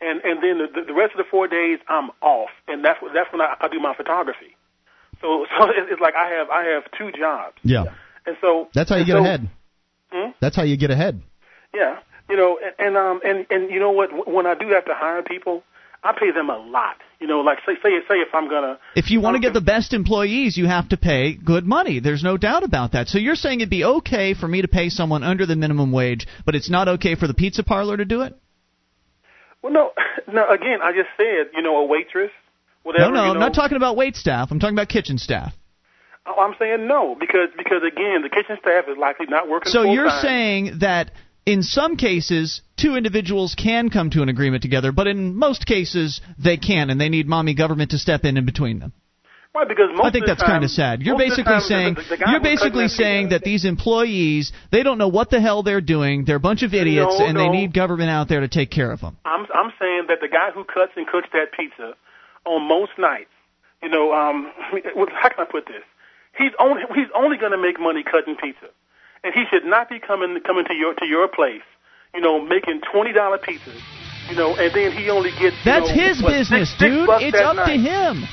and and then the, the rest of the four days I'm off, and that's that's when I, I do my photography. So so it's like I have I have two jobs, Yeah, and so that's how you get so- ahead. Hmm? That's how you get ahead. Yeah, you know, and, and um and and you know what? When I do have to hire people, I pay them a lot. You know, like say say say if I'm gonna If you want to get the best employees, you have to pay good money. There's no doubt about that. So you're saying it'd be okay for me to pay someone under the minimum wage, but it's not okay for the pizza parlor to do it? Well, no, no. Again, I just said, you know, a waitress, whatever. no, no, you I'm not talking about wait staff. I'm talking about kitchen staff. Oh, I'm saying no because because again, the kitchen staff is likely not working. So you're time. saying that in some cases two individuals can come to an agreement together, but in most cases they can't, and they need mommy government to step in in between them. Right, because most I think that's kind of sad. You're most of the basically saying the, the, you're basically that saying that these employees they don't know what the hell they're doing. They're a bunch of idiots, No, and they need government out there to take care of them. I'm I'm saying that the guy who cuts and cooks that pizza on most nights, you know, um, how can I put this? He's only he's only going to make money cutting pizza, and he should not be coming coming to your to your place, you know, making twenty dollar pizzas, you know, and then he only gets. That's know, his what, business, six, six dude. bucks It's up to him.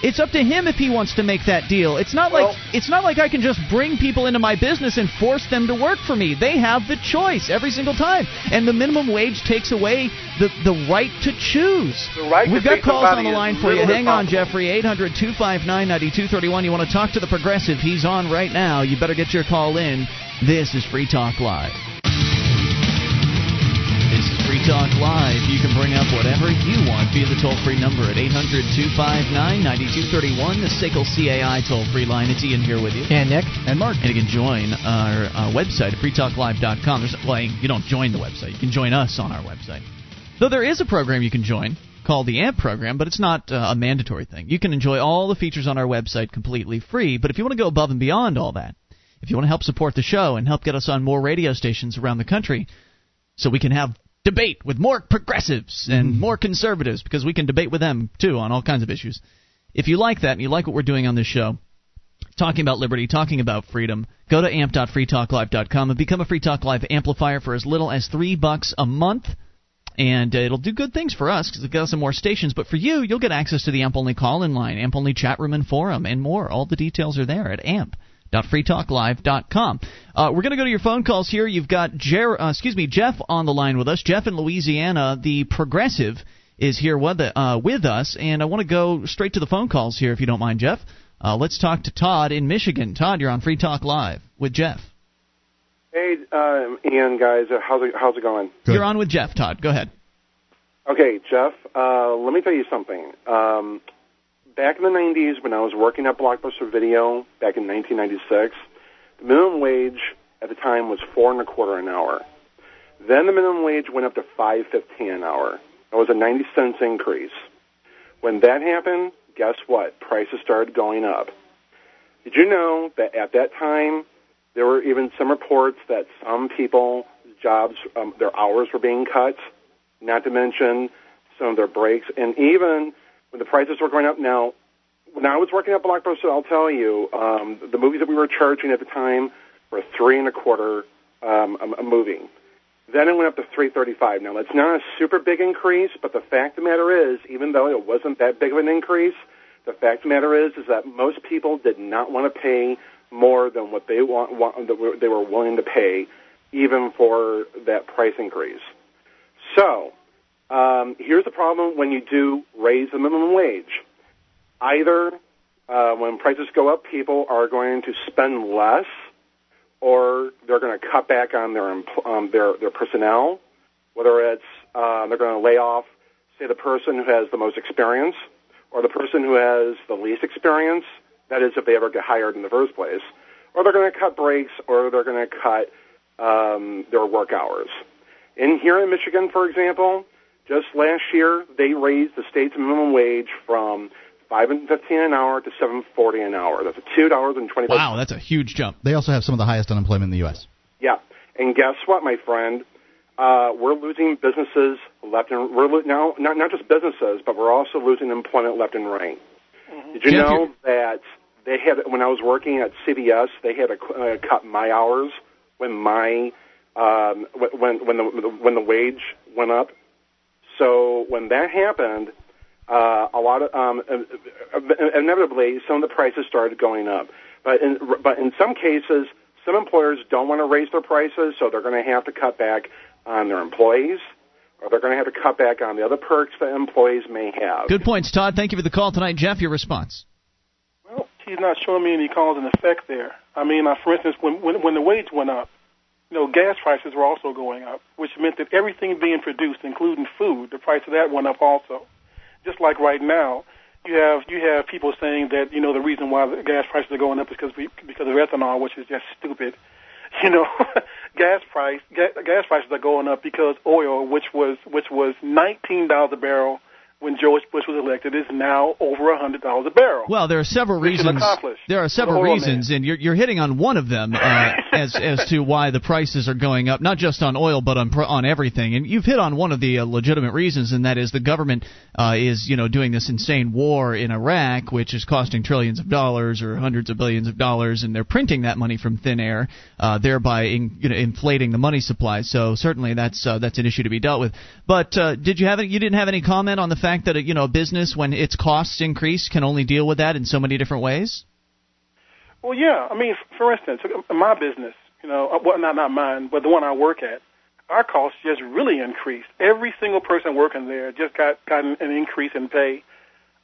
It's up to him if he wants to make that deal. It's not Well- like it's not like I can just bring people into my business and force them to work for me. They have the choice every single time. And the minimum wage takes away the the right to choose. The right We've got calls on the line for you. Hang on. Jeffrey. 800-259-9231. You want to talk to the progressive? He's on right now. You better get your call in. This is Free Talk Live. This is Free Talk Live. You can bring up whatever you want via the toll free number at 800 259 9231, the SACL CAI toll free line. It's Ian here with you. And Nick. And Mark. And you can join our uh, website at freetalklive.com. There's, well, you don't join the website. You can join us on our website. Though there is a program you can join called the AMP program, but it's not uh, a mandatory thing. You can enjoy all the features on our website completely free, but if you want to go above and beyond all that, if you want to help support the show and help get us on more radio stations around the country, so we can have debate with more progressives and mm-hmm. more conservatives because we can debate with them too on all kinds of issues. If you like that and you like what we're doing on this show, talking about liberty, talking about freedom, go to amp.freetalklive.com and become a Free Talk Live amplifier for as little as three bucks a month. And uh, it'll do good things for us because it gets us some more stations. But for you, you'll get access to the AMP only call in line, AMP only chat room and forum, and more. All the details are there at amp.freetalklive.com. Uh, we're going to go to your phone calls here. You've got Jer- uh, excuse me, Jeff on the line with us. Jeff in Louisiana, the progressive, is here with, uh, with us, and I want to go straight to the phone calls here, if you don't mind, Jeff. Uh, let's talk to Todd in Michigan. Todd, you're on Free Talk Live with Jeff. Hey, uh, Ian, guys, uh, how's it how's it going? Good. You're on with Jeff. Todd, go ahead. Okay, Jeff. Uh, let me tell you something. Um, back in the '90s, when I was working at Blockbuster Video back in 1996, the minimum wage at the time was four and a quarter an hour. Then the minimum wage went up to five fifteen an hour. That was a 90 cents increase. When that happened, guess what? Prices started going up. Did you know that at that time there were even some reports that some people jobs um, their hours were being cut, not to mention some of their breaks, and even when the prices were going up. Now, when I was working at Blockbuster, I'll tell you um, the movies that we were charging at the time were three and a quarter um, a, a movie. Then it went up to 335. Now that's not a super big increase, but the fact of the matter is, even though it wasn't that big of an increase, the fact of the matter is, is that most people did not want to pay more than what they want, want they were willing to pay, even for that price increase. So um, here's the problem when you do raise the minimum wage. Either uh, when prices go up, people are going to spend less or they're going to cut back on their um, their their personnel, whether it's uh, they're going to lay off, say, the person who has the most experience, or the person who has the least experience. That is, if they ever get hired in the first place, or they're going to cut breaks, or they're going to cut um, their work hours. In here in Michigan, for example, just last year they raised the state's minimum wage from five and fifteen an hour to seven forty an hour. That's a two dollars and twenty. Wow, that's a huge jump. They also have some of the highest unemployment in the U.S. Yeah, and guess what, my friend? Uh, we're losing businesses left and we're lo- now not not just businesses, but we're also losing employment left and right. Mm-hmm. Did you Jeff, know that they had when I was working at CBS, they had to uh, cut my hours when my um, when when the when the wage went up. So when that happened, uh, a lot of um, inevitably some of the prices started going up. But in, but in some cases, some employers don't want to raise their prices, so they're going to have to cut back on their employees, or they're going to have to cut back on the other perks that employees may have. Good points, Todd. Thank you for the call tonight, Jeff. Your response. Well, he's not showing me any cause and effect there. I mean, uh, for instance, when, when when the wage went up, you know, gas prices were also going up, which meant that everything being produced, including food, the price of that went up also just like right now, you have you have people saying that you know the reason why the gas prices are going up is because we, because of ethanol, which is just stupid. You know, gas price ga- gas prices are going up because oil, which was which was nineteen dollars a barrel when George Bush was elected is now over a hundred dollars a barrel. Well, there are several reasons. There are several reasons, and you're you're hitting on one of them uh, as as to why the prices are going up, not just on oil but on on everything. And you've hit on one of the uh, legitimate reasons, and that is the government uh, is you know doing this insane war in Iraq, which is costing trillions of dollars or hundreds of billions of dollars, and they're printing that money from thin air, uh, thereby in, you know, inflating the money supply. So certainly that's uh, that's an issue to be dealt with. But uh, did you have any, you didn't have any comment on the fact fact that you know a business when its costs increase can only deal with that in so many different ways? Well, yeah. I mean, for instance, my business, you know, uh, well, not not mine, but the one I work at, our costs just really increased. Every single person working there just got got an increase in pay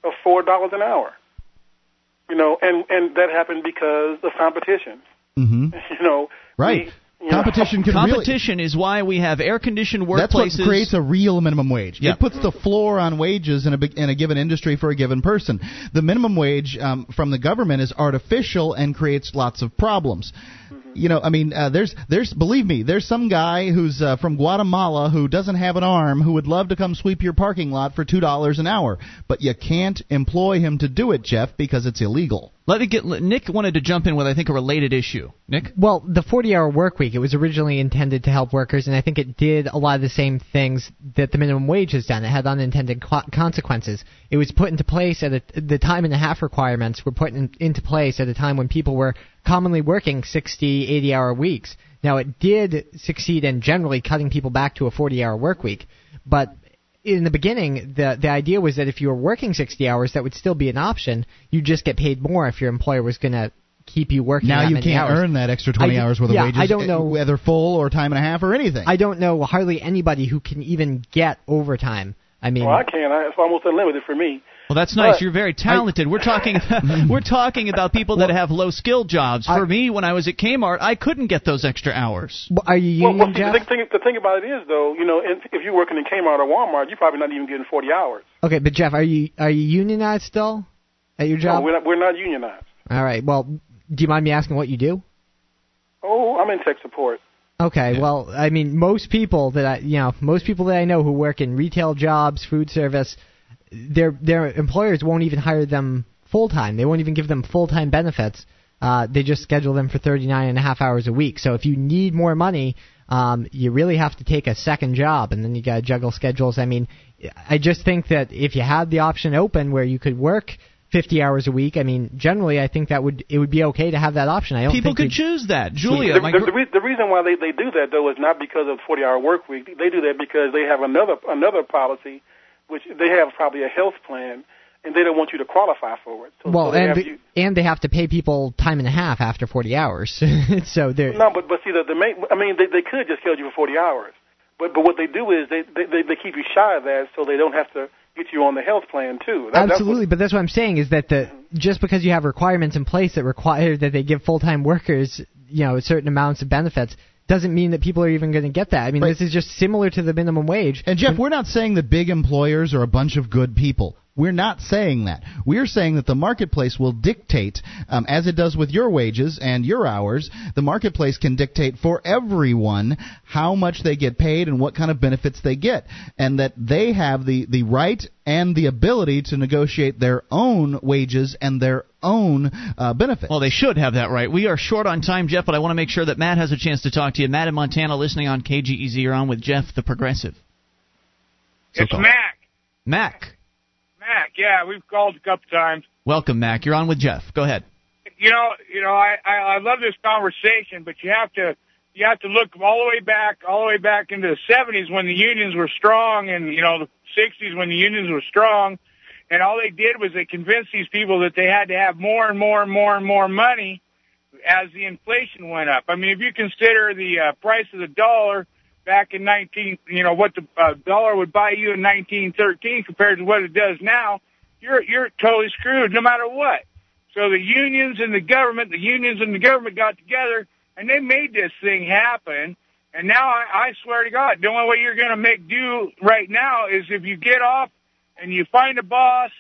of four dollars an hour. You know, and and that happened because of competition. Mm-hmm. You know, right. Competition can competition really, is why we have air conditioned workplaces. That's what creates a real minimum wage. Yep. It puts the floor on wages in a in a given industry for a given person. The minimum wage um, from the government is artificial and creates lots of problems. Mm-hmm. You know, I mean, uh, there's there's believe me, there's some guy who's uh, from Guatemala who doesn't have an arm who would love to come sweep your parking lot for two dollars an hour, but you can't employ him to do it, Jeff, because it's illegal. Let me get Nick wanted to jump in with I think a related issue. Nick. Well, the 40-hour work week it was originally intended to help workers, and I think it did a lot of the same things that the minimum wage has done. It had unintended co- consequences. It was put into place at a, the time and a half requirements were put in, into place at a time when people were commonly working 60, 80-hour weeks. Now, it did succeed in generally cutting people back to a 40-hour work week, but in the beginning, the the idea was that if you were working 60 hours, that would still be an option. You just get paid more if your employer was going to keep you working. Now you can't hours. earn that extra 20 I, hours worth yeah, of wages. I don't eh, know whether full or time and a half or anything. I don't know hardly anybody who can even get overtime. I mean, well, I can. I, it's almost unlimited for me. Well, that's nice. But You're very talented. I, we're talking we're talking about people that have low skill jobs. For I, me, when I was at Kmart, I couldn't get those extra hours. Are you union, well, well, Jeff? The thing, the thing about it is, though, you know, if you're working in Kmart or Walmart, you're probably not even getting 40 hours. Okay, but Jeff, are you are you unionized still at your job? No, we're not, we're not unionized. All right. Well, do you mind me asking what you do? Oh, I'm in tech support. Okay, yeah. well, I mean, most people that I, you know, most people that I know who work in retail jobs, food service, their their employers won't even hire them full time. They won't even give them full time benefits. Uh, they just schedule them for 39 and a half hours a week. So if you need more money, um, you really have to take a second job, and then you got to juggle schedules. I mean, I just think that if you had the option open where you could work 50 hours a week, I mean, generally, I think that would it would be okay to have that option. I don't people think could choose that. Julia, the, the, the, re- the reason why they, they do that though is not because of the 40 hour work week. They do that because they have another another policy, which they have probably a health plan and they don't want you to qualify for it. So, well, so and you, and they have to pay people time and a half after 40 hours. so they're no, but but see the the main, I mean they they could just schedule you for 40 hours, but but what they do is they they they keep you shy of that so they don't have to get you on the health plan too. That, Absolutely, what, but that's what I'm saying is that the just because you have requirements in place that require that they give full time workers you know certain amounts of benefits doesn't mean that people are even going to get that. I mean, right. this is just similar to the minimum wage. And Jeff, we're not saying that big employers are a bunch of good people. We're not saying that. We're saying that the marketplace will dictate, um, as it does with your wages and your hours, the marketplace can dictate for everyone how much they get paid and what kind of benefits they get. And that they have the, the right and the ability to negotiate their own wages and their own uh, benefits. Well, they should have that right. We are short on time, Jeff, but I want to make sure that Matt has a chance to talk to you. Matt in Montana, listening on KGEZ. You're on with Jeff, the Progressive. So it's Mac. Mac. Mac, yeah, we've called a couple times. Welcome, Mac. You're on with Jeff. Go ahead. You know, you know, I, I I love this conversation, but you have to you have to look all the way back, all the way back into the '70s when the unions were strong, and you know the '60s when the unions were strong, and all they did was they convinced these people that they had to have more and more and more and more money as the inflation went up. I mean, if you consider the uh, price of the dollar back in 19, you know, what the uh, dollar would buy you in 1913 compared to what it does now, you're you're totally screwed no matter what. So the unions and the government, the unions and the government got together and they made this thing happen. And now I, I swear to God, the only way you're going to make do right now is if you get off and you find a boss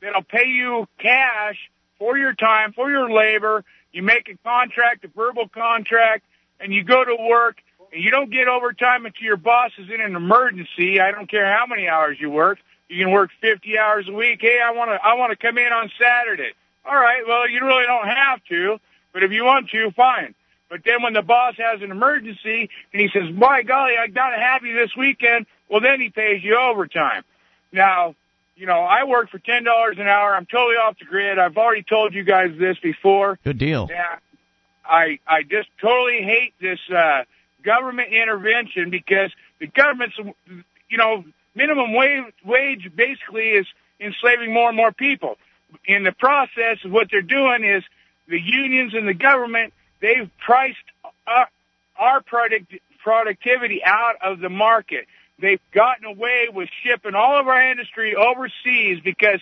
that'll pay you cash for your time, for your labor. You make a contract, a verbal contract, and you go to work you don't get overtime until your boss is in an emergency. I don't care how many hours you work. You can work 50 hours a week. Hey, I want to, I want to come in on Saturday. All right. Well, you really don't have to, but if you want to, fine. But then when the boss has an emergency and he says, by golly, I gotta have you this weekend, well then he pays you overtime. Now, you know, I work for ten dollars an hour. I'm totally off the grid. I've already told you guys this before. Good deal. Yeah. I I just totally hate this uh government intervention because the government's, you know, minimum wage, wage basically is enslaving more and more people. In the process, what they're doing is the unions and the government, they've priced our, our product, productivity out of the market. They've gotten away with shipping all of our industry overseas because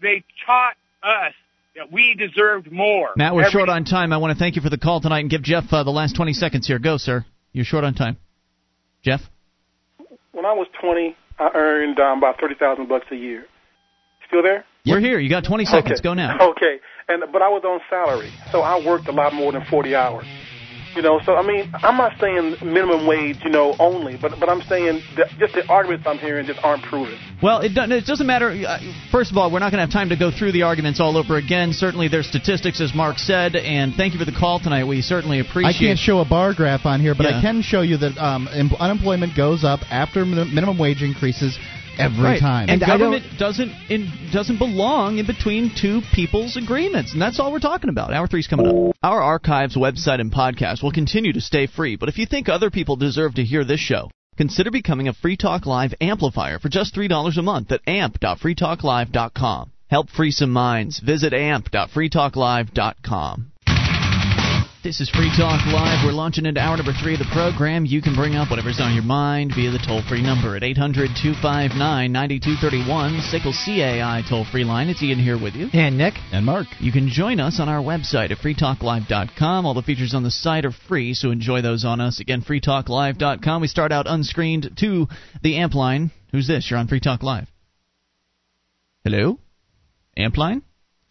they taught us that we deserved more. Matt, we're Every- short on time. I want to thank you for the call tonight and give Jeff uh, the last 20 seconds here. Go, sir. You're short on time. Jeff? When I was 20, I earned um, about 30000 bucks a year. Still there? We're here. You got 20 seconds. Okay. Go now. Okay. And but I was on salary, so I worked a lot more than 40 hours. You know, so I mean, I'm not saying minimum wage, you know, only, but but I'm saying that just the arguments I'm hearing just aren't proven. Well, it, do, it doesn't matter. Uh, First of all, we're not going to have time to go through the arguments all over again. Certainly, there's statistics, as Mark said, and thank you for the call tonight. We certainly appreciate. I can't show a bar graph on here, but Yeah. I can show you that um, unemployment goes up after minimum wage increases every Right. time. And government doesn't in, doesn't belong in between two people's agreements, and that's all we're talking about. Hour three's coming up. Our archives, website, and podcast will continue to stay free, but if you think other people deserve to hear this show, consider becoming a Free Talk Live amplifier for just three dollars a month at amp.freetalklive.com. Help free some minds. Visit amp.freetalklive.com. This is Free Talk Live. We're launching into hour number three of the program. You can bring up whatever's on your mind via the toll free number at 800 259 9231, SACL CAI toll free line. It's Ian here with you. And Nick. And Mark. You can join us on our website at freetalklive.com. All the features on the site are free, so enjoy those on us. Again, freetalklive.com. We start out unscreened to the amp line. Who's this? You're on Free Talk Live. Hello? Amp line?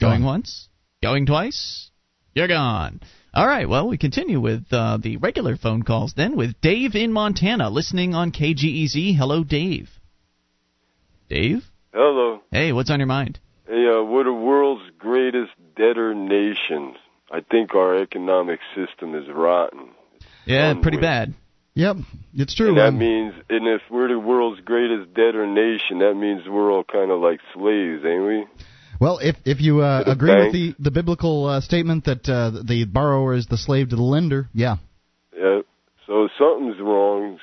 Going once? Going twice? You're gone. All right, well, we continue with uh, the regular phone calls then with Dave in Montana listening on KGEZ. Hello, Dave. Dave? Hello. Hey, what's on your mind? Hey, uh, we're the world's greatest debtor nation. I think our economic system is rotten. Yeah, pretty bad. Yep, it's true. And that means, and if we're the world's greatest debtor nation, that means we're all kind of like slaves, ain't we? Well, if if you uh, agree with the the biblical uh, statement that uh, the borrower is the slave to the lender, yeah. Yeah. So something's wrong.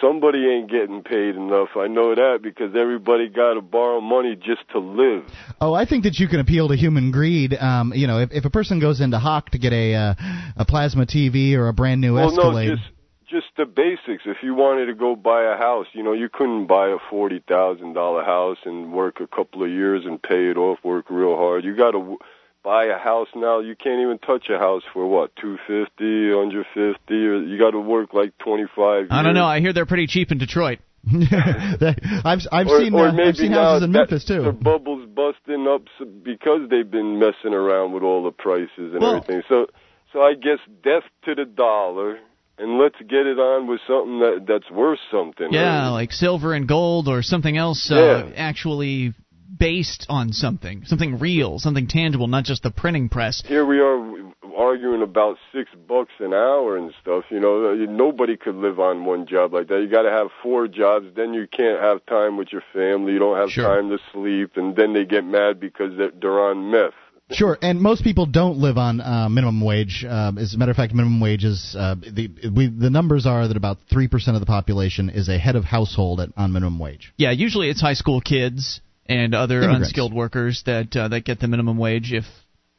Somebody ain't getting paid enough. I know that because everybody got to borrow money just to live. Oh, I think that you can appeal to human greed. Um, you know, if if a person goes into Hawk to get a uh, a plasma TV or a brand new well, Escalade, no, just just the basics. If you wanted to go buy a house, you know, you couldn't buy a forty thousand dollar house and work a couple of years and pay it off, work real hard. You got to w- buy a house now. You can't even touch a house for what two fifty, hundred fifty, or you got to work like twenty five. I don't know. I hear they're pretty cheap in Detroit. I've I've or, seen or uh, maybe I've seen now houses in Memphis too. The bubbles busting up because they've been messing around with all the prices and Well- everything. So, so I guess death to the dollar, and let's get it on with something that that's worth something. Yeah, right? like silver and gold or something else uh, actually based on something, something real, something tangible, not just the printing press. Here we are arguing about six bucks an hour and stuff. You know, nobody could live on one job like that. You got to have four jobs. Then you can't have time with your family. You don't have time to sleep, and then they get mad because they're, they're on meth. Sure, and most people don't live on uh, minimum wage. Uh, as a matter of fact, minimum wage is uh, the we, the numbers are that about three percent of the population is a head of household at, on minimum wage. Yeah, usually it's high school kids and other Immigrants. unskilled workers that uh, that get the minimum wage if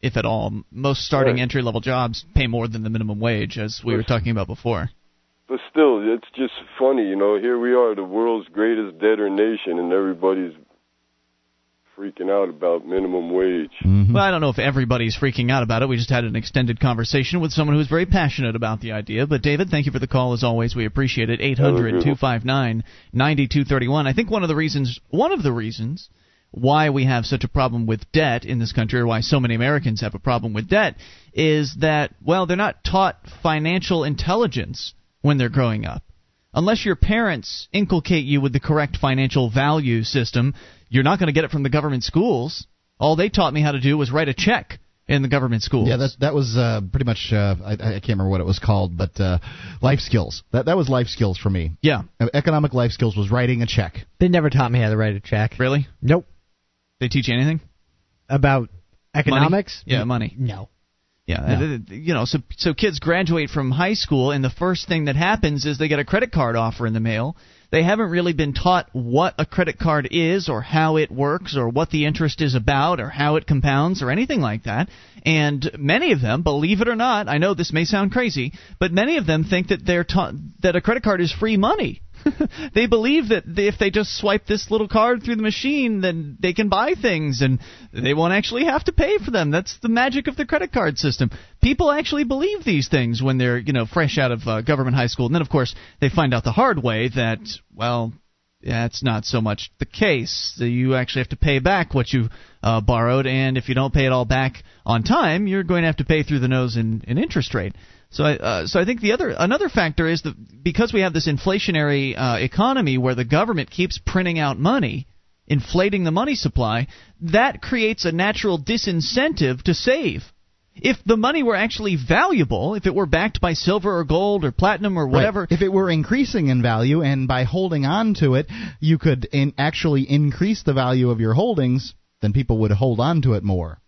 if at all. Most starting Right. entry level jobs pay more than the minimum wage as we were talking about before. But still, it's just funny, you know. Here we are, the world's greatest debtor nation, and everybody's freaking out about minimum wage. Mm-hmm. Well, I don't know if everybody's freaking out about it. We just had an extended conversation with someone who's very passionate about the idea. But David, thank you for the call as always. We appreciate it. 800-259-9231. I think one of the reasons one of the reasons why we have such a problem with debt in this country or why so many Americans have a problem with debt is that well, they're not taught financial intelligence when they're growing up. Unless your parents inculcate you with the correct financial value system, you're not going to get it from the government schools. All they taught me how to do was write a check in the government schools. Yeah, that's that was uh, pretty much. Uh, I, I can't remember what it was called, but uh, life skills. That that was life skills for me. Yeah. Uh, Economic life skills was writing a check. They never taught me how to write a check. Really? Nope. They teach you anything About economics? Money? Yeah, money. No. Yeah, uh, you know, so so kids graduate from high school, and the first thing that happens is they get a credit card offer in the mail. They haven't really been taught what a credit card is, or how it works, or what the interest is about, or how it compounds, or anything like that. And many of them, believe it or not, I know this may sound crazy, but many of them think that they're taught that a credit card is free money. they believe that if they just swipe this little card through the machine, then they can buy things and they won't actually have to pay for them. That's the magic of the credit card system. People actually believe these things when they're, you know, fresh out of uh, government high school. And then, of course, they find out the hard way that, well, that's not so much the case. You actually have to pay back what you uh, borrowed, and if you don't pay it all back on time, you're going to have to pay through the nose in, in interest rate. So I, uh, so I think the other another factor is that because we have this inflationary uh, economy where the government keeps printing out money, inflating the money supply, that creates a natural disincentive to save. If the money were actually valuable, if it were backed by silver or gold or platinum or whatever, Right. If it were increasing in value, and by holding on to it, you could in actually increase the value of your holdings, then people would hold on to it more.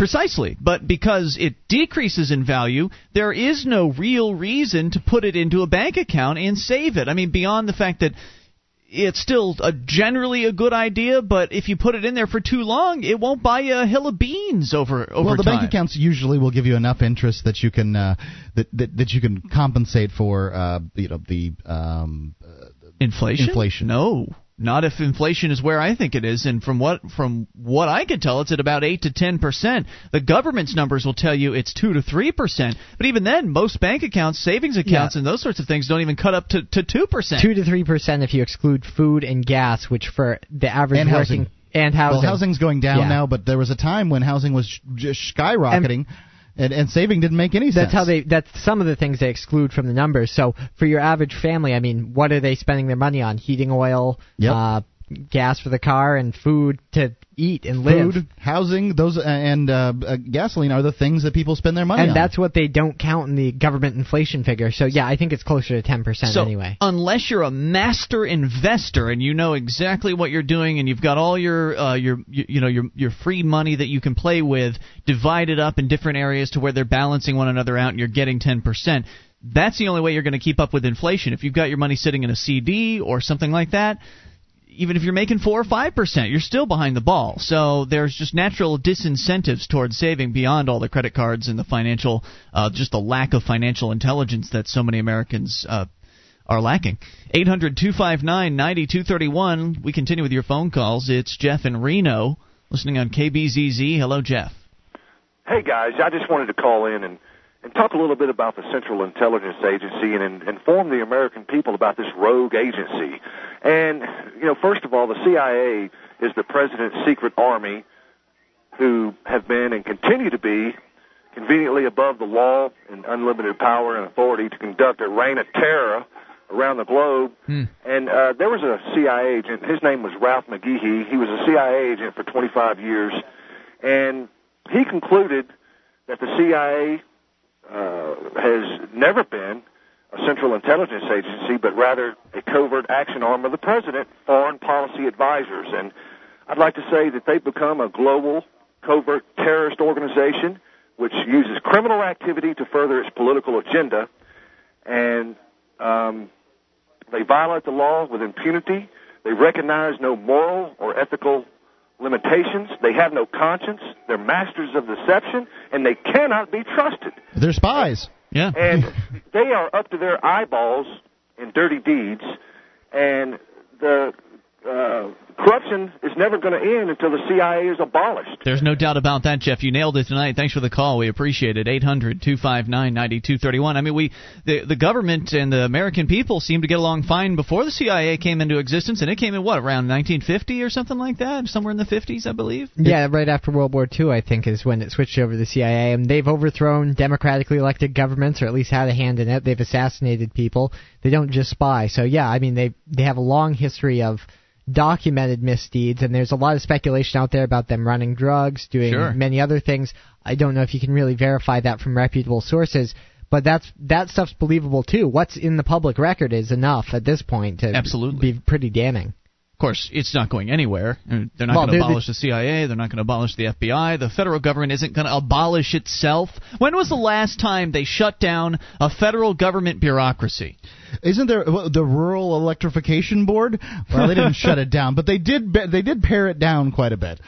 Precisely. But because it decreases in value, there is no real reason to put it into a bank account and save it. I mean, beyond the fact that it's still a generally a good idea, but if you put it in there for too long, it won't buy you a hill of beans over over well, the time. bank accounts usually will give you enough interest that you can uh, that, that that you can compensate for uh, you know the um, Inflation? Inflation. No. Not if inflation is where I think it is, and from what from what I can tell, it's at about eight to ten percent. The government's numbers will tell you it's two to three percent. But even then, most bank accounts, savings accounts, and those sorts of things don't even cut up to to two percent. Two to three percent if you exclude food and gas, which for the average And working housing. and housing. Well, housing's going down Yeah. now, but there was a time when housing was just skyrocketing, and, and saving didn't make any sense. That's how they. That's some of the things they exclude from the numbers. So for your average family, I mean, what are they spending their money on? Heating oil, Yep. uh, gas for the car, and food to eat and live. Food, housing, those uh, and uh, uh, gasoline are the things that people spend their money and on. that's what they don't count in the government inflation figure. So yeah, I think it's closer to ten percent So anyway. unless you're a master investor and you know exactly what you're doing and you've got all your uh, your you, you know your your free money that you can play with divided up in different areas to where they're balancing one another out and you're getting 10%. That's the only way you're going to keep up with inflation. If you've got your money sitting in a CD or something like that, even if you're making four or five percent, you're still behind the ball. So there's just natural disincentives towards saving beyond all the credit cards and the financial, uh, just the lack of financial intelligence that so many Americans uh, are lacking. 800 259 9231. We continue with your phone calls. It's Jeff in Reno, listening on KBZZ. Hello, Jeff. Hey guys, I just wanted to call in and, and talk a little bit about the Central Intelligence Agency and, and inform the American people about this rogue agency. And, you know, first of all, the CIA is the president's secret army who have been and continue to be conveniently above the law and unlimited power and authority to conduct a reign of terror around the globe. And uh, there was a CIA agent. His name was Ralph McGehee. He was a CIA agent for 25 years, and he concluded that the CIA uh, has never been a central intelligence agency, but rather a covert action arm of the president, foreign policy advisors. And I'd like to say that they've become a global covert terrorist organization which uses criminal activity to further its political agenda. And um, they violate the law with impunity. They recognize no moral or ethical limitations. They have no conscience. They're masters of deception, and they cannot be trusted. They're spies. Yeah. And they are up to their eyeballs in dirty deeds, and the uh, corruption is never going to end until the CIA is abolished. There's no doubt about that, Jeff. You nailed it tonight. Thanks for the call. We appreciate it. 800 259 9231. I mean, we the, the government and the American people seemed to get along fine before the CIA came into existence, and it came in, what, around 1950 or something like that? Somewhere in the 50s, I believe? Yeah, right after World War II, I think, is when it switched over to the CIA. And they've overthrown democratically elected governments, or at least had a hand in it. They've assassinated people. They don't just spy. So yeah, I mean, they they have a long history of documented misdeeds, and there's a lot of speculation out there about them running drugs, doing Sure. many other things. I don't know if you can really verify that from reputable sources. But that's that stuff's believable too. What's in the public record is enough at this point to Absolutely. be pretty damning. Of course, it's not going anywhere. Uh, They're not Well, going to abolish the CIA. They're not going to abolish the FBI. The federal government isn't going to abolish itself. When was the last time they shut down a federal government bureaucracy? Isn't there well, the Rural Electrification Board? Well, they didn't shut it down, but they did. They did pare it down quite a bit.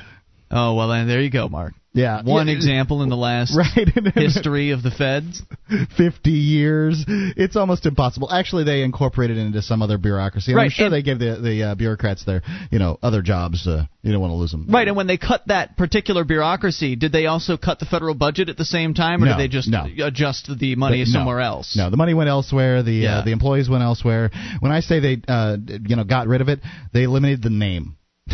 Oh well, then there you go, Mark. Yeah, One Yeah, example in the last right history of the feds. 50 years. It's almost impossible. Actually, they incorporated it into some other bureaucracy. And I'm sure and- they gave the the uh, bureaucrats their you know other jobs. Uh, you don't want to lose them. Right, and when they cut that particular bureaucracy, did they also cut the federal budget at the same time, or No, did they just no. adjust the money They- no. somewhere else? No, the money went elsewhere. The Yeah. uh, the employees went elsewhere. When I say they uh, you know got rid of it, they eliminated the name.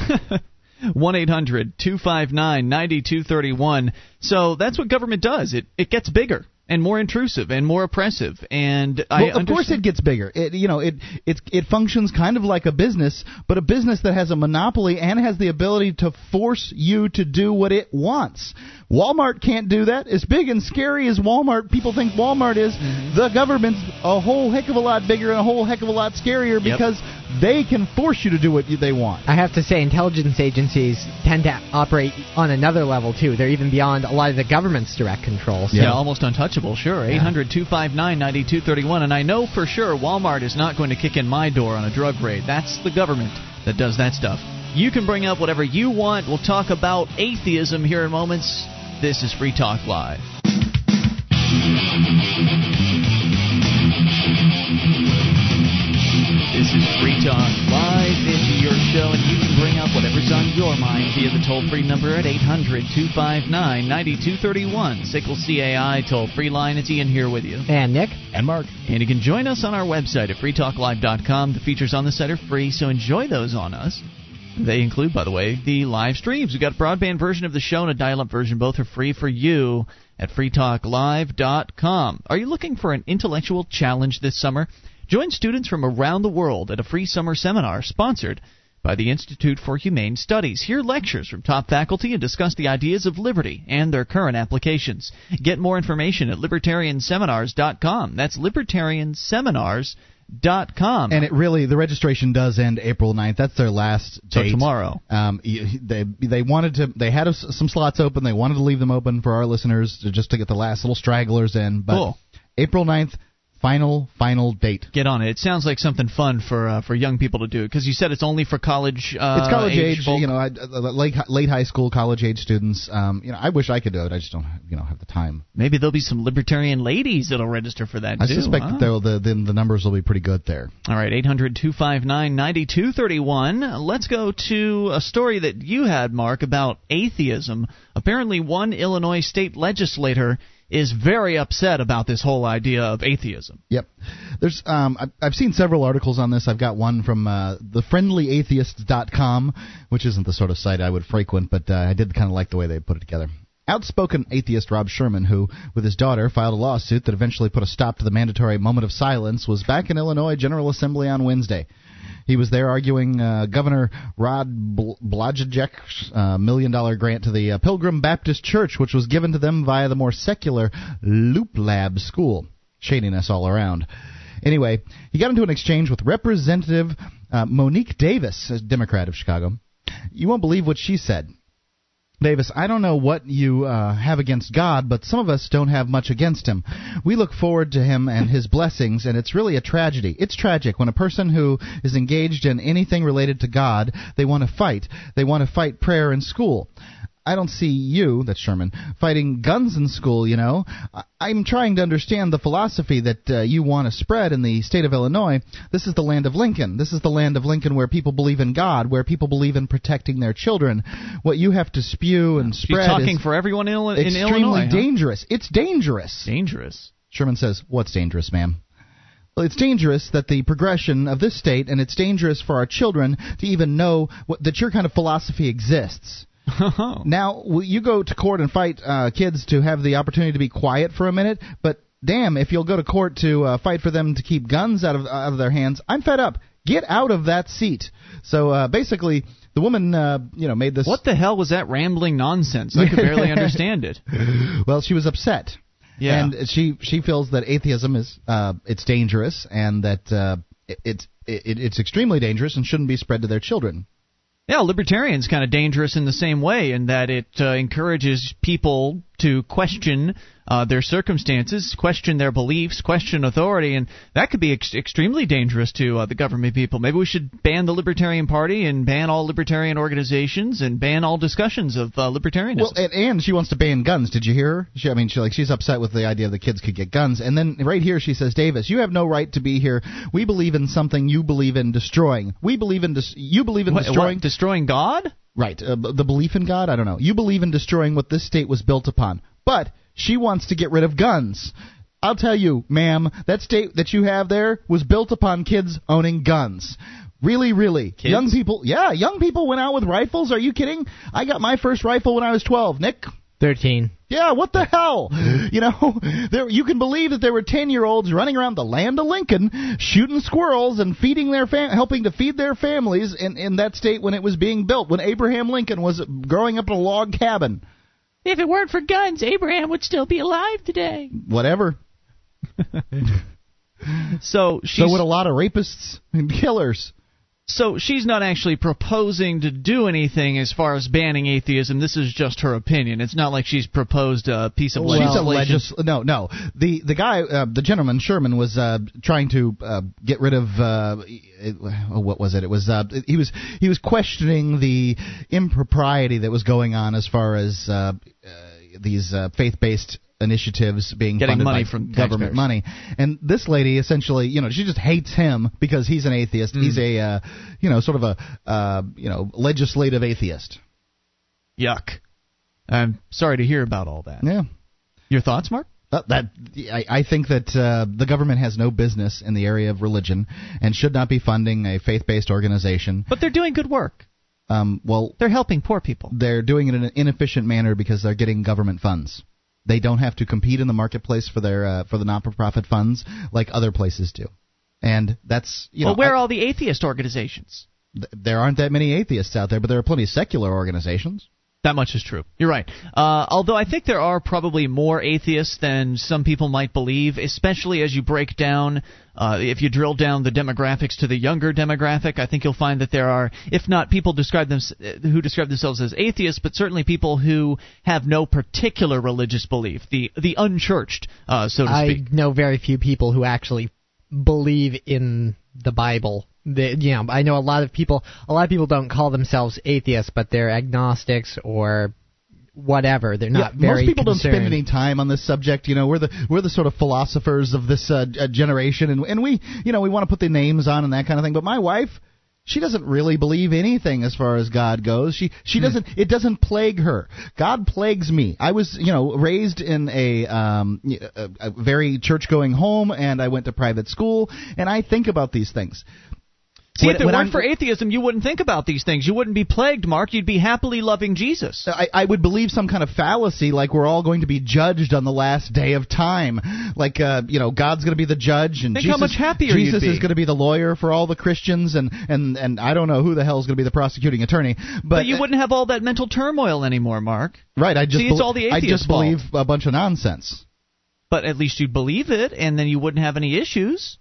1 800 259 9231. So that's what government does. It, it gets bigger. and more intrusive and more oppressive. And I well, of course it gets bigger. It you know it it it functions kind of like a business, but a business that has a monopoly and has the ability to force you to do what it wants. Walmart can't do that. As big and scary as Walmart people think Walmart is, mm-hmm. the government's a whole heck of a lot bigger and a whole heck of a lot scarier because they can force you to do what they want. I have to say, intelligence agencies tend to operate on another level too. They're even beyond a lot of the government's direct control. So. Yeah, almost untouchable, sure. 800 259 9231. And I know for sure Walmart is not going to kick in my door on a drug raid. That's the government that does that stuff. You can bring up whatever you want. We'll talk about atheism here in moments. This is Free Talk Live. This is Free Talk Live. It's your show, and you can bring up whatever's on your mind via the toll free number at 800 259 9231. SACL CAI toll free line. It's Ian here with you. And Nick. And Mark. And you can join us on our website at freetalklive.com. The features on the site are free, so enjoy those on us. They include, by the way, the live streams. We've got a broadband version of the show and a dial up version. Both are free for you at freetalklive.com. Are you looking for an intellectual challenge this summer? Join students from around the world at a free summer seminar sponsored by the Institute for Humane Studies. Hear lectures from top faculty and discuss the ideas of liberty and their current applications. Get more information at libertarianseminars.com. That's libertarianseminars.com. And it really, the registration does end April 9th. That's their last date. So tomorrow. Um, they they wanted to, they had some slots open. They wanted to leave them open for our listeners to, just to get the last little stragglers in. But Cool. April 9th, final final date. Get on it. It sounds like something fun for uh, for young people to do because you said it's only for college. Uh, it's college age, folk. you know, I, uh, late late high school, college age students. Um, you know, I wish I could do it. I just don't, you know, have the time. Maybe there'll be some libertarian ladies that'll register for that I too. suspect huh? that the, the the numbers will be pretty good there. All right, 800 259 9231. Let's go to a story that you had, Mark, about atheism. Apparently, one Illinois state legislator is very upset about this whole idea of atheism. Yep. There's um I've, I've seen several articles on this. I've got one from uh, thefriendlyatheists.com, which isn't the sort of site I would frequent, but uh, I did kind of like the way they put it together. Outspoken atheist Rob Sherman, who, with his daughter, filed a lawsuit that eventually put a stop to the mandatory moment of silence, was back in Illinois General Assembly on Wednesday. He was there arguing uh, Governor Rod Bl- Blagojek's uh, million dollar grant to the uh, Pilgrim Baptist Church, which was given to them via the more secular Loop Lab School. Shadiness all around. Anyway, he got into an exchange with Representative uh, Monique Davis, a Democrat of Chicago. You won't believe what she said. Davis, I don't know what you uh, have against God, but some of us don't have much against him. We look forward to him and his blessings, and it's really a tragedy. It's tragic when a person who is engaged in anything related to God, they want to fight. They want to fight prayer in school. I don't see you, that's Sherman, fighting guns in school, you know. I'm trying to understand the philosophy that uh, you want to spread in the state of Illinois. This is the land of Lincoln. This is the land of Lincoln where people believe in God, where people believe in protecting their children. What you have to spew and She's spread talking is for everyone in, in extremely Illinois. huh? dangerous. It's dangerous. Dangerous. Sherman says, What's dangerous, ma'am? Well, it's dangerous that the progression of this state, and it's dangerous for our children to even know what, that your kind of philosophy exists. now, you go to court and fight uh, kids to have the opportunity to be quiet for a minute, but damn, if you'll go to court to uh, fight for them to keep guns out of out of their hands, I'm fed up. Get out of that seat. So uh, basically, the woman, uh, you know, made this. What the hell was that rambling nonsense? I could barely understand it. well, she was upset. Yeah. And she she feels that atheism is uh, it's dangerous and that uh, it, it's it, it's extremely dangerous and shouldn't be spread to their children. Yeah, libertarian's kind of dangerous in the same way in that it uh, encourages people to question uh, their circumstances, question their beliefs, question authority, and that could be ex- extremely dangerous to uh, the government people. Maybe we should ban the Libertarian Party and ban all libertarian organizations and ban all discussions of uh, libertarianism. Well, and, and she wants to ban guns. Did you hear her? She, I mean, she like she's upset with the idea the kids could get guns. And then right here she says, "Davis, you have no right to be here. We believe in something you believe in destroying. We believe in you believe in What- destroying what, destroying God." Right, uh, the belief in God. I don't know. You believe in destroying what this state was built upon, but she wants to get rid of guns. I'll tell you, ma'am, that state that you have there was built upon kids owning guns. Really, really. Kids? Young people, yeah, young people went out with rifles. Are you kidding? I got my first rifle when I was 12. Nick? Thirteen. Yeah, what the hell? You know, there you can believe that there were ten-year-olds running around the land of Lincoln, shooting squirrels and feeding their fam- helping to feed their families in in that state when it was being built, when Abraham Lincoln was growing up in a log cabin. If it weren't for guns, Abraham would still be alive today. Whatever. So she's So would a lot of rapists and killers. So she's not actually proposing to do anything as far as banning atheism. This is just her opinion. It's not like she's proposed a piece of She's a legislation. legis- no, no. The the guy, uh, the gentleman Sherman, was uh, trying to uh, get rid of uh, it, oh, what was it? It was uh, he was he was questioning the impropriety that was going on as far as uh, uh, these uh, faith-based initiatives being Getting funded money by from government taxpayers. money. And this lady essentially, you know, she just hates him because he's an atheist. Mm. He's a uh, you know, sort of a uh, you know, legislative atheist. Yuck. I'm sorry to hear about all that. Yeah. Your thoughts, Mark? Uh, that I, I think that uh, the government has no business in the area of religion and should not be funding a faith-based organization. But they're doing good work. Um, well, they're helping poor people. They're doing it in an inefficient manner because they're getting government funds. They don't have to compete in the marketplace for their uh, for the not-for-profit funds like other places do, and that's you know well, where are all the atheist organizations? th- there aren't that many atheists out there, but there are plenty of secular organizations. That much is true. You're right. Uh, although I think there are probably more atheists than some people might believe, especially as you break down, uh, if you drill down the demographics to the younger demographic, I think you'll find that there are, if not people describe them, who describe themselves as atheists, but certainly people who have no particular religious belief, the the unchurched, uh, so to I know very few people who actually believe in the Bible. They, you know, I know a lot of people. A lot of people don't call themselves atheists, but they're agnostics or whatever. They're not yeah, very most people concerned. don't spend any time on this subject. You know, we're the we're the sort of philosophers of this uh, uh, generation, and and we you know we want to put the names on and that kind of thing. But my wife. She doesn't really believe anything as far as God goes. She she doesn't. It doesn't plague her. God plagues me. I was you know raised in a um a, a very church going home, and I went to private school, and I think about these things. See, if it weren't I'm- for atheism, you wouldn't think about these things. You wouldn't be plagued, Mark. You'd be happily loving Jesus. I, I would believe some kind of fallacy, like we're all going to be judged on the last day of time, like uh, you know God's going to be the judge, and Think how Jesus, much happier Jesus is going to be the lawyer for all the Christians, and and and I don't know who the hell is going to be the prosecuting attorney, but, But, you wouldn't have all that mental turmoil anymore, Mark. right, I just See, it's bel- all the I just believe a bunch of nonsense. But at least you'd believe it, and then you wouldn't have any issues.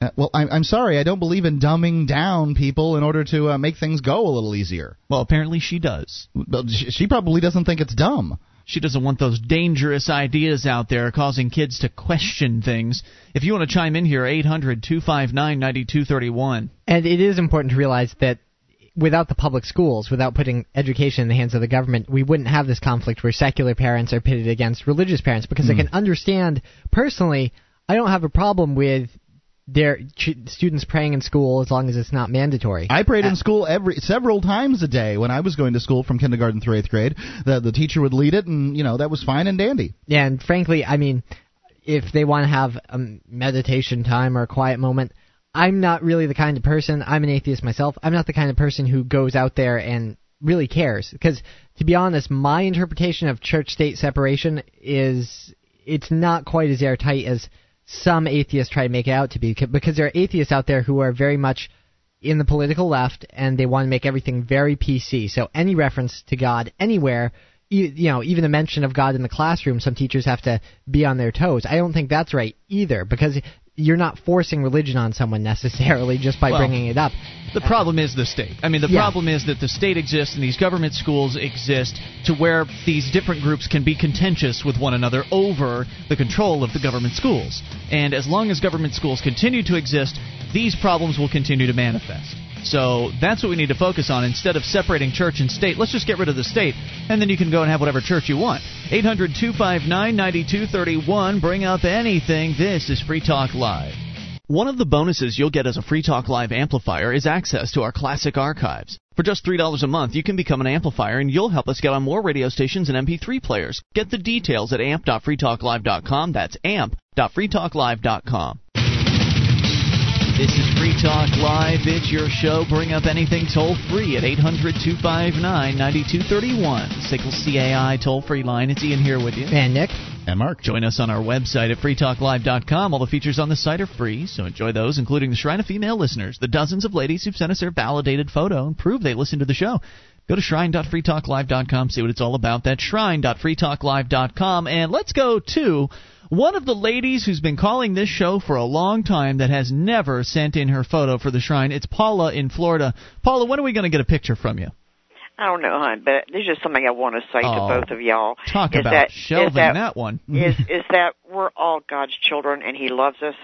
Uh, well, I'm, I'm sorry, I don't believe in dumbing down people in order to uh, make things go a little easier. Well, apparently she does. But she, she probably doesn't think it's dumb. She doesn't want those dangerous ideas out there causing kids to question things. If you want to chime in here, 800 259 9231. And it is important to realize that without the public schools, without putting education in the hands of the government, we wouldn't have this conflict where secular parents are pitted against religious parents because I Hmm. can understand personally. I don't have a problem with their ch- students praying in school as long as it's not mandatory. I prayed in uh, school every several times a day when I was going to school from kindergarten through eighth grade. The the teacher would lead it, and you know that was fine and dandy. Yeah, And frankly, I mean, if they want to have a meditation time or a quiet moment, I'm not really the kind of person. I'm an atheist myself. I'm not the kind of person who goes out there and really cares. Because to be honest, my interpretation of church-state separation is it's not quite as airtight as some atheists try to make it out to be. Because there are atheists out there who are very much in the political left and they want to make everything very PC. So any reference to God anywhere, you, you know, even a mention of God in the classroom, some teachers have to be on their toes. I don't think that's right either because you're not forcing religion on someone necessarily just by Well, bringing it up. The problem is the state. I mean, the Yeah. problem is that the state exists and these government schools exist to where these different groups can be contentious with one another over the control of the government schools. And as long as government schools continue to exist, these problems will continue to manifest. So that's what we need to focus on. Instead of separating church and state, let's just get rid of the state, and then you can go and have whatever church you want. 800 259 9231. Bring up anything. This is Free Talk Live. One of the bonuses you'll get as a Free Talk Live amplifier is access to our classic archives. For just $3 a month, you can become an amplifier and you'll help us get on more radio stations and MP3 players. Get the details at amp.freetalklive.com. That's amp.freetalklive.com. This is Free Talk Live. It's your show. Bring up anything toll free at 800 259 9231. SACL CAI toll free line. It's Ian here with you. And Nick. And Mark. Join us on our website at freetalklive.com. All the features on the site are free, so enjoy those, including the Shrine of Female Listeners, the dozens of ladies who've sent us their validated photo and prove they listen to the show. Go to shrine.freetalklive.com, see what it's all about. That's shrine.freetalklive.com. And let's go to one of the ladies who's been calling this show for a long time that has never sent in her photo for the shrine. It's Paula in Florida. Paula, when are we going to get a picture from you? I don't know, hon, but there's just something I want to say Oh, to both of y'all. Talk is about that, shelving that, that one. is is that we're all God's children and He loves us.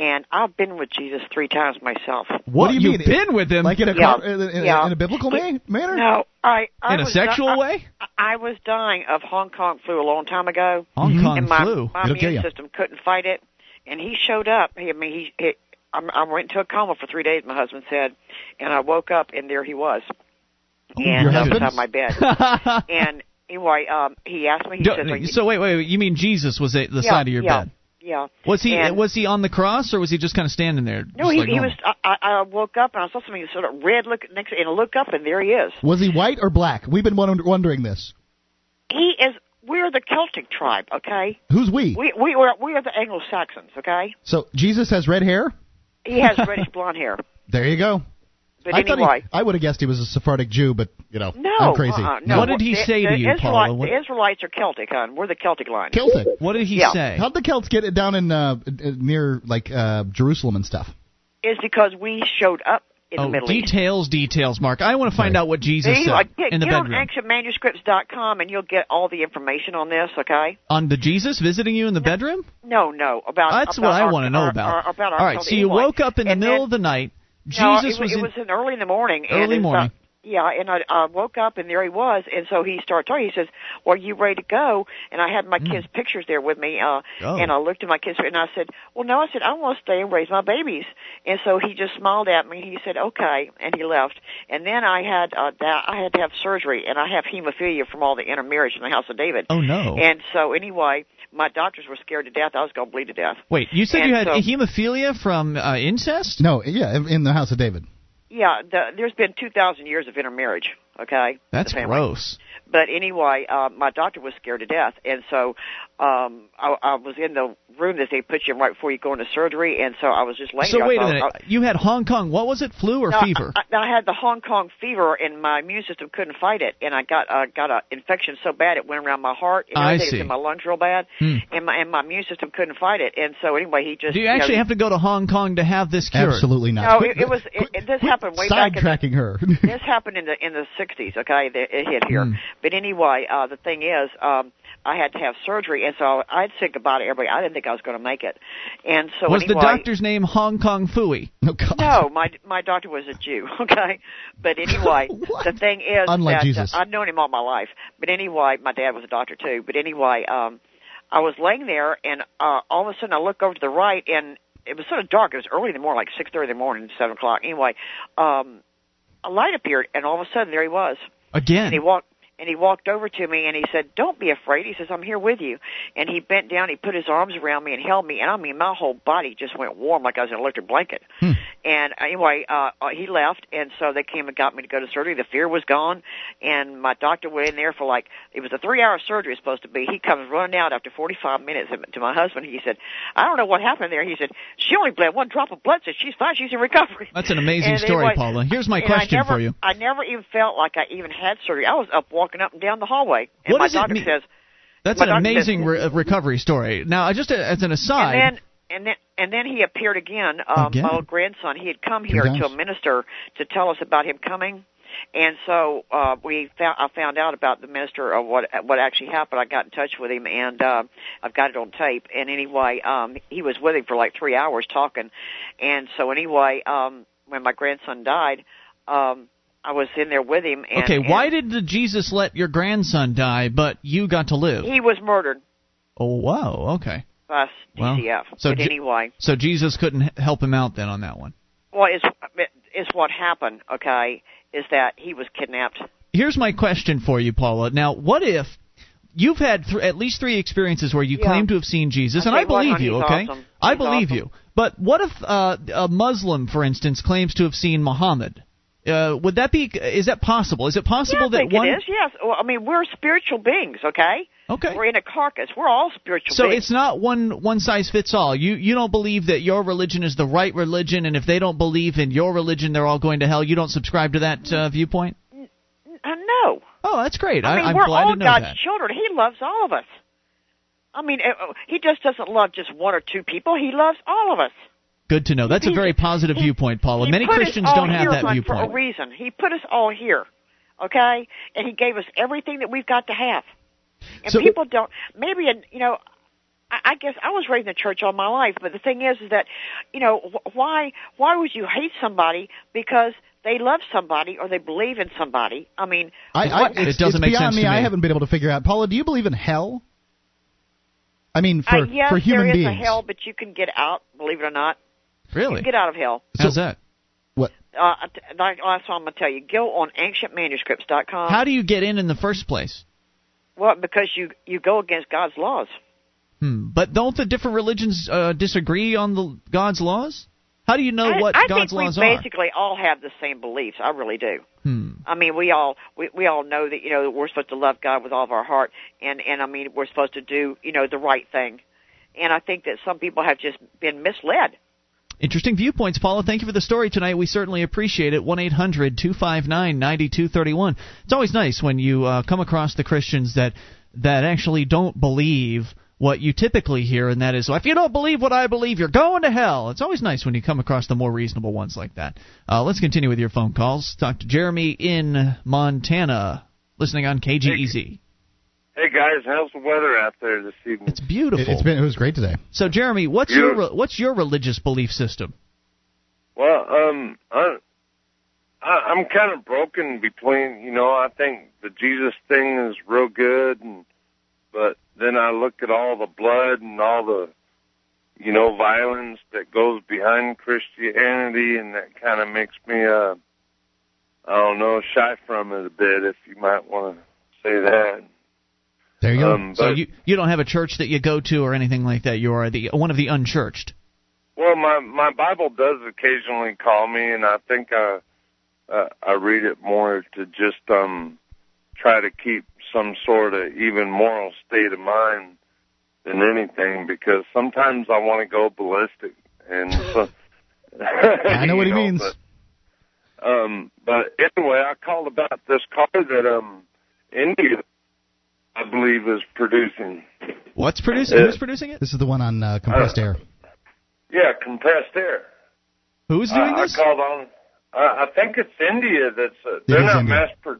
And I've been with Jesus three times myself. What, do you You've mean? been with him? Like in a, Yeah. car, in, a- Yeah. in a biblical ma- manner? No, I, I In a sexual di- way? I, was dying of Hong Kong flu a long time ago. Hong Kong and my, flu. My It'll immune system couldn't fight it, and he showed up. He, I mean, he, he I, I went into a coma for three days. My husband said, and I woke up, and there he was, Oh, and your I was husband? on my bed. and anyway, um, he asked me. He Do- says, "Are you-" so wait, wait, wait, you mean Jesus was at the Yeah, side of your yeah, bed? Yeah. Was he And- was he on the cross or was he just kind of standing there? No, he, like he normal? was. I, I I woke up and I saw something sort of red look next, and I look up and there he is. Was he white or black? We've been wonder- wondering this. He is. We're the Celtic tribe, okay? Who's we? We we are we are the Anglo Saxons, okay? So Jesus has red hair? He has reddish blonde hair. There you go. But I anyway, he, I would have guessed he was a Sephardic Jew, but you know, no, I'm crazy. uh-uh, no. What did he the, say the to you, Israelite, Paula? The Israelites are Celtic, hon. We're the Celtic line. Celtic. What did he Yeah. say? How'd the Celts get it down in uh, uh, near like uh, Jerusalem and stuff? Is because we showed up in oh, the Middle East. details, details, Mark. I want to find out what Jesus See, said like, get, in the get on bedroom. ancientmanuscripts.com and you'll get all the information on this, okay? On the Jesus visiting you in the bedroom? No, no, about That's about what I want to know our- about. our- about All right, so you Israelites. woke up in the And middle then- of the night. No, Jesus it, was it in was in early in the morning. and early uh, morning. yeah, and I, I woke up and there he was, and so he started talking. He says, "Well, are you ready to go?" And I had my kids' pictures there with me, uh, Oh. and I looked at my kids and I said, "Well, no," I said, "I want to stay and raise my babies." And so he just smiled at me. He said, "Okay," and he left. And then I had uh, that I had to have surgery, and I have hemophilia from all the intermarriage in the house of David. Oh no! And so anyway, my doctors were scared to death. I was going to bleed to death. Wait, you said And you had so- hemophilia from uh, incest? No, yeah, in- in the house of David. Yeah, the, there's been 2,000 years of intermarriage. Okay, That's gross. But anyway, uh, my doctor was scared to death, and so um, I, I was in the room that they put you in right before you go into surgery, and so I was just laying So there. I wait a thought- minute. You had Hong Kong. What was it? Flu or no, fever? I, I, I had the Hong Kong fever, and my immune system couldn't fight it, and I got uh, got an infection so bad it went around my heart and I everything. It see. was in my lungs real bad, Hmm. and my and my immune system couldn't fight it, and so anyway, he just Do you actually know, have to go to Hong Kong to have this cured? Absolutely not. No, it, it was. It, it, this happened way back. In, Sidetracking her. this happened in the in the sixties. Okay, that it hit here. Hmm. But anyway, uh, the thing is, um, I had to have surgery, and so I'd said goodbye to everybody. I didn't think I was going to make it, and so was anyway, the doctor's name Hong Kong Fooey? No, God. no, my my doctor was a Jew. Okay, but anyway, the thing is Unlike that Jesus. uh, I've known him all my life. But anyway, my dad was a doctor too. But anyway, um, I was laying there, and uh, all of a sudden I look over to the right, and it was sort of dark. It was early in the morning, like six thirty in the morning, seven o'clock. Anyway, um, a light appeared, and all of a sudden there he was. Again. And he walked and he walked over to me and he said, "Don't be afraid." He says, "I'm here with you." And he bent down, he put his arms around me and held me, and I mean, my whole body just went warm like I was in an electric blanket. And anyway, uh, uh, he left, and so they came and got me to go to surgery. The fear was gone, and my doctor went in there for like it was a three-hour surgery. Supposed to be. He comes running out after 45 minutes to my husband. He said, "I don't know what happened there." He said, "She only bled one drop of blood. Said she's fine. She's in recovery." That's an amazing And story, anyway, Paula. Here's my question never, for you. I never even felt like I even had surgery. I was up walking up and down the hallway, and What my does it mean- says, That's an doctor says- amazing re- recovery story. Now, just as an aside, and then and then and then he appeared again. Um, Again? My old grandson. He had come here to a minister to tell us about him coming. And so uh, we found I found out about the minister of what what actually happened. I got in touch with him, and uh, I've got it on tape. And anyway, um, he was with him for like three hours talking. And so anyway, um, when my grandson died, um, I was in there with him. And, okay, and why did the Jesus let your grandson die, but you got to live? he was murdered Oh, wow. Okay. by Well, so but anyway, So Jesus couldn't help him out then on that one. well, is is what happened? Okay, is that he was kidnapped? Here's my question for you, Paula. Now, what if you've had th- at least three experiences where you Yeah. claim to have seen Jesus, I and I what, believe honey, you, okay? awesome. I believe awesome. you. But what if uh, a Muslim, for instance, claims to have seen Muhammad? Uh, would that be? Is that possible? Is it possible yeah, I that think one? it is. Yes. Well, I mean, we're spiritual beings. Okay. Okay. We're in a carcass. We're all spiritual beings. So beings. it's not one one size fits all. You you don't believe that your religion is the right religion, and if they don't believe in your religion, they're all going to hell. You don't subscribe to that uh, viewpoint. Uh, no. Oh, that's great. I mean, I'm we're glad all to know God's that. children. He loves all of us. I mean, uh, he just doesn't love just one or two people. He loves all of us. Good to know. That's a very positive viewpoint, Paula. Many Christians don't have here that for, viewpoint. for a reason. He put us all here, okay? And he gave us everything that we've got to have. And So- people don't. Maybe you know. I I guess I was raised in the church all my life, but the thing is, is that, you know, why why would you hate somebody because they love somebody or they believe in somebody? I mean, I, I, what- it's, it's beyond me. I haven't been able to figure out. Paula, do you believe in hell? I mean, for uh, yes, for human there is beings. a hell, but you can get out. Believe it or not, you Really? get out of hell. How's that? What? Uh, that's what I'm gonna tell you. Go on ancientmanuscripts.com. How do you get in in the first place? Well, because you you go against God's laws. Hmm. But don't the different religions uh, disagree on the God's laws? How do you know I, what I God's think laws we are? basically all have the same beliefs. I really do. Hmm. I mean, we all we we all know that you know that we're supposed to love God with all of our heart, and and I mean we're supposed to do you know the right thing. And I think that some people have just been misled. Interesting viewpoints, Paula. Thank you for the story tonight. We certainly appreciate it. 1 800 259 9231. It's always nice when you uh, come across the Christians that, that actually don't believe what you typically hear, and that is, well, if you don't believe what I believe, you're going to hell. It's always nice when you come across the more reasonable ones like that. Uh, let's continue with your phone calls. Talk to Jeremy in Montana, listening on KGEZ. Hey guys, how's the weather out there this evening? It's beautiful. It, has been it was great today. So, Jeremy, what's your re- what's your religious belief system? Well, um, I, I, I'm kind of broken between, you know, I think the Jesus thing is real good, and but then I look at all the blood and all the, you know, violence that goes behind Christianity, and that kind of makes me, uh, I don't know, shy from it a bit, if you might want to say that. There you go. Um, so you you don't have a church that you go to or anything like that. You are the one of the unchurched. Well, my my Bible does occasionally call me, and I think I uh, I read it more to just um try to keep some sort of even moral state of mind than anything, because sometimes I want to go ballistic, and so, I know what he means. But, um, but anyway, I called about this car that um India, I believe, is producing. What's producing? Uh, Who's producing it? This is the one on uh, compressed Uh, air. Yeah, compressed air. Who's doing I, this? I called on. I, I think it's India that's. Uh, they're not India. mass. Pro-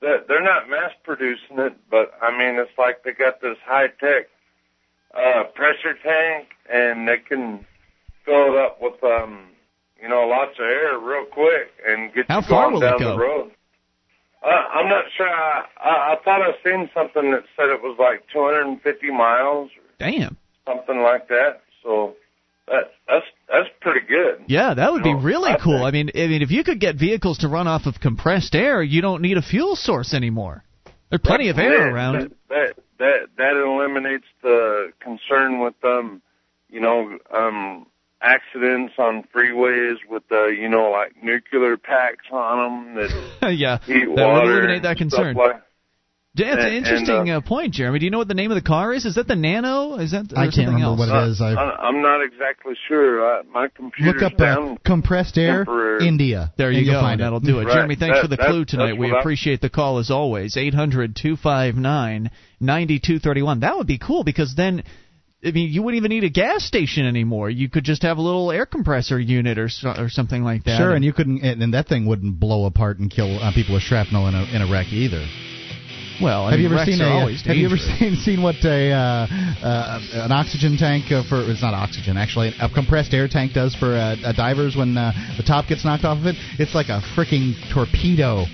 they're, they're not mass producing it, but I mean, it's like they got this high tech uh, pressure tank, and they can fill it up with um, you know, lots of air real quick and get How you far going will it down go? the road. Uh, I'm not sure. I, I, I thought I seen something that said it was like 250 miles, Damn. something like that. So that that's that's pretty good. Yeah, that would be really I cool. I mean, I mean, if you could get vehicles to run off of compressed air, you don't need a fuel source anymore. There's plenty of air Yeah, around. That that that eliminates the concern with um, you know, um, accidents on freeways with the you know like nuclear packs on them that yeah, heat that would eliminate that concern. Like, Yeah, it's an and- and, interesting uh, uh, point, Jeremy. Do you know what the name of the car is? Is that the Nano? Is that or I can't remember else? what it is. I I, I'm not exactly sure. I, my computer's look up down. uh, compressed air temporary. India. There you go. Find That'll it. do it. Right. Jeremy, thanks That- for the that's- clue tonight. We what I- appreciate the call as always. 800 259 9231. That would be cool because then. I mean, you wouldn't even need a gas station anymore. You could just have a little air compressor unit or or something like that. Sure, and you couldn't, and, and that thing wouldn't blow apart and kill uh, people with shrapnel in a in a wreck either. well, I have mean, you ever seen a? Have you ever seen seen what a uh, uh, an oxygen tank uh, for? It's not oxygen actually. A compressed air tank does for uh, uh, divers when uh, the top gets knocked off of it. It's like a freaking torpedo.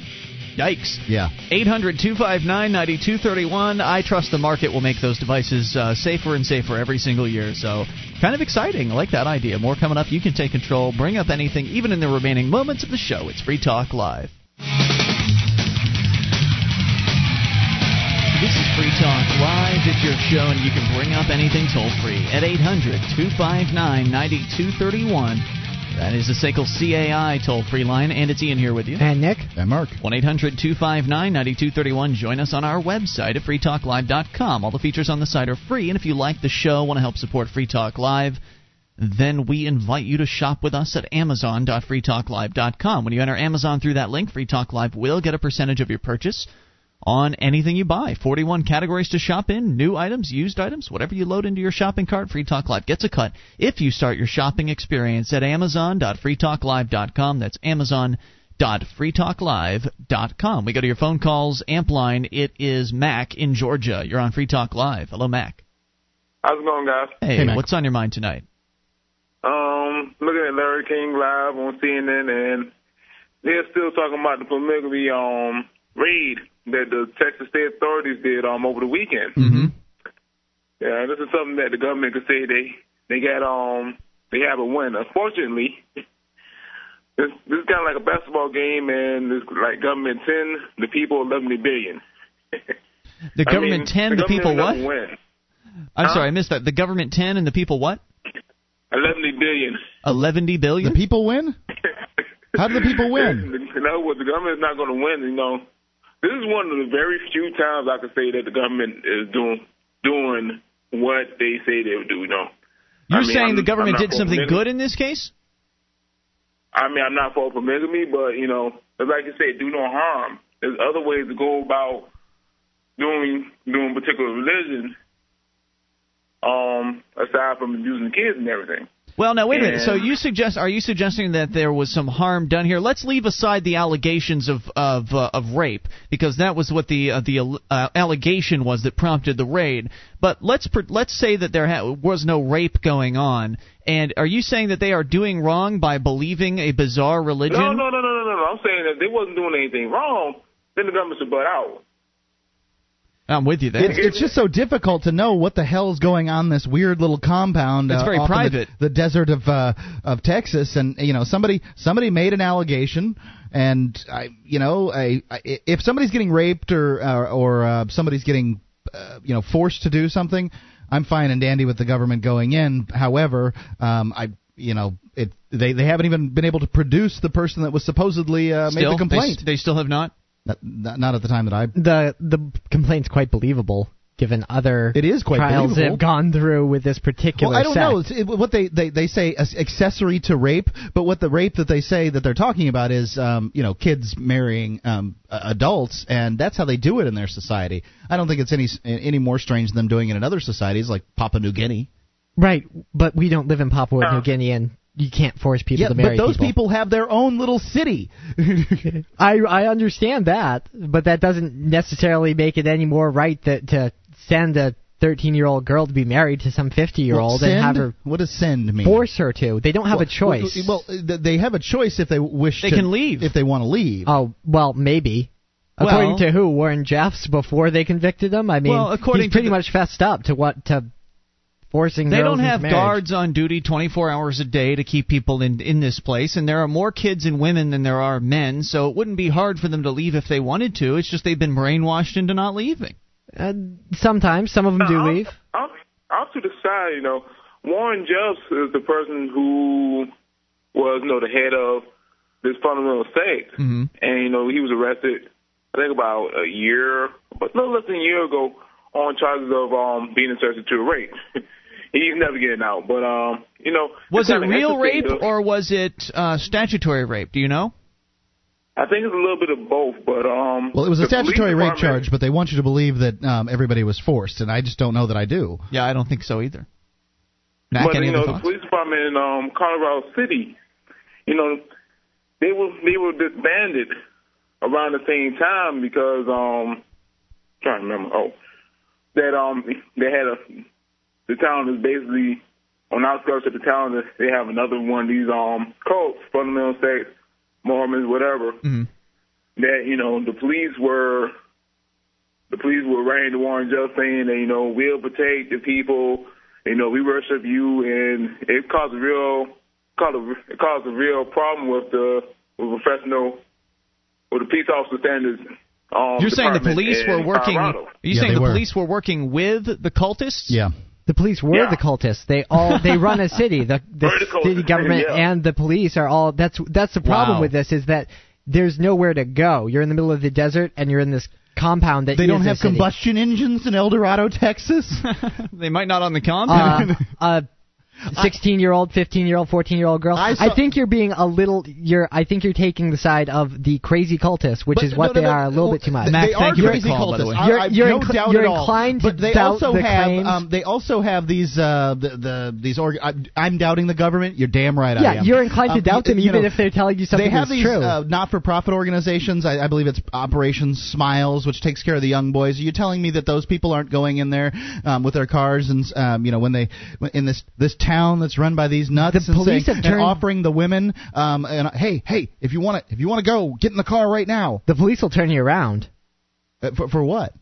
Yikes. Yeah. 800 259 9231. I trust the market will make those devices uh, safer and safer every single year. So, kind of exciting. I like that idea. More coming up. You can take control, bring up anything, even in the remaining moments of the show. It's Free Talk Live. This is Free Talk Live. It's your show, and you can bring up anything toll free at 800 259 9231. That is the SACL CAI toll free line, and it's Ian here with you. And Nick. And Mark. 1 800 259 9231. Join us on our website at freetalklive.com. All the features on the site are free, and if you like the show, want to help support Free Talk Live, then we invite you to shop with us at amazon.freetalklive.com. When you enter Amazon through that link, Free Talk Live will get a percentage of your purchase on anything you buy. 41 categories to shop in new items, used items, whatever you load into your shopping cart, Free Talk Live gets a cut if you start your shopping experience at amazon.freetalklive.com. That's amazon.freetalklive.com. We go to your phone calls, amp line. It is Mac in Georgia. You're on Free Talk Live. Hello, Mac. How's it going, guys? Hey, Hey, what's on your mind tonight? Um, looking at Larry King live on CNN, and they're still talking about the polygamy um raid that the Texas state authorities did um over the weekend. Mm-hmm. Yeah, this is something that the government could say they they got um they have a win. Unfortunately, this this is kind of like a basketball game, and it's like government ten, the people eleven billion. The I government mean, 10, the, people what? Win. I'm Huh? sorry, I missed that. The government 10 and the people what? Eleven billion. 11 billion? The people win? How do the people win? In other words, the government is not going to win. You know, this is one of the very few times I can say that the government is doing doing what they say they would do. You know, You're I mean, saying I'm- the government did something good in this case? I mean, I'm not for polygamy, but you know, like you say, do no harm. There's other ways to go about doing doing particular religion, um, aside from abusing kids and everything. Well, now wait a minute. So you suggest are you suggesting that there was some harm done here? Let's leave aside the allegations of of uh, of rape because that was what the uh, the uh, allegation was that prompted the raid. But let's let's say that there ha- was no rape going on. And are you saying that they are doing wrong by believing a bizarre religion? No, no, no, no, no, no, no. I'm saying that they wasn't doing anything wrong. Then the government should butt out. I'm with you there. It's, it's just so difficult to know what the hell's going on this weird little compound. It's uh, very in the- private. The, desert of uh, of Texas, and you know somebody somebody made an allegation, and I you know I, I if somebody's getting raped or or, or uh, somebody's getting uh, you know forced to do something, I'm fine and dandy with the government going in. However, um, I you know it they they haven't even been able to produce the person that was supposedly uh, made Still? the They complaint. They, still have not. Not, not not at the time that I. The the complaint's quite believable given other It is quite trials believable. have gone through with this particular Well, I don't sect. know. It's, it, what they, they they say is accessory to rape, but what the rape that they say that they're talking about is, um, you know, kids marrying um, uh, adults, and that's how they do it in their society. I don't think it's any any more strange than them doing it in other societies like Papua New Guinea. Right, but we don't live in Papua New Guinea, and you can't force people yeah, to marry but those people have their own little city. I I understand that, but that doesn't necessarily make it any more right that to send a 13 year old girl to be married to some 50 year old Well, and have her What does send mean? force her to. They don't have Well, a choice. Well, well, they have a choice if they wish. They to, can leave. if they want to leave. Oh well, maybe. Well- according to who? Warren Jeffs before they convicted him. I mean, Well, according he's to pretty the- much fessed up to what to forcing. They girls don't have into marriage. guards on duty 24 hours a day to keep people in in this place, and there are more kids and women than there are men, so it wouldn't be hard for them to leave if they wanted to. It's just they've been brainwashed into not leaving. Uh, sometimes some of them do I'll- leave. I'll, I'll to the side, you know, Warren Jeffs is the person who was, you know, the head of this fundamental sect. Mm-hmm. And, you know, he was arrested, I think about a year, but no less than a year ago on charges of um being accessory to a rape. He's never getting out. But, um, you know. Was it real rape though. or was it uh, statutory rape? Do you know? I think it's a little bit of both, but, um. Well, it was a statutory rape charge, but they want you to believe that um, everybody was forced, and I just don't know that I do. Yeah, I don't think so either. Mac, but you know, the thoughts? police department in um, Colorado City, you know, they were they were disbanded around the same time because um, trying to remember. Oh, that um, they had a the town is basically on the outskirts of the town. They have another one of these um cults, fundamental sects, Mormons, whatever. Mm-hmm. That you know, the police were the police were writing to Warren Jeffs saying that you know we'll protect the people you know, we worship you, and it caused a real, caused a, it caused a real problem with the with professional, with the peace officer standards Um, You're saying the police were in working? Are you Yeah, saying the were. police were working with the cultists? Yeah. The police were Yeah. the cultists. They all they run a city. The the Were the cultists, city government yeah. and the police are all. That's that's the problem Wow. with this is that there's nowhere to go. You're in the middle of the desert and you're in this compound that They don't is a have city. combustion engines in Eldorado, Texas. they might not on the compound. Uh, a 16 year old, 15 year old, 14 year old girl. I I, think you're being a little. You're. I think you're taking the side of the crazy cultists, which is what no, no, they no, are a little well, bit too much. Mac, they thank are you crazy call, cultists. You're, I have you're no incl- doubt you're at all. inclined to but they doubt also the have claims. um, they also have these uh, the, the these org- I, I'm doubting the government. You're damn right. I yeah, am. you're inclined to Um, doubt them you even know, if they're telling you something they have is these true. uh, not-for-profit organizations. I, I believe it's Operation Smiles, which takes care of the young boys. Are you telling me that those people aren't going in there um, with their cars and um, you know when they in this this town that's run by these nuts The and, police saying, have and offering the women um, and hey hey if you want to if you want to go get in the car right now the police will turn you around. Uh, for, for what?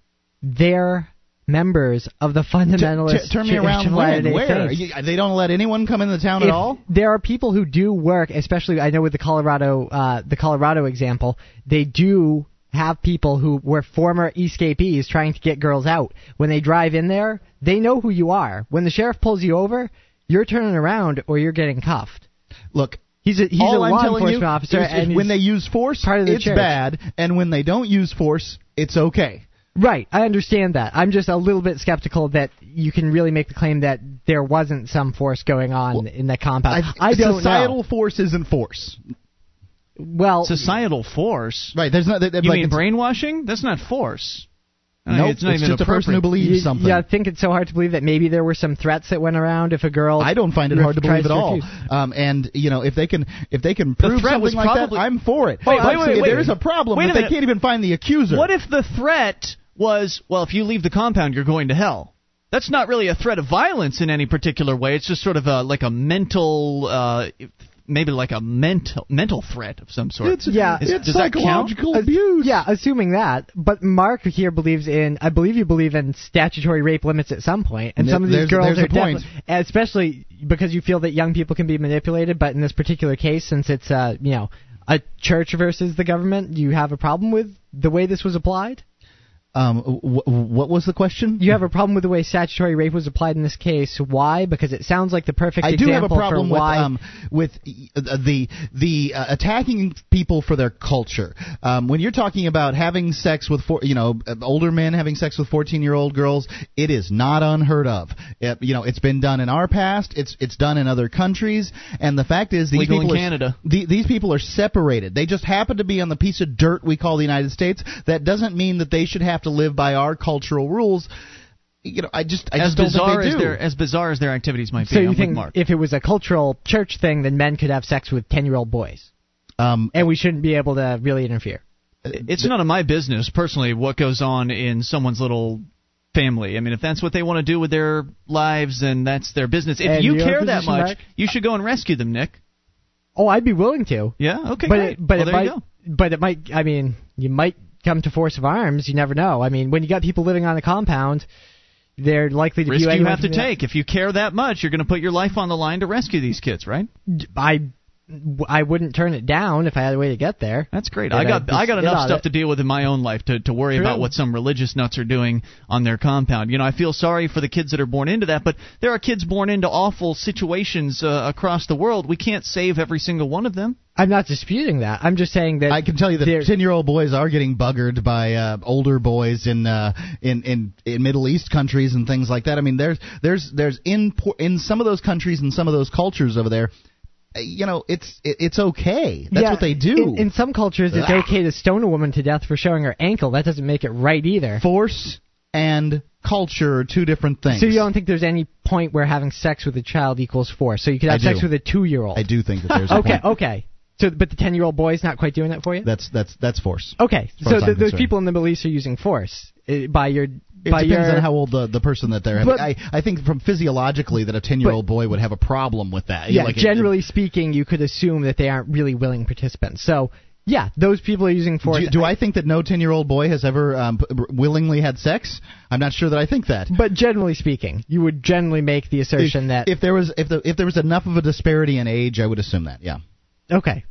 They're members of the fundamentalist T- turn me around when? Where? You- They don't let anyone come in the town If at all. There are people who do work, especially I know with the Colorado uh, the Colorado example, they do have people who were former escapees trying to get girls out. When they drive in there, they know who you are. When the sheriff pulls you over, you're turning around or you're getting cuffed. Look, He's a he's all a I'm law telling enforcement you officer, is, is and when they use force, part of the it's church. bad, and when they don't use force, it's okay. Right, I understand that. I'm just a little bit skeptical that you can really make the claim that there wasn't some force going on in that compound. I, don't societal know. force isn't force. Well, societal force. Right. There's not. You mean brainwashing? That's not force. I Nope, it's not it's even just a person who believes You- something. Yeah, I think it's so hard to believe that maybe there were some threats that went around if a girl. I don't find it hard to believe at all. Um, and you know, if they can, if they can prove threat something like probably- that, I'm for it. Wait, But wait, wait, wait. There is a problem. Wait a that they can't even find the accuser. What if the threat was, well, if you leave the compound, you're going to hell? That's not really a threat of violence in any particular way. It's just sort of a, like a mental, uh, maybe like a mental mental threat of some sort. yeah, Is- does that count? abuse. Yeah, assuming that. But Mark here believes in. I believe you believe in statutory rape limits at some point, and Yeah, some of these girls are a point. definitely, especially because you feel that young people can be manipulated. But in this particular case, since it's uh, you know a church versus the government, do you have a problem with the way this was applied. Um, wh- what was the question? You have a problem with the way statutory rape was applied in this case. Why? Because it sounds like the perfect I do have a example problem for with why. um, with uh, the the uh, attacking people for their culture. Um, when you're talking about having sex with four, you know uh, older men having sex with 14 year old girls, it is not unheard of. It, you know, it's been done in our past. It's it's done in other countries, and the fact is these Legal in people are, Canada. the, these people are separated. They just happen to be on the piece of dirt we call the United States. That doesn't mean that they should have to live by our cultural rules. You know, I just I as just don't bizarre think they as do. their as bizarre as their activities might be. so I'm you with think Mark. if it was a cultural church thing, then men could have sex with ten-year-old boys, um, and we shouldn't be able to really interfere. it's none of my business personally what goes on in someone's little family. I mean, if that's what they want to do with their lives, then that's their business. If you your care that much, Mark? you should go and rescue them, Nick. Oh, I'd be willing to. Yeah. Okay. but great. it, but Well, it there might you go. but it might I mean you might come to force of arms. You never know. I mean, when you got people living on a compound, they're likely to Risk you have to take. If you care that much, you're going to put your life on the line to rescue these kids, right? I I wouldn't turn it down if I had a way to get there. That's great. I got I'd I got enough stuff it. to deal with in my own life to to worry True. about what some religious nuts are doing on their compound. You know, I feel sorry for the kids that are born into that, but there are kids born into awful situations uh, across the world. We can't save every single one of them. I'm not disputing that. I'm just saying that I can tell you that ten year old boys are getting buggered by uh, older boys in, uh, in in in Middle East countries and things like that. I mean, there's there's there's in por- in some of those countries and some of those cultures over there. You know, it's it, it's okay. That's Yeah, what they do. In, in some cultures, it's okay to stone a woman to death for showing her ankle. That doesn't make it right either. Force and culture are two different things. So you don't think there's any point where having sex with a child equals force? So you could I have sex do. with a two-year-old. I do think that there's a okay, point. okay. So, but the ten-year-old boy is not quite doing that for you. That's that's that's force. Okay, so th- those concerned. people in the Middle East are using force uh, by your It by depends your on how old the, the person that they're having. But- I, I think from physiologically that a 10 year old boy would have a problem with that. yeah. Like it- generally speaking, you could assume that they aren't really willing participants. So yeah, those people are using force. do, do I think that no 10 year old boy has ever um, willingly had sex? I'm not sure that I think that. But generally speaking, you would generally make the assertion if, that if there was if the, if there was enough of a disparity in age, I would assume that. Yeah. okay.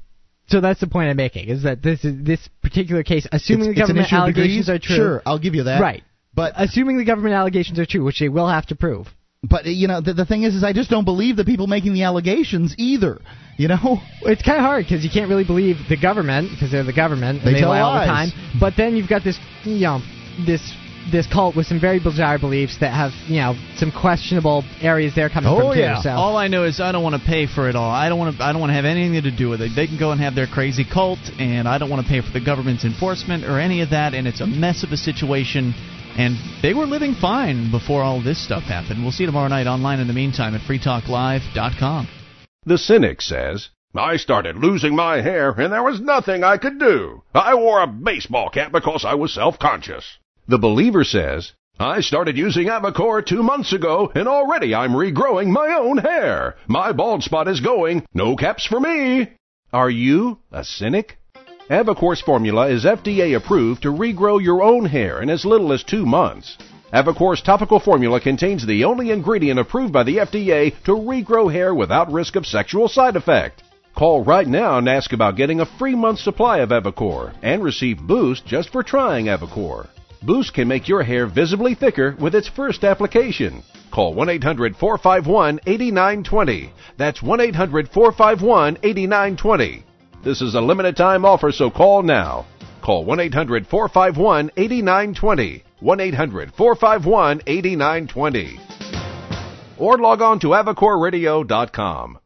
So that's the point I'm making is that this is this particular case, assuming It's- the government allegations degrees? are true. Sure, I'll give you that. Right. But assuming the government allegations are true, which they will have to prove. But uh, you know, the, the thing is, is I just don't believe the people making the allegations either. You know, it's kind of hard because you can't really believe the government because they're the government and They they, tell lie all the time. But then you've got this, you know, this this cult with some very bizarre beliefs that have, you know, some questionable areas they're coming Oh, from too. So All I know is I don't want to pay for it all. I don't want to. I don't want to have anything to do with it. They can go and have their crazy cult, and I don't want to pay for the government's enforcement or any of that. And it's a mess of a situation. And they were living fine before all this stuff happened. We'll see you tomorrow night online. In the meantime, at freetalklive.com. The cynic says, I started losing my hair and there was nothing I could do. I wore a baseball cap because I was self-conscious. The believer says, I started using Avacor two months ago and already I'm regrowing my own hair. My bald spot is going. No caps for me. Are you a cynic? Avacor's formula is FDA approved to regrow your own hair in as little as two months. Avacor's topical formula contains the only ingredient approved by the FDA to regrow hair without risk of sexual side effect. Call right now and ask about getting a free month supply of Avacor and receive Boost just for trying Avacor. Boost can make your hair visibly thicker with its first application. Call 1 800 451 8920. That's 1 800 451 8920. This is a limited time offer, so call now. Call 1 800 451 8920. 1 800 451 8920. Or log on to AvacorRadio.com.